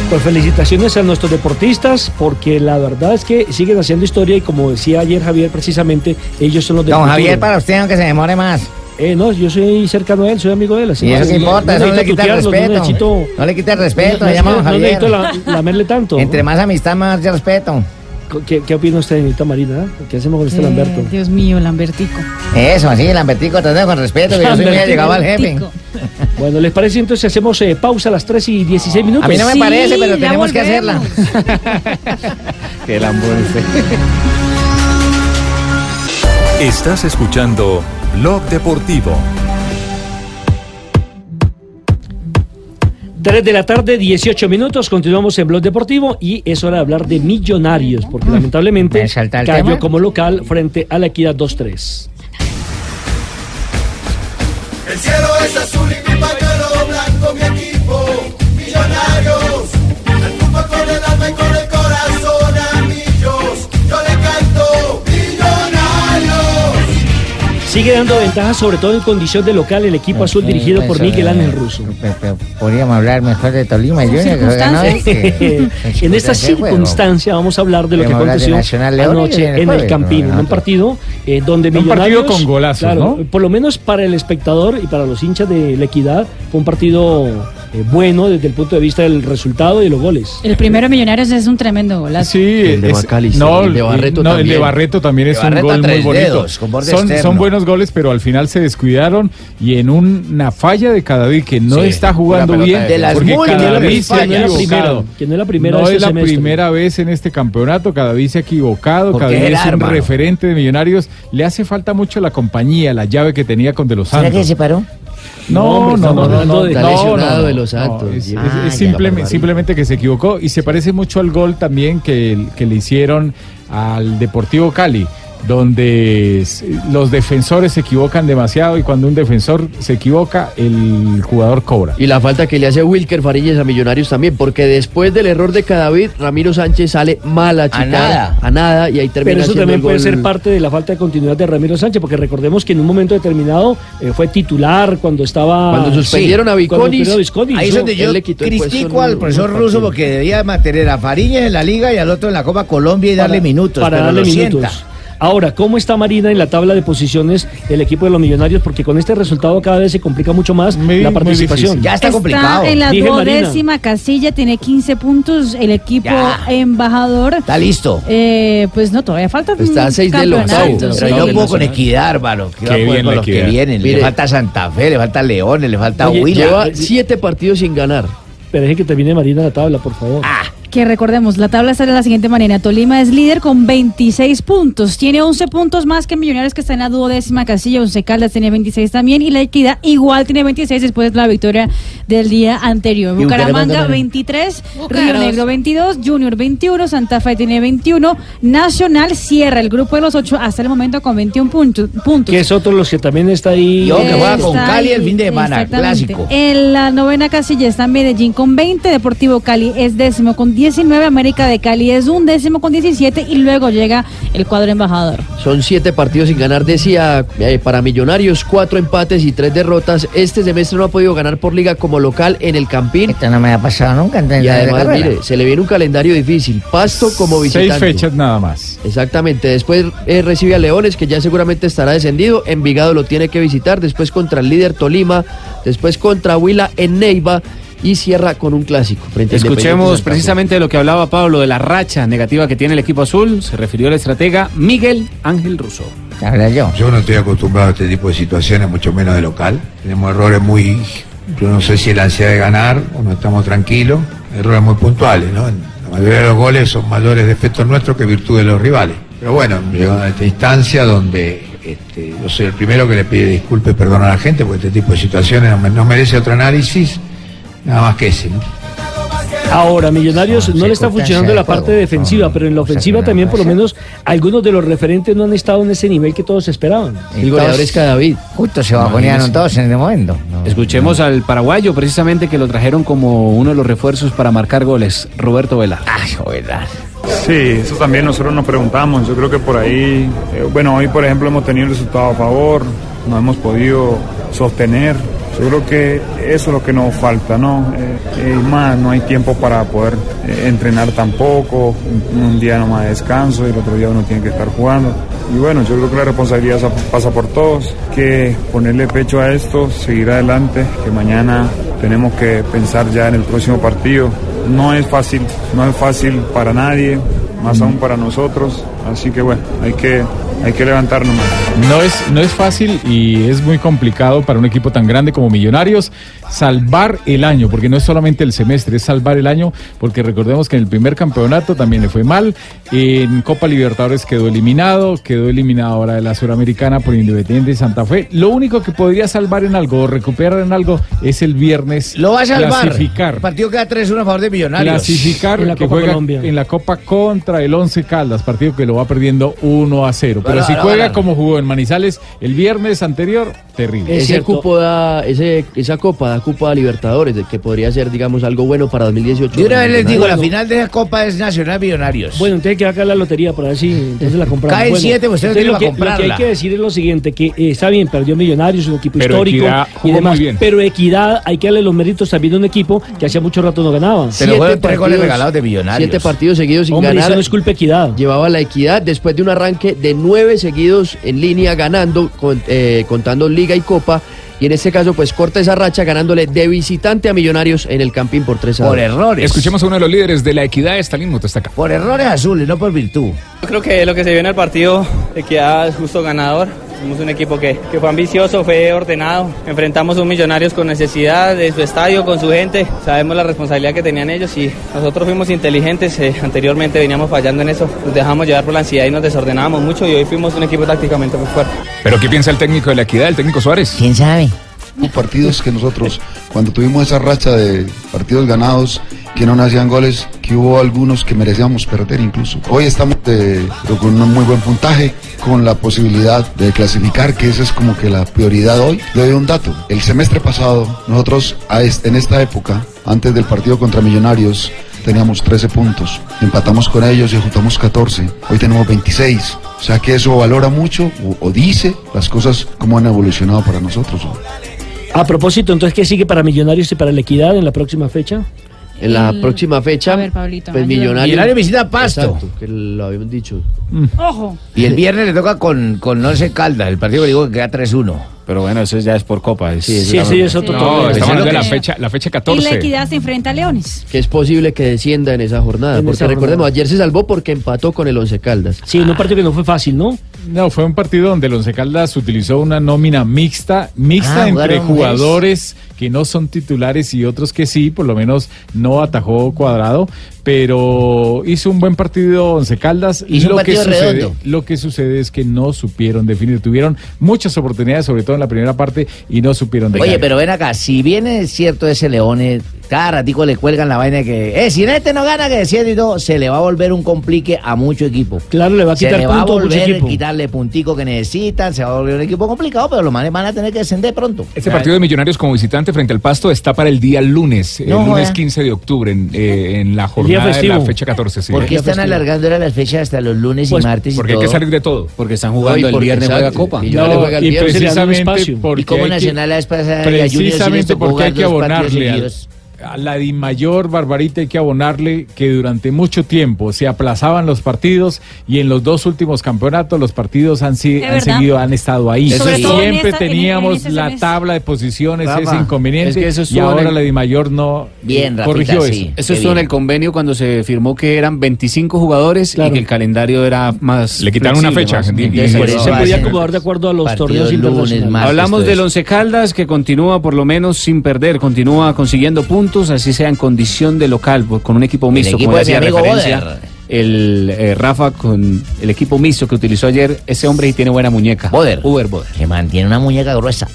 Pues felicitaciones a nuestros deportistas, porque la verdad es que siguen haciendo historia y como decía ayer Javier precisamente, ellos son los del
Don. Javier, para usted, aunque se demore más.
Eh, no, yo soy cercano a él, soy amigo de él. así
Y eso
que
qué importa, eso no le quita el respeto.
No necesito,
No le quita el respeto,
no, no, no necesito la- lamerle tanto.
Entre más amistad, más respeto.
¿Qué, qué opina usted, señorita Marina? ¿Qué hacemos con este
Eh,
Lamberto?
Dios mío, Lambertico.
Eso, así, Lambertico, tratando con respeto, que yo soy
Lambertico.
allegado al jefe. *laughs*
Bueno, ¿les parece entonces si hacemos eh, pausa a las 3 y 16 minutos?
A mí no me
Sí,
parece, pero tenemos que hacerla. *laughs*
Qué lambón.
Estás escuchando Blog Deportivo.
3 de la tarde, 18 minutos, continuamos en Blog Deportivo y es hora de hablar de Millonarios, porque lamentablemente
¿Me salta el
cayó
tema?
como local frente a la Equidad 2-3.
El cielo es azul y mi
Sigue dando ventajas, sobre todo en condición de local, el equipo azul
Sí,
dirigido por
eso,
Miguel
eh,
Ángel Russo.
pe- pe- Podríamos hablar mejor de Tolima
Son
Junior,
circunstancias.
Que- *laughs*
en esta
juego.
circunstancia vamos a hablar de lo que
Podemos
aconteció
Nacional y
anoche
en el
en el Campín,
¿no?
un partido eh, donde
Un partido
Millonarios
con golazos,
claro,
¿no?
por lo menos para el espectador y para los hinchas de la Equidad fue un partido eh, bueno desde el punto de vista del resultado y de los goles.
El primero de Millonarios es un tremendo golazo.
Sí,
El de
es-
Macalister,
no,
el de Barreto
no, el de
también.
Barreto también es un
Barreto a
gol muy bonito.
dedos,
son, son buenos goles, pero al final se descuidaron y en una falla de Cadavid que no
Sí,
está jugando bien,
de- las
porque Cadavid se ha
fallas.
Que no es la primera,
equivocado.
que no es la primera
No
de
es
este
la
semestre.
primera vez en este campeonato, Cadavid se ha equivocado,
Porque
Cadavid es un
hermano.
referente de Millonarios, le hace falta mucho la compañía, la llave que tenía con De Los
¿Será
Santos.
que se paró?
No,
No,
no, no, no,
de-
no,
Está
no,
lesionado
no,
de los
no,
Santos.
es- es-
Ah,
simplemente que se equivocó y se parece mucho al gol también que, que le hicieron al Deportivo Cali, donde los defensores se equivocan demasiado y cuando un defensor se equivoca, el jugador cobra.
Y la falta que le hace Wilker Fariñez a Millonarios también, porque después del error de Cadavid, Ramiro Sánchez sale mal a
nada.
a nada, y ahí termina
Pero eso también
el
puede ser parte de la falta de continuidad de Ramiro Sánchez, porque recordemos que en un momento determinado eh, fue titular cuando estaba...
Cuando suspendieron a Viconis,
Ahí es donde yo
le quitó
critico al profesor Russo porque debía mantener a Fariñas en la liga y al otro en la Copa Colombia y darle minutos,
para
pero
darle
lo
minutos.
sienta.
Ahora, ¿cómo está Marina en la tabla de posiciones del equipo de los Millonarios? Porque con este resultado cada vez se complica mucho más
Muy-
la participación.
Ya está, complicado.
en la
Dije Marina.
duodécima casilla, tiene 15 puntos. El equipo
Ya.
embajador,
Está listo.
eh, pues no, todavía falta
Está a
un
seis del
campeonato,
octavo.
sí.
Pero yo puedo con equidad, hermano. Que va a
Qué bien
con los que vienen.
Mire.
le falta Santa Fe, le falta Leones, le falta Huila.
Lleva siete partidos sin ganar.
Pero deje que termine Marina la tabla, por favor.
Ah,
Que recordemos, la tabla está de la siguiente manera. Tolima es líder con 26 puntos. Tiene 11 puntos más que Millonarios que está en la duodécima casilla. Once Caldas tiene 26 también. Y la Equidad igual tiene 26 después de la victoria del día anterior.
¿Y Bucaramanga,
Bucaramanga
Mari?
23, Río. Negro 22, Junior 21, Santa Fe tiene 21. Nacional cierra el grupo de los 8 hasta el momento con 21 puntos. puntos.
Que es otro de los que también está ahí.
Y ojo que juega con Cali el
ahí,
fin de semana, clásico.
En la novena casilla está Medellín con 20, Deportivo Cali es décimo con 19, América de Cali es un décimo con 17 y luego llega el cuadro embajador.
Son siete partidos sin ganar, decía, eh, para Millonarios, cuatro empates y tres derrotas. Este semestre no ha podido ganar por liga como local en el Campín.
Esto no me ha pasado nunca. en
Y además, mire, se le viene un calendario difícil. Pasto como visitante.
Seis fechas nada más.
Exactamente. Después eh, recibe a Leones, que ya seguramente estará descendido. Envigado lo tiene que visitar. Después contra el líder Tolima. Después contra Huila en Neiva. Y cierra con un clásico. Frente
Escuchemos precisamente de lo que hablaba Pablo, de la racha negativa que tiene el equipo azul. Se refirió al estratega Miguel Ángel Russo.
Habla yo.
Yo no estoy acostumbrado a este tipo de situaciones, mucho menos de local. Tenemos errores muy, yo no sé si es la ansiedad de ganar o no estamos tranquilos, errores muy puntuales, ¿no? La mayoría de los goles son mayores defectos nuestros que virtud de los rivales. Pero bueno, llegado a esta instancia donde este, yo soy el primero que le pide disculpas y perdón a la gente, porque este tipo de situaciones no, me- no merece otro análisis, nada más que ese, ¿no?
Ahora, Millonarios no le está funcionando la parte defensiva, pero en la ofensiva también, por lo menos, algunos de los referentes no han estado en ese nivel que todos esperaban.
El goleador es Cadavid.
Justo se bajonearon todos en el momento.
Escuchemos al paraguayo, precisamente que lo trajeron como uno de los refuerzos para marcar goles, Roberto Velar.
Ay, joder.
Sí, eso también nosotros nos preguntamos. Yo creo que por ahí, eh, bueno, hoy por ejemplo hemos tenido el resultado a favor, no hemos podido sostener. Yo creo que eso es lo que nos falta, ¿no? Eh, y más, no hay tiempo para poder eh, entrenar tampoco, un, un día nomás de descanso y el otro día uno tiene que estar jugando. Y bueno, yo creo que la responsabilidad sa- pasa por todos, que ponerle pecho a esto, seguir adelante, que mañana tenemos que pensar ya en el próximo partido. No es fácil, no es fácil para nadie, más aún para nosotros, así que bueno, hay que, hay que levantarnos más.
No es, no es fácil y es muy complicado para un equipo tan grande como Millonarios salvar el año, porque no es solamente el semestre, es salvar el año, porque recordemos que en el primer campeonato también le fue mal, en Copa Libertadores quedó eliminado, quedó eliminado ahora de la Suramericana por Independiente Santa Fe. Lo único que podría salvar en algo o recuperar en algo es el viernes
Lo va a salvar.
clasificar.
El partido queda 3-1 a favor de Millonarios.
Clasificar
En la
que
Copa
juega
Colombia.
en la Copa contra el Once Caldas, partido que lo va perdiendo 1 a 0. Pero si juega como jugó en Manizales el viernes anterior, terrible.
Ese cupo da, ese, esa copa da cupo a Libertadores, de que podría ser, digamos, algo bueno para 2018.
Yo una vez les digo, la final de la Copa es Nacional Millonarios.
Bueno, entonces hay que sacar la lotería para ver si entonces la compramos.
Cae
Bueno,
siete, pues usted no tiene
lo
que
que, lo que
comprarla.
hay que decir es lo siguiente, que eh, está bien, perdió Millonarios, un equipo
Pero
histórico
Equidad
y
jugó
demás,
muy bien.
pero Equidad hay que darle los méritos también a un equipo que hacía mucho rato no ganaba.
Se lo fueron tres goles regalados de Millonarios.
Siete partidos seguidos sin
Hombre,
ganar.
eso no es culpa Equidad.
Llevaba la equidad después de un arranque de nueve seguidos en línea ganando, con- eh, contando Liga y Copa. Y en este caso, pues corta esa racha ganándole de visitante a Millonarios en el Campín por 3 a 2.
Por errores.
Escuchemos a uno de los líderes de la equidad, Stalin Motestaca.
Por errores azules, no por virtud.
Yo creo que lo que se vio en el partido, Equidad es justo ganador. Somos un equipo que, que fue ambicioso, fue ordenado. Enfrentamos a un Millonarios con necesidad de su estadio, con su gente. Sabemos la responsabilidad que tenían ellos y nosotros fuimos inteligentes. eh, anteriormente veníamos fallando en eso. Nos dejamos llevar por la ansiedad y nos desordenábamos mucho y hoy fuimos un equipo tácticamente muy fuerte.
¿Pero qué piensa el técnico de la equidad, el técnico Suárez?
¿Quién sabe?
Hubo partidos que nosotros, cuando tuvimos esa racha de partidos ganados, que no hacían goles, que hubo algunos que merecíamos perder incluso. Hoy estamos con un muy buen puntaje, con la posibilidad de clasificar, que esa es como que la prioridad hoy. Le doy un dato. El semestre pasado, nosotros en esta época, antes del partido contra Millonarios, teníamos 13 puntos. Empatamos con ellos y juntamos 14. Hoy tenemos 26. O sea que eso valora mucho o, o dice las cosas como han evolucionado para nosotros. ¿no?
A propósito, entonces, ¿qué sigue para Millonarios y para la Equidad en la próxima fecha?
En la
El-
próxima fecha,
A ver, Pablito,
pues. Millonarios.
Millonario visita Pasto.
Exacto, que lo habíamos dicho.
Ojo.
Y el viernes le toca con, con Once Caldas, el partido que digo que queda 3-1.
Pero bueno, eso ya es por copa. es-
Sí,
Sí, sí, es otro
No,
torneo.
estamos hablando de la fecha, la fecha
Y la
14.
equidad se enfrenta a Leones.
Que es posible que descienda en esa jornada.
En
porque
esa
recordemos,
jornada.
ayer se salvó porque empató con el Once Caldas.
Sí, un partido que no fue fácil, ¿no?
No, fue un partido donde el Once Caldas utilizó una nómina mixta, mixta
Ah,
entre jugadores que no son titulares y otros que sí, por lo menos no atajó cuadrado, pero hizo un buen partido Once Caldas.
Hizo un
lo que sucede,
redondo.
Lo que sucede es que no supieron definir, tuvieron muchas oportunidades, sobre todo en la primera parte, y no supieron definir.
Oye, pero ven acá, si viene cierto ese León, eh, cada ratico le cuelgan la vaina de que, eh, si este no gana, que desciende y todo, se le va a volver un complique a mucho equipo.
Claro, le va a
Se
quitar
le va a volver a quitarle puntico que necesitan, se va a volver un equipo complicado, pero los manes van a tener que descender pronto.
Este partido de Millonarios como visitante frente al Pasto está para el día lunes, el
No
lunes
joda.
15 de octubre, en, eh, en la jornada de la fecha 14. Sí.
¿Por qué están alargando ahora las fechas hasta los lunes
Pues,
y martes y
Porque hay que salir de todo.
Porque están
No, y
jugando el
porque
viernes juega copa.
Millonarios
No,
juega el
y
viernes.
se
precisamente porque
¿Y
que-
Nacional la vez pasada y
precisamente porque hay
jugar
que abonarle? A la di mayor barbarita hay que abonarle que durante mucho tiempo se aplazaban los partidos y en los dos últimos campeonatos los partidos han, si- han seguido han estado ahí. Siempre
esta- en- en
teníamos la tabla de posiciones
Rafa,
ese inconveniente
es que eso
y ahora
el-
la di mayor no
Bien, Rafita,
corrigió
sí.
eso.
Eso estuvo en el convenio cuando se firmó que eran 25 jugadores
Claro.
y que el calendario era más.
Le quitaron una fecha,
más-
y- y-
Entonces,
y-
por
Se podía acomodar de acuerdo a los torneos internacionales.
Hablamos del. Once Caldas que continúa por lo menos sin perder, continúa consiguiendo puntos, así sea en condición de local, por- con un equipo mixto,
equipo
como decía referencia.
Boder.
El eh, Rafa con el equipo mixto que utilizó ayer, ese hombre sí tiene buena muñeca.
Boder.
Uber Boder.
Que mantiene una muñeca gruesa.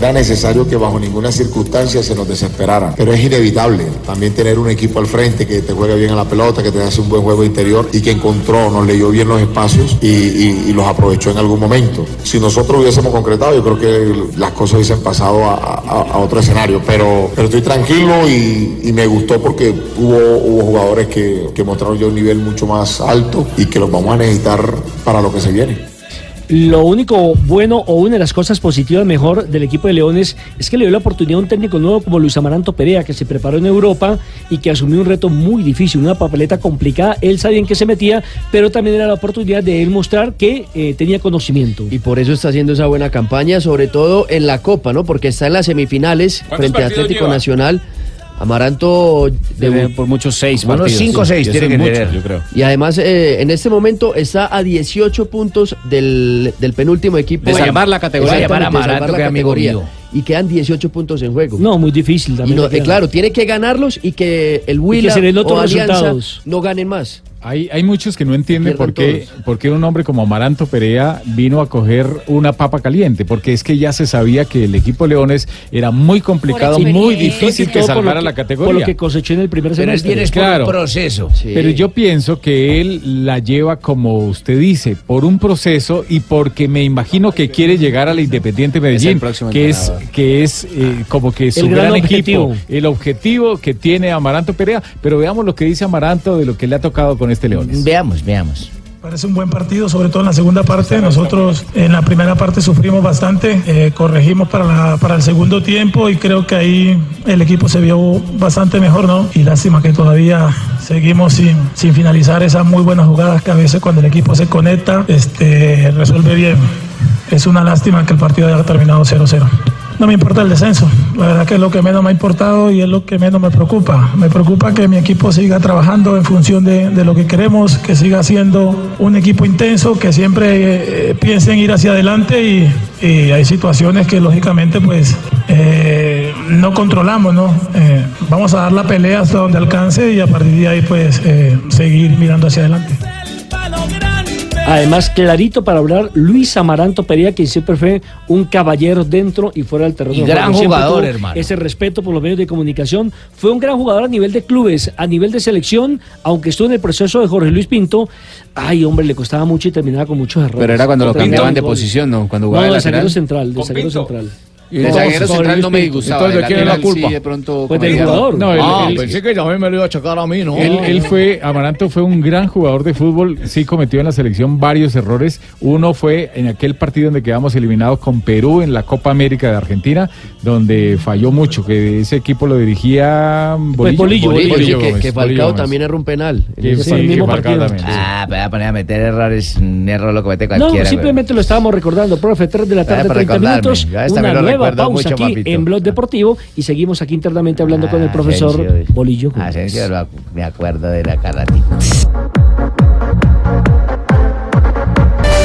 Era necesario que bajo ninguna circunstancia se nos desesperaran, pero es inevitable también tener un equipo al frente que te juegue bien a la pelota, que te hace un buen juego interior y que encontró, nos leyó bien los espacios y, los aprovechó en algún momento. Si nosotros hubiésemos concretado, yo creo que las cosas hubiesen pasado a, otro escenario, pero, pero estoy tranquilo y, me gustó porque hubo, hubo jugadores que, que mostraron ya un nivel mucho más alto y que los vamos a necesitar para lo que se viene.
Lo único bueno o una de las cosas positivas mejor del equipo de Leones es que le dio la oportunidad a un técnico nuevo como Luis Amaranto Perea, que se preparó en Europa y que asumió un reto muy difícil, una papeleta complicada. Él sabía en qué se metía, pero también era la oportunidad de él mostrar que eh, tenía conocimiento.
Y por eso está haciendo esa buena campaña, sobre todo en la Copa, ¿no? Porque está en las semifinales
¿Cuántos
frente a Atlético
lleva?
Nacional. Amaranto
Debe por muchos seis
Unos
partidos.
cinco o seis
Y eso
tiene que
mucho,
tener.
yo creo.
y además eh, en este momento está a 18 puntos del, del penúltimo equipo.
De salvar la categoría.
De
Amaranto,
salvar
que
la categoría. Y quedan 18 puntos en juego.
No, muy difícil
Y
también.
no, eh, claro, tiene que ganarlos y que el Huila
se den
o Alianza
resultados.
no ganen más.
Hay, hay muchos que no entienden por qué, por qué un hombre como Amaranto Perea vino a coger una papa caliente, porque es que ya se sabía que el equipo Leones era muy complicado, muy difícil que salvara
que-
la categoría.
por lo que cosechó en el primer
Pero
semestre.
viene es por un proceso.
Pero yo pienso que él la lleva, como usted dice, por un proceso y porque me imagino que quiere llegar al Independiente Medellín, que es, que es eh, como que su
El gran
gran, equipo, el objetivo que tiene Amaranto Perea. Pero veamos lo que dice Amaranto de lo que le ha tocado con este Leones.
Veamos, veamos.
Parece un buen partido, sobre todo en la segunda parte. Nosotros en la primera parte sufrimos bastante, eh, corregimos para, la- para el segundo tiempo y creo que ahí el equipo se vio bastante mejor, ¿no? Y lástima que todavía seguimos sin, sin finalizar esas muy buenas jugadas que a veces cuando el equipo se conecta, este, resuelve bien. Es una lástima que el partido haya terminado 0-0. No me importa el descenso, la verdad que es lo que menos me ha importado y es lo que menos me preocupa. Me preocupa que mi equipo siga trabajando en función de, de lo que queremos, que siga siendo un equipo intenso, que siempre eh, piense en ir hacia adelante y, hay situaciones que lógicamente pues eh, no controlamos, ¿no? Eh, vamos a dar la pelea hasta donde alcance y a partir de ahí pues eh, seguir mirando hacia adelante.
Además, clarito para hablar, Luis Amaranto Perea, que siempre fue un caballero dentro y fuera del terreno.
Y gran
juego.
Jugador, hermano.
Ese respeto por los medios de comunicación. Fue un gran jugador a nivel de clubes, a nivel de selección, aunque estuvo en el proceso de Jorge Luis Pinto. Ay, hombre, le costaba mucho y terminaba con muchos errores.
Pero era cuando lo cambiaban de posición, ¿no? Cuando jugaba
No,
de lateral.
central, de central.
Y de zaguero central no me disgustaba.
Entonces,
de
¿de quién es la
lateral sí,
culpa?
de pronto
Pues del jugador.
No, él-
Ah,
él-
pensé que también me lo iba a chocar a mí, ¿no?
Él, él fue, Amaranto fue un gran jugador de fútbol, sí cometió en la selección varios errores. Uno fue en aquel partido donde quedamos eliminados con Perú en la Copa América de Argentina, donde falló mucho, que ese equipo lo dirigía
Pues Bolillo,
Bolillo, sí, que,
Gómez,
que
Bolillo
Falcao también erró un penal. en
Que
ese
sí,
mismo
Falcao
partido.
también, sí.
Ah, voy a poner a meter errores, un error lo comete
No,
cualquiera.
simplemente lo estábamos recordando, profe, 3 de la
Vaya
tarde,
por
30
recordarme.
minutos, una
lo
nueva pausa
mucho,
aquí
papito.
en Blog Deportivo y seguimos aquí internamente hablando con el
Ah,
profesor
Asensio,
Bolillo.
Me acuerdo de la carratita.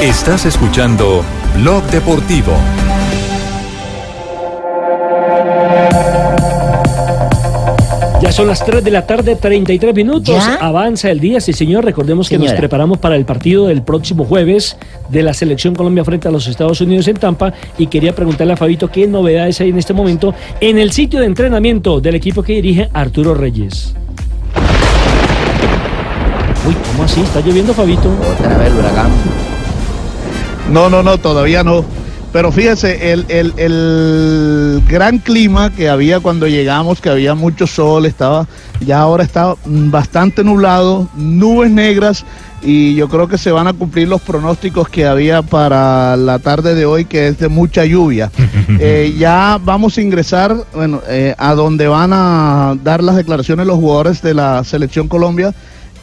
Estás escuchando Blog Deportivo.
Ya son las 3 de la tarde, 33 minutos.
¿Ya?
Avanza el día, sí señor. Recordemos que nos preparamos para el partido del próximo jueves de la Selección Colombia frente a los Estados Unidos en Tampa. Y quería preguntarle a Fabito qué novedades hay en este momento en el sitio de entrenamiento del equipo que dirige Arturo Reyes. Uy, ¿cómo así? ¿Está lloviendo, Fabito?
Otra vez el huracán.
No, no, no, todavía no. Pero fíjese, el, el- el gran clima que había cuando llegamos, que había mucho sol, estaba, ya ahora está bastante nublado, nubes negras, y yo creo que se van a cumplir los pronósticos que había para la tarde de hoy, que es de mucha lluvia. *laughs* Eh, ya vamos a ingresar, bueno, eh, a donde van a dar las declaraciones los jugadores de la Selección Colombia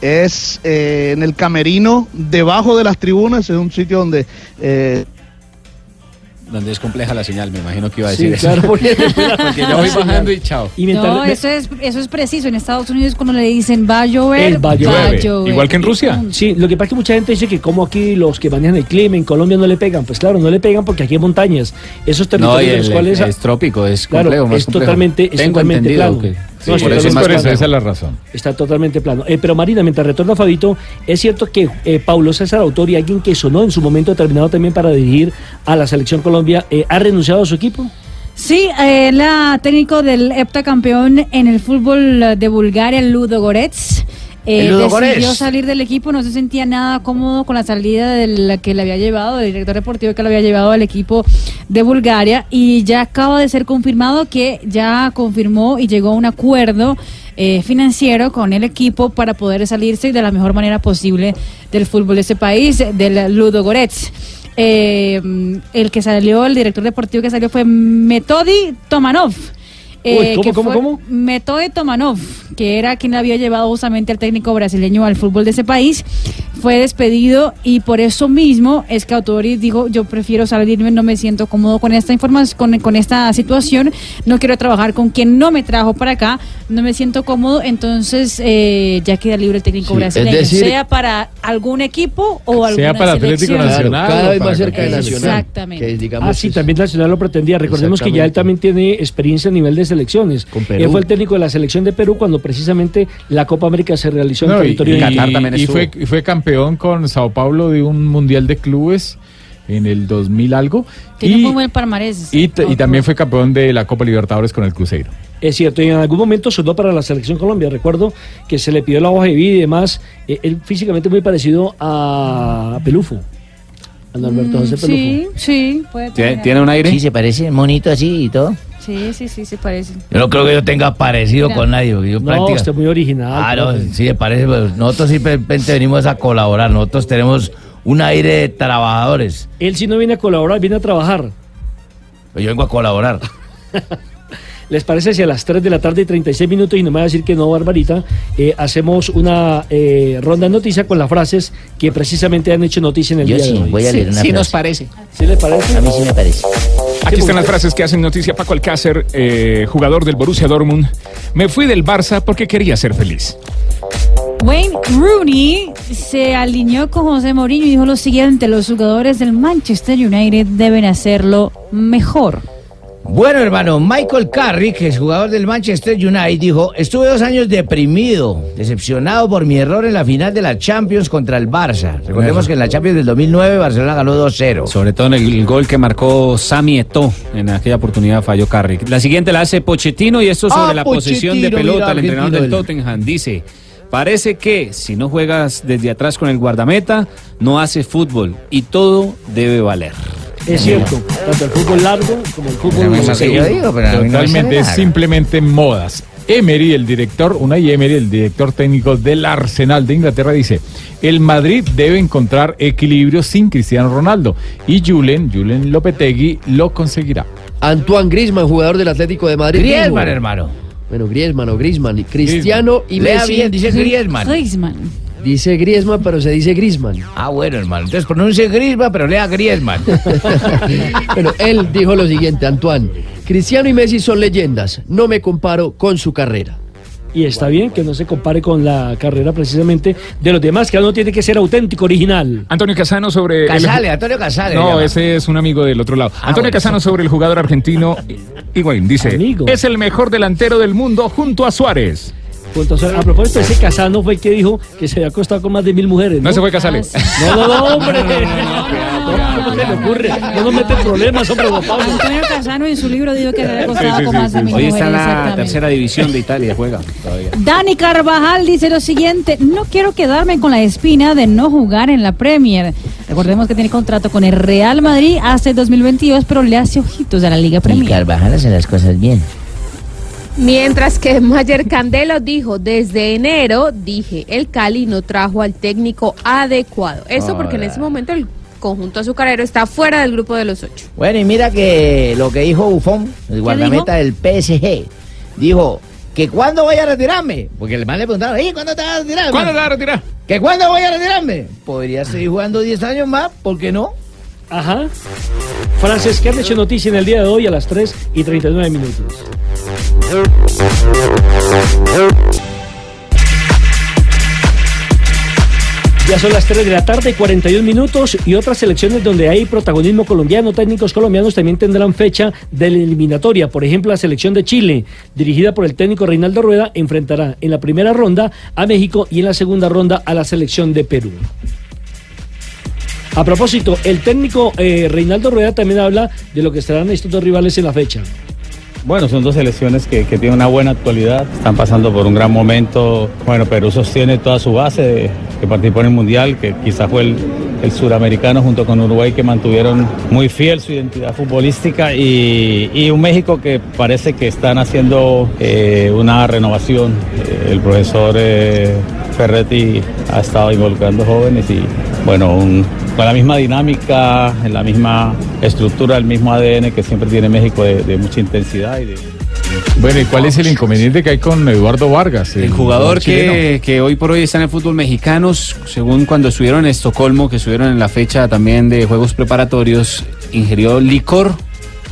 es eh, en el camerino debajo de las tribunas, es un sitio donde eh,
Donde es compleja la señal, me imagino que iba a
Sí,
decir
claro,
eso.
porque- *laughs*
Porque yo *laughs* voy bajando y chao.
Y mientras-
No, eso es, eso es preciso. En Estados Unidos cuando le dicen va a llover,
El va a llover.
llover.
Sí, lo que pasa es que mucha gente dice que como aquí los que manejan el clima en Colombia no le pegan. Pues claro, no le pegan porque aquí hay montañas. Esos
No,
territorios en los cuales...
es trópico, es
Claro,
complejo, más
es
complejo.
totalmente, es
Tengo
totalmente
entendido
plano.
que- sí,
es
por eso es
totalmente
más
plano.
complejo.
Esa es la razón.
Está totalmente plano. Eh, pero Marina, mientras retorna Fabito, es cierto que eh, Paulo César Autor y alguien que sonó en su momento determinado también para dirigir a la selección Colombia, eh, ¿ha renunciado a su equipo?
Sí, eh, la técnico del heptacampeón en el fútbol de Bulgaria, Ludo Goretz. Eh,
El
decidió salir del equipo, no se sentía nada cómodo con la salida del que le había llevado, del director deportivo que le había llevado al equipo de Bulgaria y ya acaba de ser confirmado que ya confirmó y llegó a un acuerdo eh, financiero con el equipo para poder salirse de la mejor manera posible del fútbol de ese país, del Ludo Goretz. Eh, el que salió, el director deportivo que salió fue Metodi Tomanov.
Uy, ¿cómo,
que
cómo,
fue
cómo?
Tomanov, que era quien había llevado justamente al técnico brasileño al fútbol de ese país, fue despedido y por eso mismo es que Autori dijo, yo prefiero salirme, no me siento cómodo con esta información, con, con esta situación, no quiero trabajar con quien no me trajo para acá, no me siento cómodo, entonces eh, ya queda libre el técnico
Sí,
brasileño,
decir-
sea para algún equipo o alguna
Sea para Atlético
selección.
Nacional
cada
o
vez más cerca de Nacional.
Exactamente.
Que, digamos,
ah, sí, también Nacional lo pretendía. Recordemos que ya él también tiene experiencia a nivel de selecciones.
Perú.
Él fue el técnico de la selección de Perú cuando precisamente la Copa América se realizó en
No, y,
territorio
y- y fue, y fue campeón con Sao Paulo de un mundial de clubes en el 2000 algo.
Tiene
Y,
muy buen palmarés.
y, también fue campeón de la Copa Libertadores con el Cruzeiro.
Es cierto, y en algún momento sonó para la selección Colombia. Recuerdo que se le pidió la hoja de vida y demás. Eh, él físicamente muy parecido a Pelufo. A Norberto José Pelufo.
Sí, sí, puede tener.
un aire?
Sí, se parece, monito así y todo.
Sí, sí, sí, se parece.
Yo no creo que yo tenga parecido
Mira.
con nadie. Yo
No,
práctica-
usted es muy original.
Ah, no,
profe.
sí, me parece. pues, nosotros simplemente venimos a colaborar. Nosotros tenemos un aire de trabajadores.
Él si no viene a colaborar, viene a trabajar.
Yo vengo a colaborar. *laughs*
¿Les parece si a las 3 de la tarde y 36 minutos, y no me va a decir que no, Barbarita, eh, hacemos una eh, ronda de noticias con las frases que precisamente han hecho noticia en el
Yo
día
sí,
de hoy?
voy a leer una
Sí, nos
frase.
parece.
¿Sí le parece?
A mí sí me parece.
Aquí están las frases que hacen noticia Paco Alcácer, eh, jugador del Borussia Dortmund. Me fui del Barça porque quería ser feliz.
Wayne Rooney se alineó con José Mourinho y dijo lo siguiente, los jugadores del Manchester United deben hacerlo mejor.
Bueno, hermano, Michael Carrick, que es jugador del Manchester United, dijo, estuve dos años deprimido, decepcionado por mi error en la final de la Champions contra el Barça. Recordemos que en la Champions del 2009 Barcelona ganó 2-0.
Sobre todo en el, el gol que marcó Sami Eto'o en aquella oportunidad falló Carrick. La siguiente la hace Pochettino y esto sobre
Ah,
la posesión de pelota. el entrenador del Tottenham dice, parece que si no juegas desde atrás con el guardameta, no hace fútbol y todo debe valer.
Es cierto, tanto el fútbol largo como el fútbol
mismo que
seguido.
yo digo, pero no
Totalmente, es simplemente modas. Emery, el director, Unai Emery, el director técnico del Arsenal de Inglaterra, dice, el Madrid debe encontrar equilibrio sin Cristiano Ronaldo y Julen, Julen Lopetegui, lo conseguirá.
Antoine Griezmann, jugador del Atlético de Madrid.
Griezmann, hermano.
Bueno, Griezmann o Griezmann. y Cristiano y
Lea
Messi.
bien, dice Griezmann.
Griezmann.
Dice Griezmann, pero se dice Griezmann.
Ah, bueno, hermano. Entonces pronuncie Griezmann, pero lea Griezmann. *laughs*
bueno, él dijo lo siguiente, Antoine. Cristiano y Messi son leyendas. No me comparo con su carrera.
Y está bien que no se compare con la carrera precisamente de los demás, que uno tiene que ser auténtico, original.
Antonio Casano sobre... el-
Casale, Antonio Casale.
No, ese es un amigo del otro lado. Antonio
bueno,
Casano sobre el jugador argentino Higuaín dice,
Amigo.
es el mejor delantero del mundo junto a Suárez.
A propósito, ese Casano fue el que dijo que se había acostado con más de mil mujeres. No,
No se fue Casale.
No, no, no, hombre. No, ¿Cómo se le ocurre? No nos mete problemas, hombre, don Pablo.
Antonio Casano en su libro dijo que se había acostado
sí,
con
sí,
más de
sí.
mil
Hoy está
mujeres,
la tercera división de Italia, juega todavía.
Dani Carvajal dice lo siguiente, no quiero quedarme con la espina de no jugar en la Premier. Recordemos que tiene contrato con el Real Madrid hasta el 2022, pero le hace ojitos a la Liga
Y
Premier.
Carvajal hace las cosas bien.
Mientras que *laughs* Mayer Candelo dijo, desde enero, dije, el Cali no trajo al técnico adecuado. Eso porque en ese momento el conjunto azucarero está fuera del grupo de los ocho.
Bueno, y mira que lo que dijo Buffon, el guardameta del PSG, dijo que cuando voy a retirarme, porque el man le preguntaron, "Ey, ¿cuándo te vas a retirar?
¿Cuándo
man?"
te vas a retirar?
¿Que cuándo voy a retirarme? Podría seguir jugando 10 años más, ¿por qué no?
Ajá. Frances, que han hecho noticia en el día de hoy a las 3 y 39 minutos. Ya son las 3 de la tarde, 41 minutos y otras selecciones donde hay protagonismo colombiano, técnicos colombianos también tendrán fecha de la eliminatoria. Por ejemplo, la selección de Chile, dirigida por el técnico Reinaldo Rueda, enfrentará en la primera ronda a México y en la segunda ronda a la selección de Perú. A propósito, el técnico eh, Reinaldo Rueda también habla de lo que estarán estos dos rivales en la fecha.
Bueno, son dos selecciones que, que tienen una buena actualidad, están pasando por un gran momento. Bueno, Perú sostiene toda su base, de- que participó en el Mundial, que quizás fue el, el suramericano junto con Uruguay que mantuvieron muy fiel su identidad futbolística y, y un México que parece que están haciendo eh, una renovación. Eh, el profesor eh, Ferretti ha estado involucrando jóvenes y bueno, un- con la misma dinámica, en la misma estructura, el mismo ADN que siempre tiene México de, de mucha intensidad y de...
Bueno, ¿y cuál es el inconveniente que hay con Eduardo Vargas?
El jugador que, que hoy por hoy está en el fútbol mexicano, según cuando estuvieron en Estocolmo, que estuvieron en la fecha también de Juegos Preparatorios, ingirió licor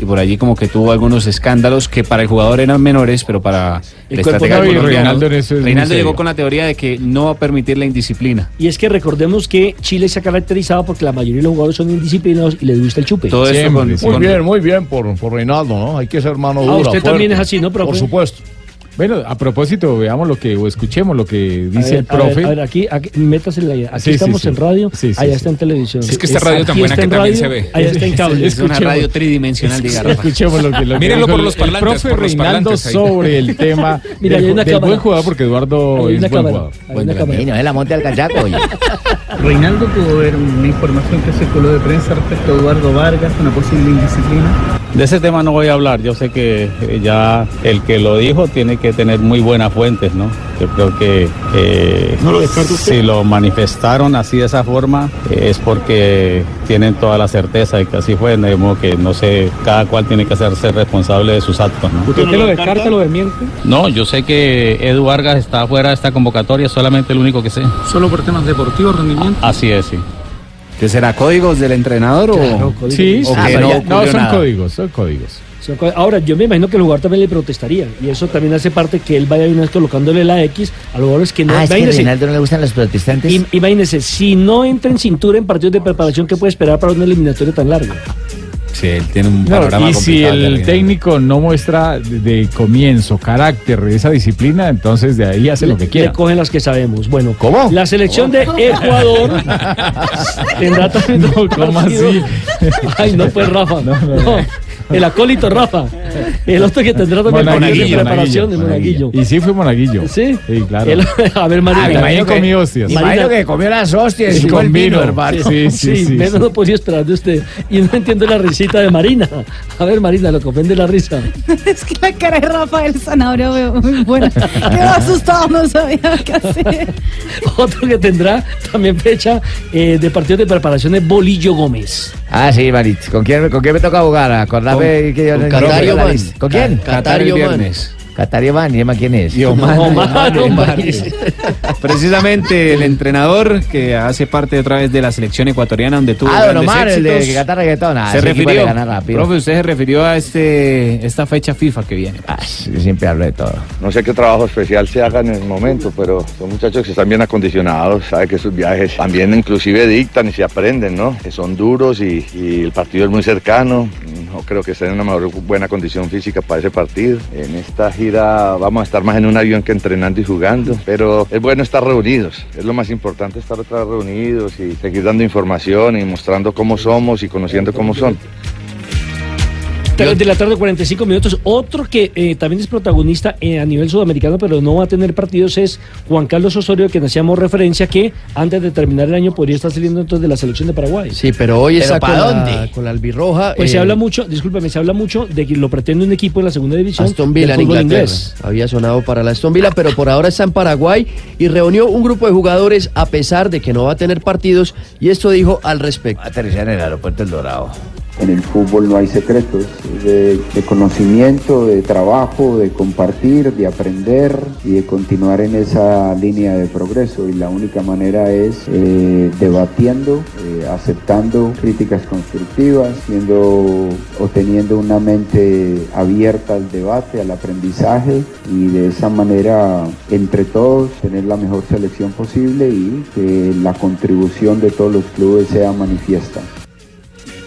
y por allí como que tuvo algunos escándalos que para el jugador eran menores, pero para
El
estratega
técnico.
colombiana-
Reinaldo en eso es
Reinaldo llegó con la teoría de que no va a permitir la indisciplina.
Y es que recordemos que Chile se ha caracterizado porque la mayoría de los jugadores son indisciplinados y les gusta el chupe.
Todo esto con-
Muy bien, muy bien por, por Reinaldo, ¿no? Hay que ser mano
Ah,
dura.
usted también es así, ¿no, profe?
Por supuesto.
Bueno, a propósito, veamos lo que, o escuchemos lo que
A
dice
ver,
el
a ver,
profe.
A ver, aquí, aquí métase en la Aquí
Sí, sí,
estamos
sí.
en radio,
Sí, sí,
allá
sí.
está en televisión.
Es que esta radio tan buena que
en
también
radio,
se ve.
Allá está en cable.
Es una radio tridimensional, diga.
Escuchemos lo que, lo
Mírenlo por
el-
los
el
parlantes,
profe
por los
Reinaldo sobre el tema *laughs*
Mira,
del,
hay una
del
cámara.
buen jugador, porque Eduardo
Hay
es
una
buen
cámara,
jugador. Buen delantero.
cámara.
no es la monte al cachaco, oye.
Reinaldo pudo ver una información que circuló de prensa respecto a Eduardo Vargas, una posible indisciplina.
De ese tema no voy a hablar. Yo sé que ya el que lo dijo tiene que tener muy buenas fuentes, ¿no? Yo creo que eh,
¿No lo
si lo manifestaron así de esa forma eh, es porque tienen toda la certeza de que así fue. De modo que no sé, cada cual tiene que hacerse responsable de sus actos, ¿no?
¿Usted lo descarta, lo desmiente?
No, yo sé que Edu Vargas está fuera de esta convocatoria, solamente el único que sé.
¿Solo por temas deportivos, rendimiento?
Así es, sí.
¿Qué será? ¿Códigos del entrenador
Claro,
o...?
códigos.
Sí,
o
ah,
que no
ya- no, son
nada?
códigos, son códigos.
Son Ahora, yo me imagino que el jugador también le protestaría. Y eso también hace parte que él vaya una vez colocándole la X a los jugadores que no.
Ah, es que Reinaldo no le gustan los protestantes.
im- imagínese, si no entra en cintura en partidos de preparación, ¿qué puede esperar para un eliminatorio tan largo?
Sí, él tiene un
No,
panorama
y si el técnico no muestra de, de comienzo carácter de esa disciplina, entonces de ahí hace lo que
Le
quiera.
cogen las que sabemos. Bueno,
¿Cómo?
la selección de Ecuador *laughs* tendrá también dos
¿cómo así?
Ay, no, pues Rafa. No, el acólito Rafa. El otro que tendrá también partidos de
Monaguillo,
preparación de
Monaguillo.
Monaguillo.
Y sí fue monaguillo.
Sí.
Sí, claro.
El- a ver, Marina.
Ah, imagino que comí hostias.
Imagino que comió las hostias y
con
vino,
vino.
hermano.
Sí, sí, sí,
menos
sí.
no podía esperar de usted. Y no entiendo la risita de Marina. A ver, Marina, lo comprende la risa. *laughs*
Es que la cara de Rafael Zanabria veo muy buena. Quedó asustado, no sabía qué hacer. *laughs*
Otro que tendrá también fecha eh, de partidos de preparación es Bolillo Gómez.
Ah, sí, Marit. ¿Con quién, ¿Con quién me toca jugar? Acordame
Con-
que yo
con Catario
no-
Man.
¿Con quién?
Ca- Catario
el
¿y Emma quién es?
Y Omar,
Omar, Omar.
Precisamente el entrenador que hace parte otra vez de la selección ecuatoriana donde tuvo
Ah,
grandes
Omar, el de
éxitos.
canta reggaetón. Ah,
se refirió, profe, usted se refirió a este esta fecha FIFA que viene.
Ah, yo siempre hablo de todo.
No sé qué trabajo especial se haga en el momento, pero son muchachos que están bien acondicionados, sabe que sus viajes también inclusive dictan y se aprenden, ¿no? Que son duros y, y el partido es muy cercano. No creo que estén en una mejor buena condición física para ese partido. En esta gira vamos a estar más en un avión que entrenando y jugando, pero es bueno estar reunidos. Es lo más importante estar otra vez reunidos y seguir dando información y mostrando cómo somos y conociendo cómo son.
3 de la tarde, 45 minutos. Otro que eh, también es protagonista eh, a nivel sudamericano, pero no va a tener partidos, es Juan Carlos Osorio, que hacíamos referencia que antes de terminar el año podría estar saliendo entonces de la selección de Paraguay.
Sí, pero hoy
¿Pero
está con la,
dónde?
con la albirroja.
Pues se
eh,
habla mucho, discúlpeme, se habla mucho de que lo pretende un equipo en la segunda división.
Aston Villa en Inglaterra.
inglés.
Había sonado para la Aston Villa, pero por ahora está en Paraguay y reunió un grupo de jugadores a pesar de que no va a tener partidos y esto dijo al respecto.
Aterrizar en el aeropuerto El Dorado.
En el fútbol no hay secretos, de, de conocimiento, de trabajo, de compartir, de aprender y de continuar en esa línea de progreso. Y la única manera es eh, debatiendo, eh, aceptando críticas constructivas, siendo o teniendo una mente abierta al debate, al aprendizaje y de esa manera entre todos tener la mejor selección posible y que la contribución de todos los clubes sea manifiesta.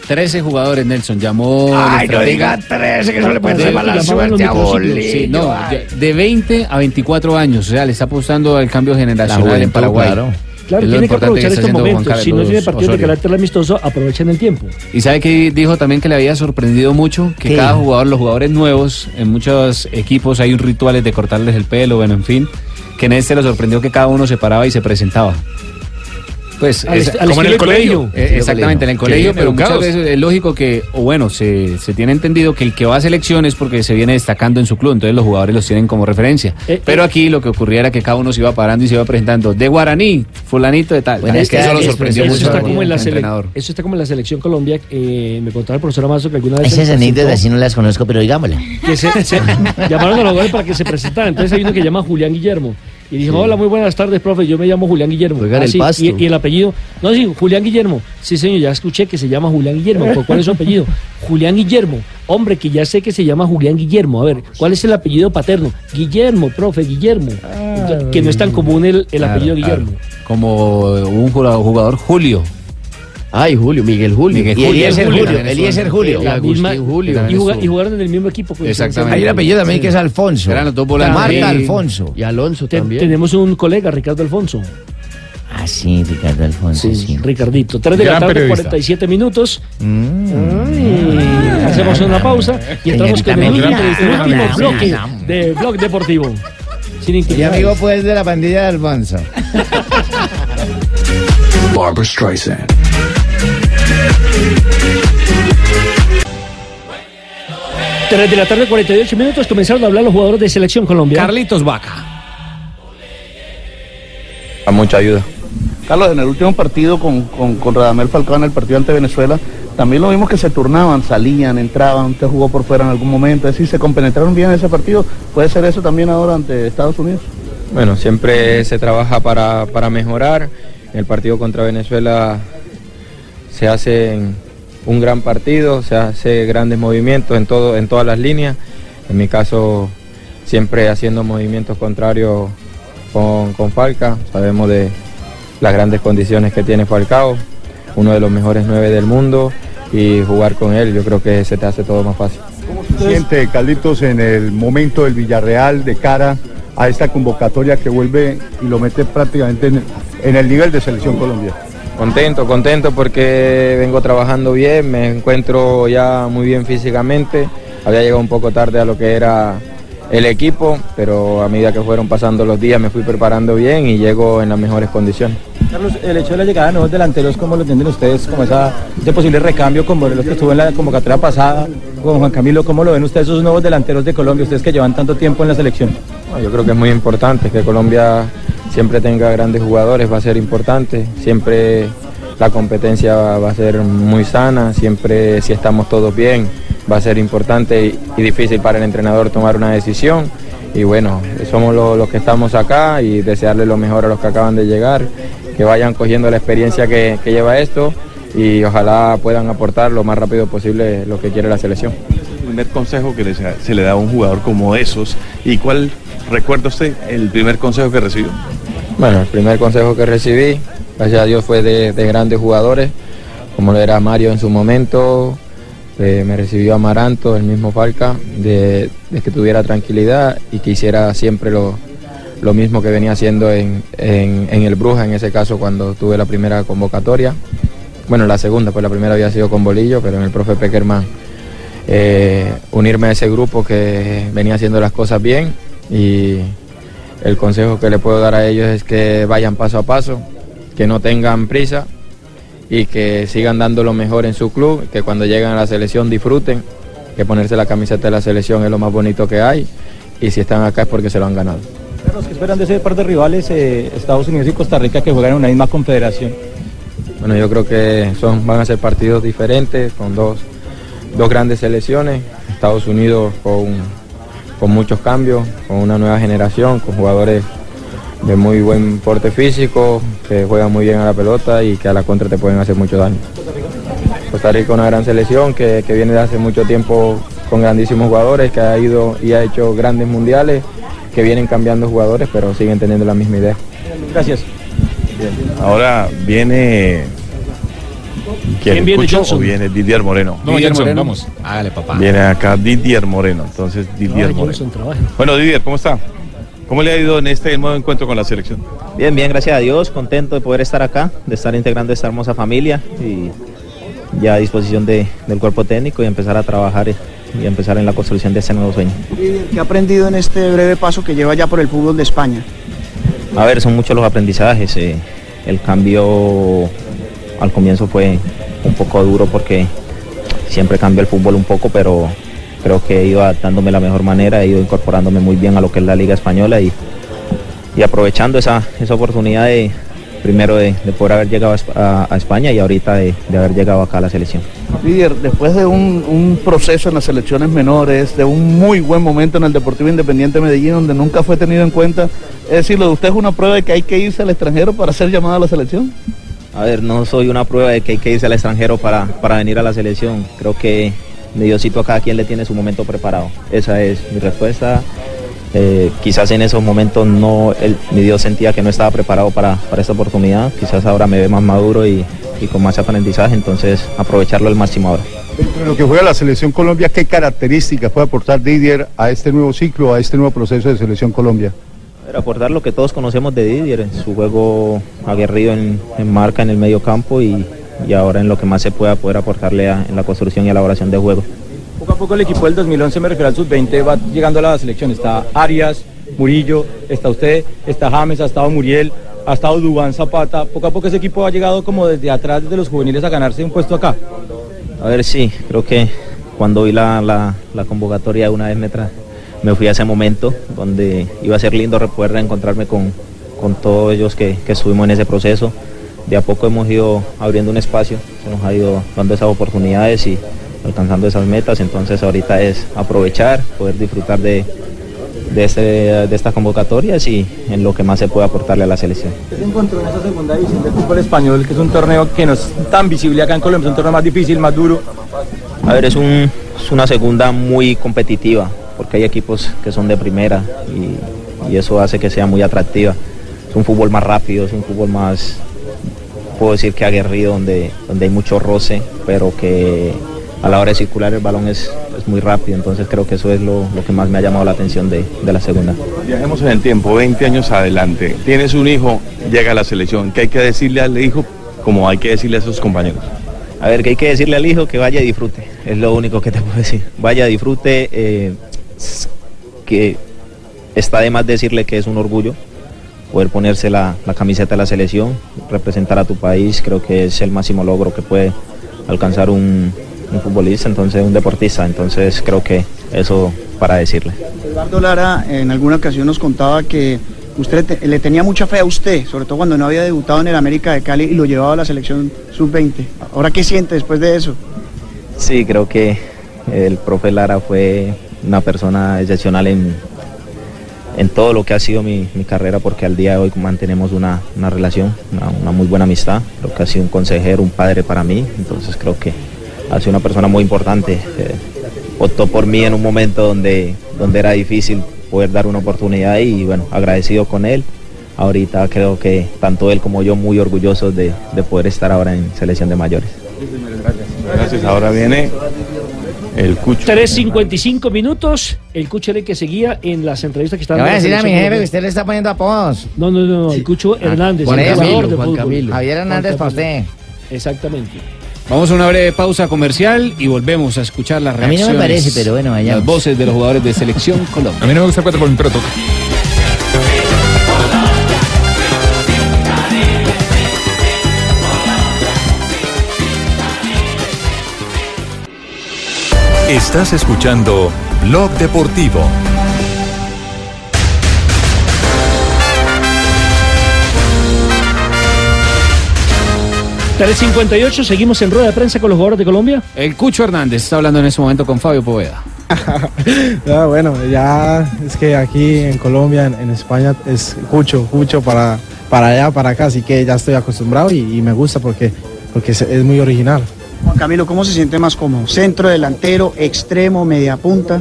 13 jugadores, Nelson, llamó...
Ay, no diga 13, que eso le puede
De-
hacer mala suerte a
microciclos.
Bolillo.
Sí, no,
ay.
de 20 a 24 años, o sea, le está apostando al cambio generacional en Paraguay.
claro.
Claro,
Es lo
tiene que aprovechar
está
estos
haciendo Juan
momentos. Si no tiene partidos de carácter amistoso, aprovechen el tiempo.
Y sabe que dijo también que le había sorprendido mucho que
¿Qué
cada jugador, los jugadores nuevos, en muchos equipos hay un rituales de cortarles el pelo, bueno, en fin, que en este le sorprendió que cada uno se paraba y se presentaba. Pues
Al
es-
al
como en el colegio,
colegio.
Eh, exactamente en el colegio,
bien
pero muchas veces es lógico que, o bueno, se, se tiene entendido que el que va a selección es porque se viene destacando en su club, entonces los jugadores los tienen como referencia.
Eh,
pero aquí lo que ocurría era que cada uno se iba parando y se iba presentando de Guaraní, fulanito de tal.
Bueno,
es que eso lo sorprendió
es-
Eso
mucho
está, como en la
entrenador.
eso está como en la selección Colombia. eh, me contaba el profesor Amazo que alguna vez.
Esas anécdotas
presentó-
sí no las conozco, pero digámosle.
que se, se- *laughs* llamaron a los jugadores para que se presentaran. Entonces hay uno que llama Julián Guillermo. Y dijo,
Sí.
hola, muy buenas tardes, profe, yo me llamo Julián Guillermo.
Juega en
Ah,
el
sí,
Pasto.
Y, y el apellido, no, sí, Julián Guillermo. Sí, señor, ya escuché que se llama Julián Guillermo. ¿Cu- ¿Cuál es su apellido? *laughs* Julián Guillermo. Hombre, que ya sé que se llama Julián Guillermo. A ver, ¿cuál es el apellido paterno? Guillermo, profe, Guillermo. que no es tan común el, el
Claro,
apellido
claro.
Guillermo.
Como un jugador Julio.
Ay, Julio, Miguel Julio.
Miguel
Y Eliezer
Julio,
Julio. Eliezer Julio.
La misma-
Julio.
Y, juga- y jugaron en el mismo equipo. pues,
Exactamente.
Hay un apellido también que es Alfonso.
Eran los dos volantes.
Marta. Alfonso.
Y Alonso
Te-
también.
tenemos un colega, Ricardo Alfonso.
Ah, sí, Ricardo Alfonso, sí.
Ricardito. 3 de la
Gran
tarde,
periodista.
47 minutos.
Mm.
Ay, hacemos una pausa y entramos con el último, bloque de Blog Deportivo. Sin
amigo pues de la pandilla de Alfonso.
Barbara Streisand.
Tres de la tarde, 48 minutos, comenzaron a hablar los jugadores de Selección Colombia.
Carlitos Vaca.
A mucha ayuda.
Carlos, en el último partido con, con, con Radamel Falcao en el partido ante Venezuela, también lo vimos que se turnaban, salían, entraban, usted jugó por fuera en algún momento, es decir, se compenetraron bien en ese partido. ¿Puede ser eso también ahora ante Estados Unidos?
Bueno, siempre se trabaja para, para mejorar. En el partido contra Venezuela se hace un gran partido, se hace grandes movimientos en, todo, en todas las líneas. En mi caso, siempre haciendo movimientos contrarios con, con Falca. Sabemos de las grandes condiciones que tiene Falcao, uno de los mejores nueve del mundo y jugar con él yo creo que se te hace todo más fácil.
siente Carlitos en el momento del Villarreal de cara a esta convocatoria que vuelve y lo mete prácticamente en, en el nivel de selección Colombia?
Contento, contento porque vengo trabajando bien, me encuentro ya muy bien físicamente. Había llegado un poco tarde a lo que era el equipo, pero a medida que fueron pasando los días me fui preparando bien y llego en las mejores condiciones.
Carlos, el hecho de la llegada de nuevos delanteros, ¿cómo lo entienden ustedes? Como esa, ese posible recambio, como lo que estuvo en la convocatoria pasada con Juan Camilo, ¿cómo lo ven ustedes esos nuevos delanteros de Colombia, ustedes que llevan tanto tiempo en la selección?
Yo creo que es muy importante que Colombia siempre tenga grandes jugadores, va a ser importante, siempre la competencia va a ser muy sana, siempre si estamos todos bien va a ser importante y, difícil para el entrenador tomar una decisión. Y bueno, somos lo- los que estamos acá y desearle lo mejor a los que acaban de llegar, que vayan cogiendo la experiencia que, lleva esto y ojalá puedan aportar lo más rápido posible lo que quiere la selección.
el primer consejo que se le da a un jugador como esos y cuál recuerda usted el primer consejo que recibió.
Bueno, el primer consejo que recibí, gracias a Dios, fue de, de grandes jugadores, como lo era Mario en su momento, eh, me recibió Amaranto, el mismo Falca, de, que tuviera tranquilidad y que hiciera siempre lo, lo mismo que venía haciendo en, en- en el Bruja, en ese caso cuando tuve la primera convocatoria. Bueno, la segunda, pues la primera había sido con Bolillo, pero en el profe Peckerman eh, unirme a ese grupo que venía haciendo las cosas bien y el consejo que le puedo dar a ellos es que vayan paso a paso, que no tengan prisa y que sigan dando lo mejor en su club, que cuando lleguen a la selección disfruten, que ponerse la camiseta de la selección es lo más bonito que hay y si están acá es porque se lo han ganado.
Carlos, ¿qué esperan de ese par de rivales, eh, Estados Unidos y Costa Rica, que juegan en una misma confederación?
Bueno, yo creo que son, van a ser partidos diferentes, con dos, dos grandes selecciones. Estados Unidos con, con muchos cambios, con una nueva generación, con jugadores de muy buen porte físico, que juegan muy bien a la pelota y que a la contra te pueden hacer mucho daño. Costa Rica una gran selección que, que viene de hace mucho tiempo con grandísimos jugadores, que ha ido y ha hecho grandes mundiales, que vienen cambiando jugadores, pero siguen teniendo la misma idea.
Gracias.
Ahora viene. ¿Quién
¿Quién viene,
escucho
Johnson?
o viene Didier Moreno?
No,
Didier
Johnson,
Moreno.
vamos. Hágale, papá.
Viene acá Didier Moreno. Entonces, Didier
Ay,
Moreno.
Johnson.
Bueno, Didier, ¿cómo está? ¿Cómo le ha ido en este nuevo encuentro con la selección?
Bien, bien, gracias a Dios, contento de poder estar acá, de estar integrando esta hermosa familia y ya a disposición de- del cuerpo técnico y empezar a trabajar y, empezar en la construcción de este nuevo sueño.
¿Qué ha aprendido en este breve paso que lleva ya por el fútbol de España?
A ver, son muchos los aprendizajes. eh, el cambio al comienzo fue un poco duro porque siempre cambia el fútbol un poco, pero creo que he ido adaptándome la mejor manera, he ido incorporándome muy bien a lo que es la Liga Española y, y aprovechando esa, esa oportunidad de,
primero de, de poder haber llegado a Esp- a, a España y ahorita de, de haber llegado acá a la selección.
Líder, después de un, un proceso en las selecciones menores, de un muy buen momento en el Deportivo Independiente de Medellín, donde nunca fue tenido en cuenta, es decir, lo de usted es una prueba de que hay que irse al extranjero para ser llamado a la selección.
A ver, no soy una prueba de que hay que irse al extranjero para, para venir a la selección. Creo que de Diosito a cada quien le tiene su momento preparado. Esa es mi respuesta. Eh, quizás en esos momentos no, mi Dios sentía que no estaba preparado para, para esta oportunidad. Quizás ahora me ve más maduro y, y con más aprendizaje, entonces aprovecharlo al máximo ahora.
Dentro de lo que juega la selección Colombia, ¿qué características puede aportar Didier a este nuevo ciclo, a este nuevo proceso de selección Colombia?
Aportar lo que todos conocemos de Didier, su juego aguerrido en, en marca, en el medio campo y, y ahora en lo que más se pueda poder aportarle a- en la construcción y elaboración de juego.
Poco a poco el equipo del 2011, me refiero al sub-20, va llegando a la selección. Está Arias, Murillo, está usted, está James, ha estado Muriel, ha estado Dubán Zapata. Poco a poco ese equipo ha llegado como desde atrás, desde los juveniles, a ganarse un puesto acá.
A ver, sí, creo que cuando vi la, la- la convocatoria una vez me, tra- me fui a ese momento donde iba a ser lindo poder reencontrarme con, con todos ellos que, que estuvimos en ese proceso. De a poco hemos ido abriendo un espacio, se nos ha ido dando esas oportunidades y alcanzando esas metas, entonces ahorita es aprovechar, poder disfrutar de, de, este- de estas convocatorias y en lo que más se puede aportarle a la selección.
¿Qué se encontró en esa segunda división del fútbol español, que es un torneo que no es tan visible acá en Colombia, es un torneo más difícil, más duro?
A ver, es, un- es una segunda muy competitiva, porque hay equipos que son de primera y, y eso hace que sea muy atractiva. Es un fútbol más rápido, es un fútbol más, puedo decir que aguerrido, donde, donde hay mucho roce, pero que a la hora de circular el balón es, es muy rápido, entonces creo que eso es lo, lo que más me ha llamado la atención de, de la segunda.
Viajemos en el tiempo, 20 años adelante. Tienes un hijo, llega a la selección. ¿Qué hay que decirle al hijo como hay que decirle a sus compañeros?
A ver, que hay que decirle al hijo que vaya y disfrute, es lo único que te puedo decir. Vaya, disfrute, eh, que está de más decirle que es un orgullo poder ponerse la, la camiseta de la selección, representar a tu país, creo que es el máximo logro que puede alcanzar un, un futbolista, entonces un deportista, entonces creo que eso para decirle.
Eduardo Lara en alguna ocasión nos contaba que usted te- le tenía mucha fe a usted, sobre todo cuando no había debutado en el América de Cali y lo llevaba a la selección sub-20. ¿Ahora qué siente después de eso?
Sí, creo que el profe Lara fue una persona excepcional en, en todo lo que ha sido mi, mi carrera, porque al día de hoy mantenemos una, una relación, una, muy buena amistad. Creo que ha sido un consejero, un padre para mí, entonces creo que ha sido una persona muy importante. Eh, optó por mí en un momento donde, donde era difícil poder dar una oportunidad y bueno, agradecido con él. Ahorita creo que tanto él como yo muy orgullosos de, de poder estar ahora en selección de mayores.
Gracias. Ahora viene el Cucho.
3.55 minutos. El Cucho era el que seguía en las entrevistas que
Le
estaban
voy a decir a mi jefe que usted le está poniendo apodos.
No, no, no, no, el Cucho Hernández,
Por
el
eso,
jugador de
Juan
fútbol.
Camilo. Javier Hernández para
Camilo.
usted.
Exactamente.
Vamos a una breve pausa comercial y volvemos a escuchar las
A mí no me
reacciones.
parece, pero bueno, vayamos.
Las voces de los jugadores de Selección Colombia.
A mí no me gusta el 4 por mi pero toca.
Estás escuchando Blog Deportivo.
Tele 58, seguimos en rueda de prensa con los jugadores de Colombia.
El Cucho Hernández está hablando en ese momento con Fabio Poveda.
Ya, *laughs* bueno, ya es que aquí en Colombia, en, en España, es mucho, mucho para, para allá, para acá, así que ya estoy acostumbrado y, y me gusta porque, porque es, es muy original.
Juan Camilo, ¿cómo se siente más cómodo? ¿Centro, delantero, extremo, media punta?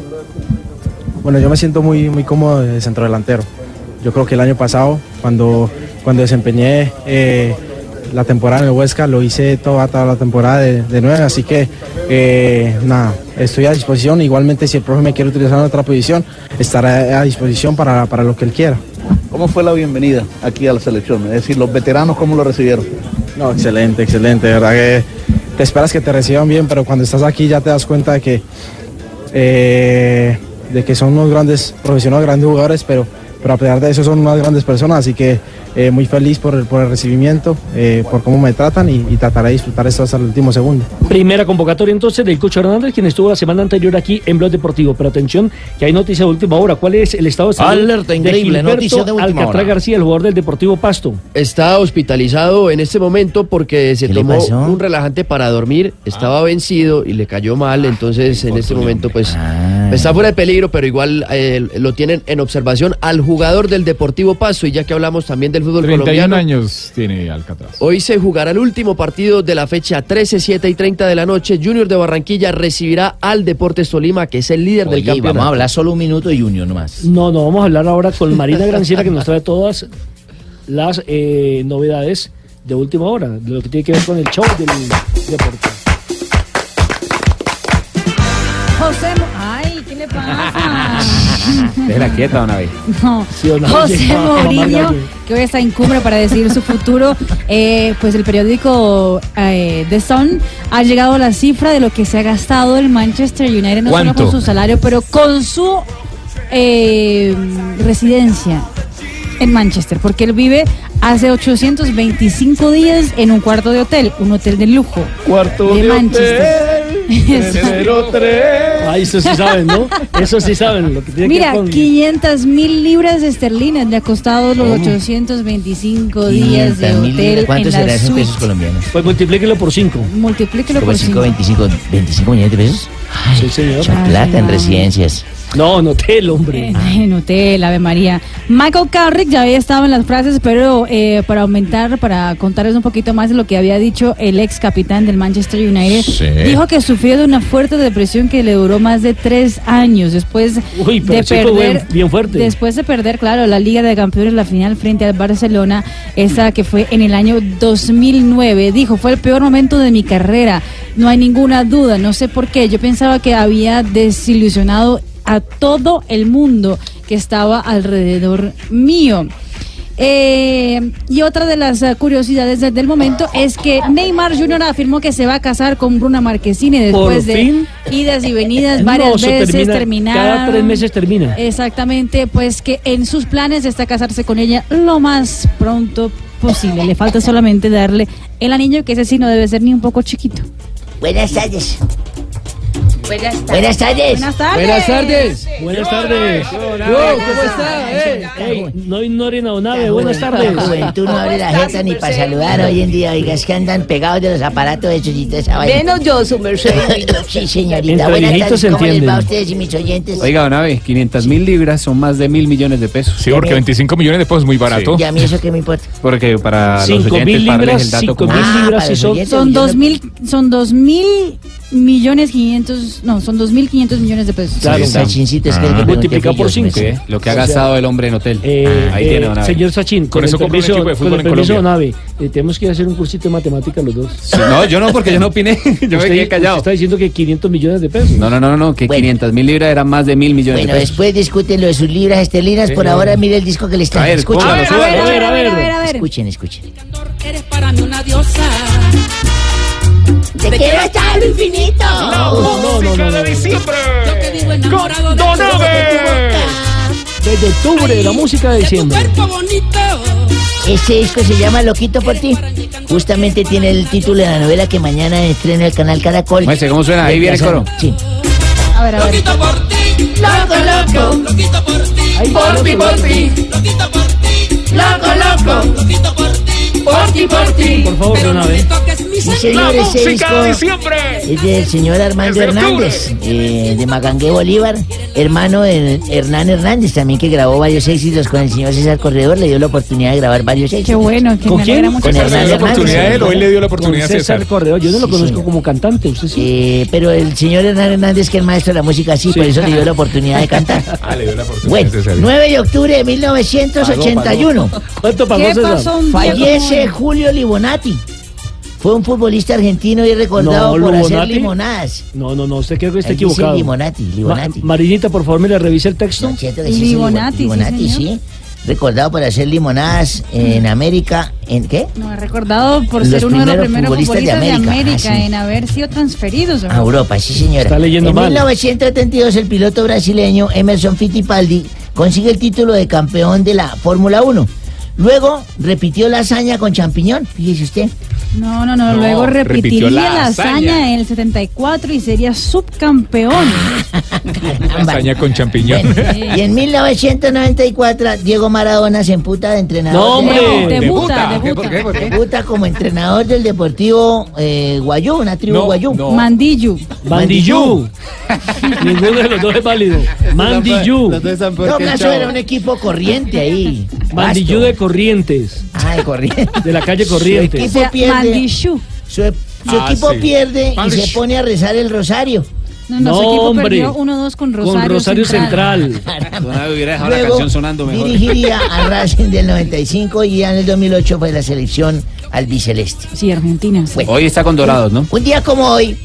Bueno, yo me siento muy, muy cómodo de centro delantero. Yo creo que el año pasado, cuando, cuando desempeñé eh, la temporada en el Huesca, lo hice toda, toda la temporada de, de nueve, así que eh, nada, estoy a disposición. Igualmente, si el profe me quiere utilizar en otra posición, estaré a disposición para, para lo que él quiera.
¿Cómo fue la bienvenida aquí a la selección? Es decir, los veteranos, ¿cómo lo recibieron?
No, excelente, excelente. De verdad que te esperas que te reciban bien, pero cuando estás aquí ya te das cuenta de que, eh, de que son unos grandes profesionales, grandes jugadores, pero, pero a pesar de eso son unas grandes personas. Así que eh, muy feliz por el, por el recibimiento, eh, por cómo me tratan y, y trataré de disfrutar esto hasta el último segundo.
Primera convocatoria entonces del Coach Hernández, quien estuvo la semana anterior aquí en Blog Deportivo. Pero atención, que hay noticia de última hora. ¿Cuál es el estado de salud
Alerta increíble,
Gilberto
noticia de última hora.
García, el jugador del Deportivo Pasto?
Está hospitalizado en este momento porque se
¿Qué le
tomó un relajante para dormir, estaba vencido y le cayó mal, entonces en este momento pues está fuera de peligro, pero igual eh, lo tienen en observación al jugador del Deportivo Pasto y ya que hablamos también del fútbol
31
colombiano.
años tiene Alcatraz.
Hoy se jugará el último partido de la fecha 13, 7 y 30 de la noche. Junior de Barranquilla recibirá al Deportes Tolima, que es el líder del
Oye,
campeonato.
vamos a hablar solo un minuto de Junior nomás.
No, no, vamos a hablar ahora con Marina Granciera que nos trae todas las eh, novedades de última hora, de lo que tiene que ver con el show del deporte.
José. Ay, ¿qué le pasa?
Déjela quieta una *laughs* vez.
No. José *laughs*
llega
Mourinho, que hoy está en cumbre para decidir su futuro, eh, pues el periódico eh, The Sun ha llegado a la cifra de lo que se ha gastado el Manchester United, no
¿Cuánto?
solo con su salario, pero con su eh, residencia en Manchester, porque él vive hace 825 días en un cuarto de hotel, un hotel de lujo.
Cuarto
de
de
Manchester.
Exacto.
Ay, eso sí saben, ¿no? Eso sí saben. Lo que tiene
Mira,
que con...
500 mil libras esterlinas le ha costado los 825 días de
500.000
hotel
¿Cuánto
en
será
la
eso en pesos colombianos?
Pues multiplíquelo por 5.
Multiplíquelo por
5,
5.
25, 25 millones de pesos.
Sí, señor.
Mucha plata en
no.
residencias.
No, en hotel, hombre.
En hotel, Ave María. Michael Carrick ya había estado en las frases, pero eh, para aumentar, para contarles un poquito más de lo que había dicho el ex capitán del Manchester United,
Sí.
dijo que sufrió de una fuerte depresión que le duró más de tres años después
Uy, pero
de perder,
buen- bien fuerte.
después de perder, claro, la Liga de Campeones, la final frente al Barcelona, esa que fue en el año 2009. Dijo, fue el peor momento de mi carrera, no hay ninguna duda, no sé por qué. Yo pensaba que había desilusionado a todo el mundo que estaba alrededor mío. Eh, y otra de las eh, curiosidades de- del momento es que Neymar Jr. afirmó que se va a casar con Bruna Marquezine después de idas y venidas *laughs* varias veces
termina-
terminaron.
cada tres meses termina.
Exactamente, pues que en sus planes está casarse con ella lo más pronto posible. Le falta solamente darle el anillo, que ese sí no debe ser ni un poco chiquito.
Buenas tardes.
Buenas tardes.
Buenas tardes.
Buenas tardes.
Buenas tardes.
Buenas tardes.
¿cómo está? Eh?
No ignoren a Donave. Buenas tardes.
La juventud no abre la jeta ni para saludar hoy en día. Oiga, es que andan pegados de los aparatos de y esa vaina.
Menos yo, su merced. *laughs*
Sí, señorita. Buenas tardes. ¿Cómo les va a ustedes y mis oyentes?
Oiga, Donave, 500 mil libras son más de mil millones de pesos.
Sí, porque 25 millones de pesos es muy barato.
¿Y a mí eso qué me importa?
Porque para los oyentes,
mil libras,
el dato
cinco
como
mil
es.
Ah,
libras
para
y
los
son...
oyentes.
Son
yo
dos
no-
mil, son dos mil millones quinientos, no, son dos mil quinientos millones de pesos.
Claro,
Sí, está.
Sachincito, es que
Ah.
el fui
por
yo,
cinco,
pues.
Sí, lo que ha
O sea,
gastado el hombre en hotel.
Eh,
Ahí
eh,
tiene, Donave.
señor Sachin, con,
Con
el
eso
permiso,
equipo de
con
fútbol
el
en
permiso de
Colombia.
Eh, tenemos que hacer un cursito de matemática los dos.
Sí, No, yo no, porque yo no opiné. *laughs* Yo me quedé
usted
callado.
está diciendo que 500 millones de pesos.
No, no, no, no, que
Bueno.
500 mil libras eran más de mil millones
Bueno,
de pesos.
después discuten lo de sus libras esterlinas. Por
Eh.
ahora, mire el disco que les
A
traje.
ver,
Escuchen.
A a a ver, a ver, a ver.
Escuchen, escuchen.
Eres para mí una diosa.
Te quiero hasta el infinito.
no, no, no, no.
diciembre.
Yo que vivo enamorado de tu
Desde octubre, de la música de
de
diciembre.
cuerpo bonito.
Este disco se llama Loquito por ti. Justamente tiene el título de la novela que mañana estrena el canal Caracol.
Muestre cómo suena, ahí viene el coro.
Sí.
A ver, a ver.
Loquito por ti. Loco, loco. Loquito por ti. Por ti, por ti. Loquito por ti. Loco, loco. Loquito por ti. Por ti, por ti.
Por favor,
toques mi
Mi
sangre.
señor, ese disco
de diciembre.
es del señor Armando
de.
Hernández, eh, de Magangué Bolívar, hermano de Hernán Hernández, también que grabó varios éxitos con el señor César Corredor, le dio la oportunidad de grabar varios éxitos.
Qué bueno, que
¿Con
me
quién?
mucho.
Con
¿César le dio la
Hernández
oportunidad a
Hernández.
él o él le dio la oportunidad a
César
César?
Corredor. Yo no lo
Sí,
conozco
señor.
como cantante, usted sí.
Eh, pero el señor Hernán Hernández, que es el maestro de la música, sí, por eso le dio la oportunidad de cantar. *laughs*
Ah, le dio la oportunidad
Bueno,
a César.
9 de octubre de 1981.
¿Cuánto pagó
¿Qué
César?
pasó un
Fallece Julio Libonati. Fue un futbolista argentino y recordado
No,
por hacer
Libonati.
limonadas.
No, no, no, usted creo que está
Ahí dice
equivocado.
Limonati, Libonati.
Ma- Marinita, por favor, me le revise el texto.
No, cierto sí, sí,
Libonati, sí,
Libonati,
señor.
sí. Recordado por hacer limonadas en América. ¿En qué?
No, recordado por
Los
ser uno de los
primeros futbolistas
futbolistas
de
de
América.
América,
Ah, sí.
en haber sido transferidos.
A Europa, sí señora.
Está leyendo
en
mal.
1972 el piloto brasileño Emerson Fittipaldi consigue el título de campeón de la Fórmula 1. Luego repitió la hazaña con champiñón, fíjese usted.
No, no, no,
No,
luego
repitió
repetiría
la
la,
hazaña.
hazaña en el 74 y sería subcampeón. *laughs*
Lasaña con champiñón.
Y en 1994 Diego Maradona se emputa de entrenador.
No, hombre.
de-
Debuta,
¿Por qué?
debuta.
¿Por qué? ¿Por qué?
Debuta como entrenador del Deportivo eh, Guayú, una tribu
No,
Guayú.
no.
Mandillu.
Bandillú. *laughs* Ninguno de los dos es válido. Mandillú.
No, Blasco era un equipo corriente ahí.
Bandillú de Corrientes.
Ah, de corriente.
De la calle
Su
Corrientes.
equipo
O sea,
pierde. Su, su
Ah,
equipo
sí.
pierde y se pone a rezar el rosario.
No, no, su
No,
equipo
hombre.
perdió 1-2 con Rosario,
Con Rosario Central.
hubiera dejado la
Luego
canción sonando mejor.
dirigiría *laughs* a Racing del 95 y ya en el 2008 fue la selección albiceleste.
Sí, Argentina. sí.
Bueno,
Hoy está con Dorados, ¿no?
un día como hoy,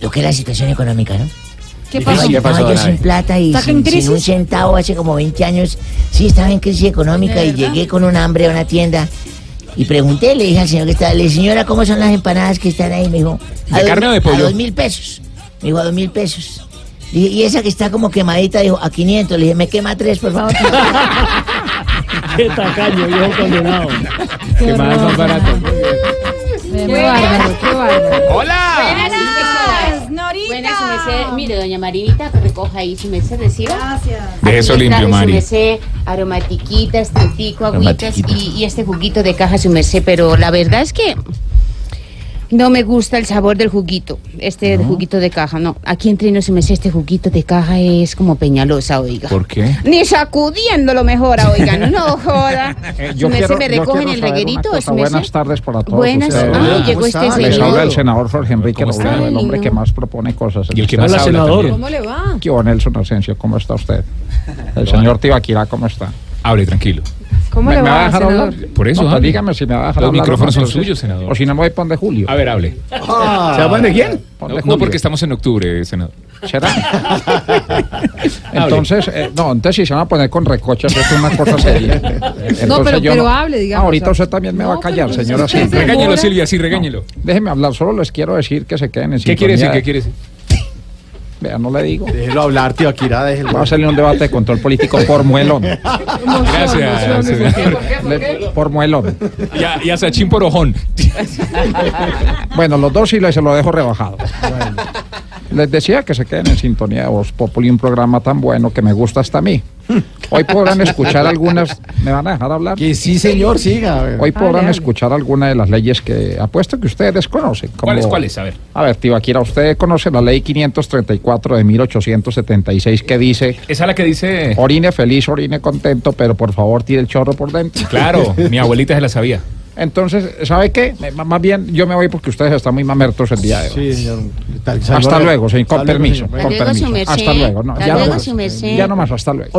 lo que es la situación económica, ¿no?
¿Qué pasó?
¿Qué
yo-
pasó,
estaba yo sin plata y
¿Está
sin, un centavo hace como 20 años. Sí, estaba en crisis económica
¿De
y llegué con un hambre a una tienda y pregunté, le dije al señor que estaba, le dije, señora, ¿cómo son las empanadas que están ahí? Me dijo, a
¿De
dos-
carne o de pollo?
A dos mil pesos. Me dijo, a dos mil pesos. Le dije, y esa que está como quemadita, dijo, a 500. Le dije, me quema tres, por favor. *laughs*
Qué tacaño, viejo condenado. *laughs*
Qué
Que más baratos.
Qué bárbaro, qué bárbaro.
¡Hola!
Buenas,
su merced. Mire, doña Marinita, que recoja ahí su merced, reciba.
Gracias.
De eso limpio, Mari.
Su merced, aromatiquitas, tintico, agüitas y, y este juguito de caja, su merced. Pero la verdad es que no me gusta el sabor del juguito, este juguito de caja. No, aquí entre nos, merced, este juguito de caja es como peñalosa, oiga.
¿Por qué?
Ni sacudiéndolo mejor, oiga, no, no *laughs* joda.
Eh, yo quiero-
me
yo
recogen el reguerito.
Buenas tardes para todos
Buenas,
ustedes.
ay, llegó este
Les
señor.
habla el senador Jorge Enrique el hombre
Ay,
que
no.
más propone cosas.
Y el que
Hola,
más habla
senador.
también.
¿Cómo le va?
¿Qué hubo, Nelson Asensio? ¿Cómo está usted? El señor Tibaquirá, ¿cómo está?
Hable tranquilo.
¿Cómo
¿Me,
le
me
va,
a dejar
senador?
hablar?
Por eso,
No,
hable.
dígame si me va a dejar
Los
hablar.
micrófonos
o no,
son suyos, senador.
O si no me voy a poner Julio.
A ver, hable.
¿Se va a poner quién?
No, no, porque estamos en octubre, senador.
¿Será? *laughs* Entonces, eh, no, entonces si se van a poner con recochas, es una cosa seria. *laughs* Entonces,
pero-
yo
pero hable, digamos,
Ahorita usted también me
no,
va a callar, señora.
se Regáñelo.
Silvia, sí, regáñelo.
Déjeme hablar, solo les quiero decir que se queden en
¿Qué quiere decir? ¿Qué quiere decir?
Vea, no le digo.
Déjelo hablar, tío Akira, déjelo.
Va a salir un debate de control político por muelón. *laughs*
Gracias,
Por muelón.
Y a, Sachín por ojón.
Bueno, los dos sí les se lo dejo rebajado. Les decía que se queden en sintonía de Voz Populi, un programa tan bueno que me gusta hasta a mí. Hoy podrán escuchar algunas. ¿Me van a dejar hablar?
Que sí, señor, siga.
Hoy podrán escuchar algunas de las leyes que apuesto que ustedes desconocen. como-
¿Cuáles, cuáles? A ver.
A ver, tío Akira, usted conoce la ley 534 de 1876 que dice.
Esa es la que dice.
Orine feliz, orine contento, pero por favor tire el chorro por dentro.
Claro, *laughs* mi abuelita se la sabía.
Entonces, ¿sabe qué? Más bien, yo me voy porque ustedes están muy mamertos el día de hoy.
Sí, señor. Tal-
Hasta luego, señor, con
Hasta luego,
permiso. Con
Hasta luego,
permiso. Hasta luego. No, ya no más.
su merced.
Ya no más, hasta luego.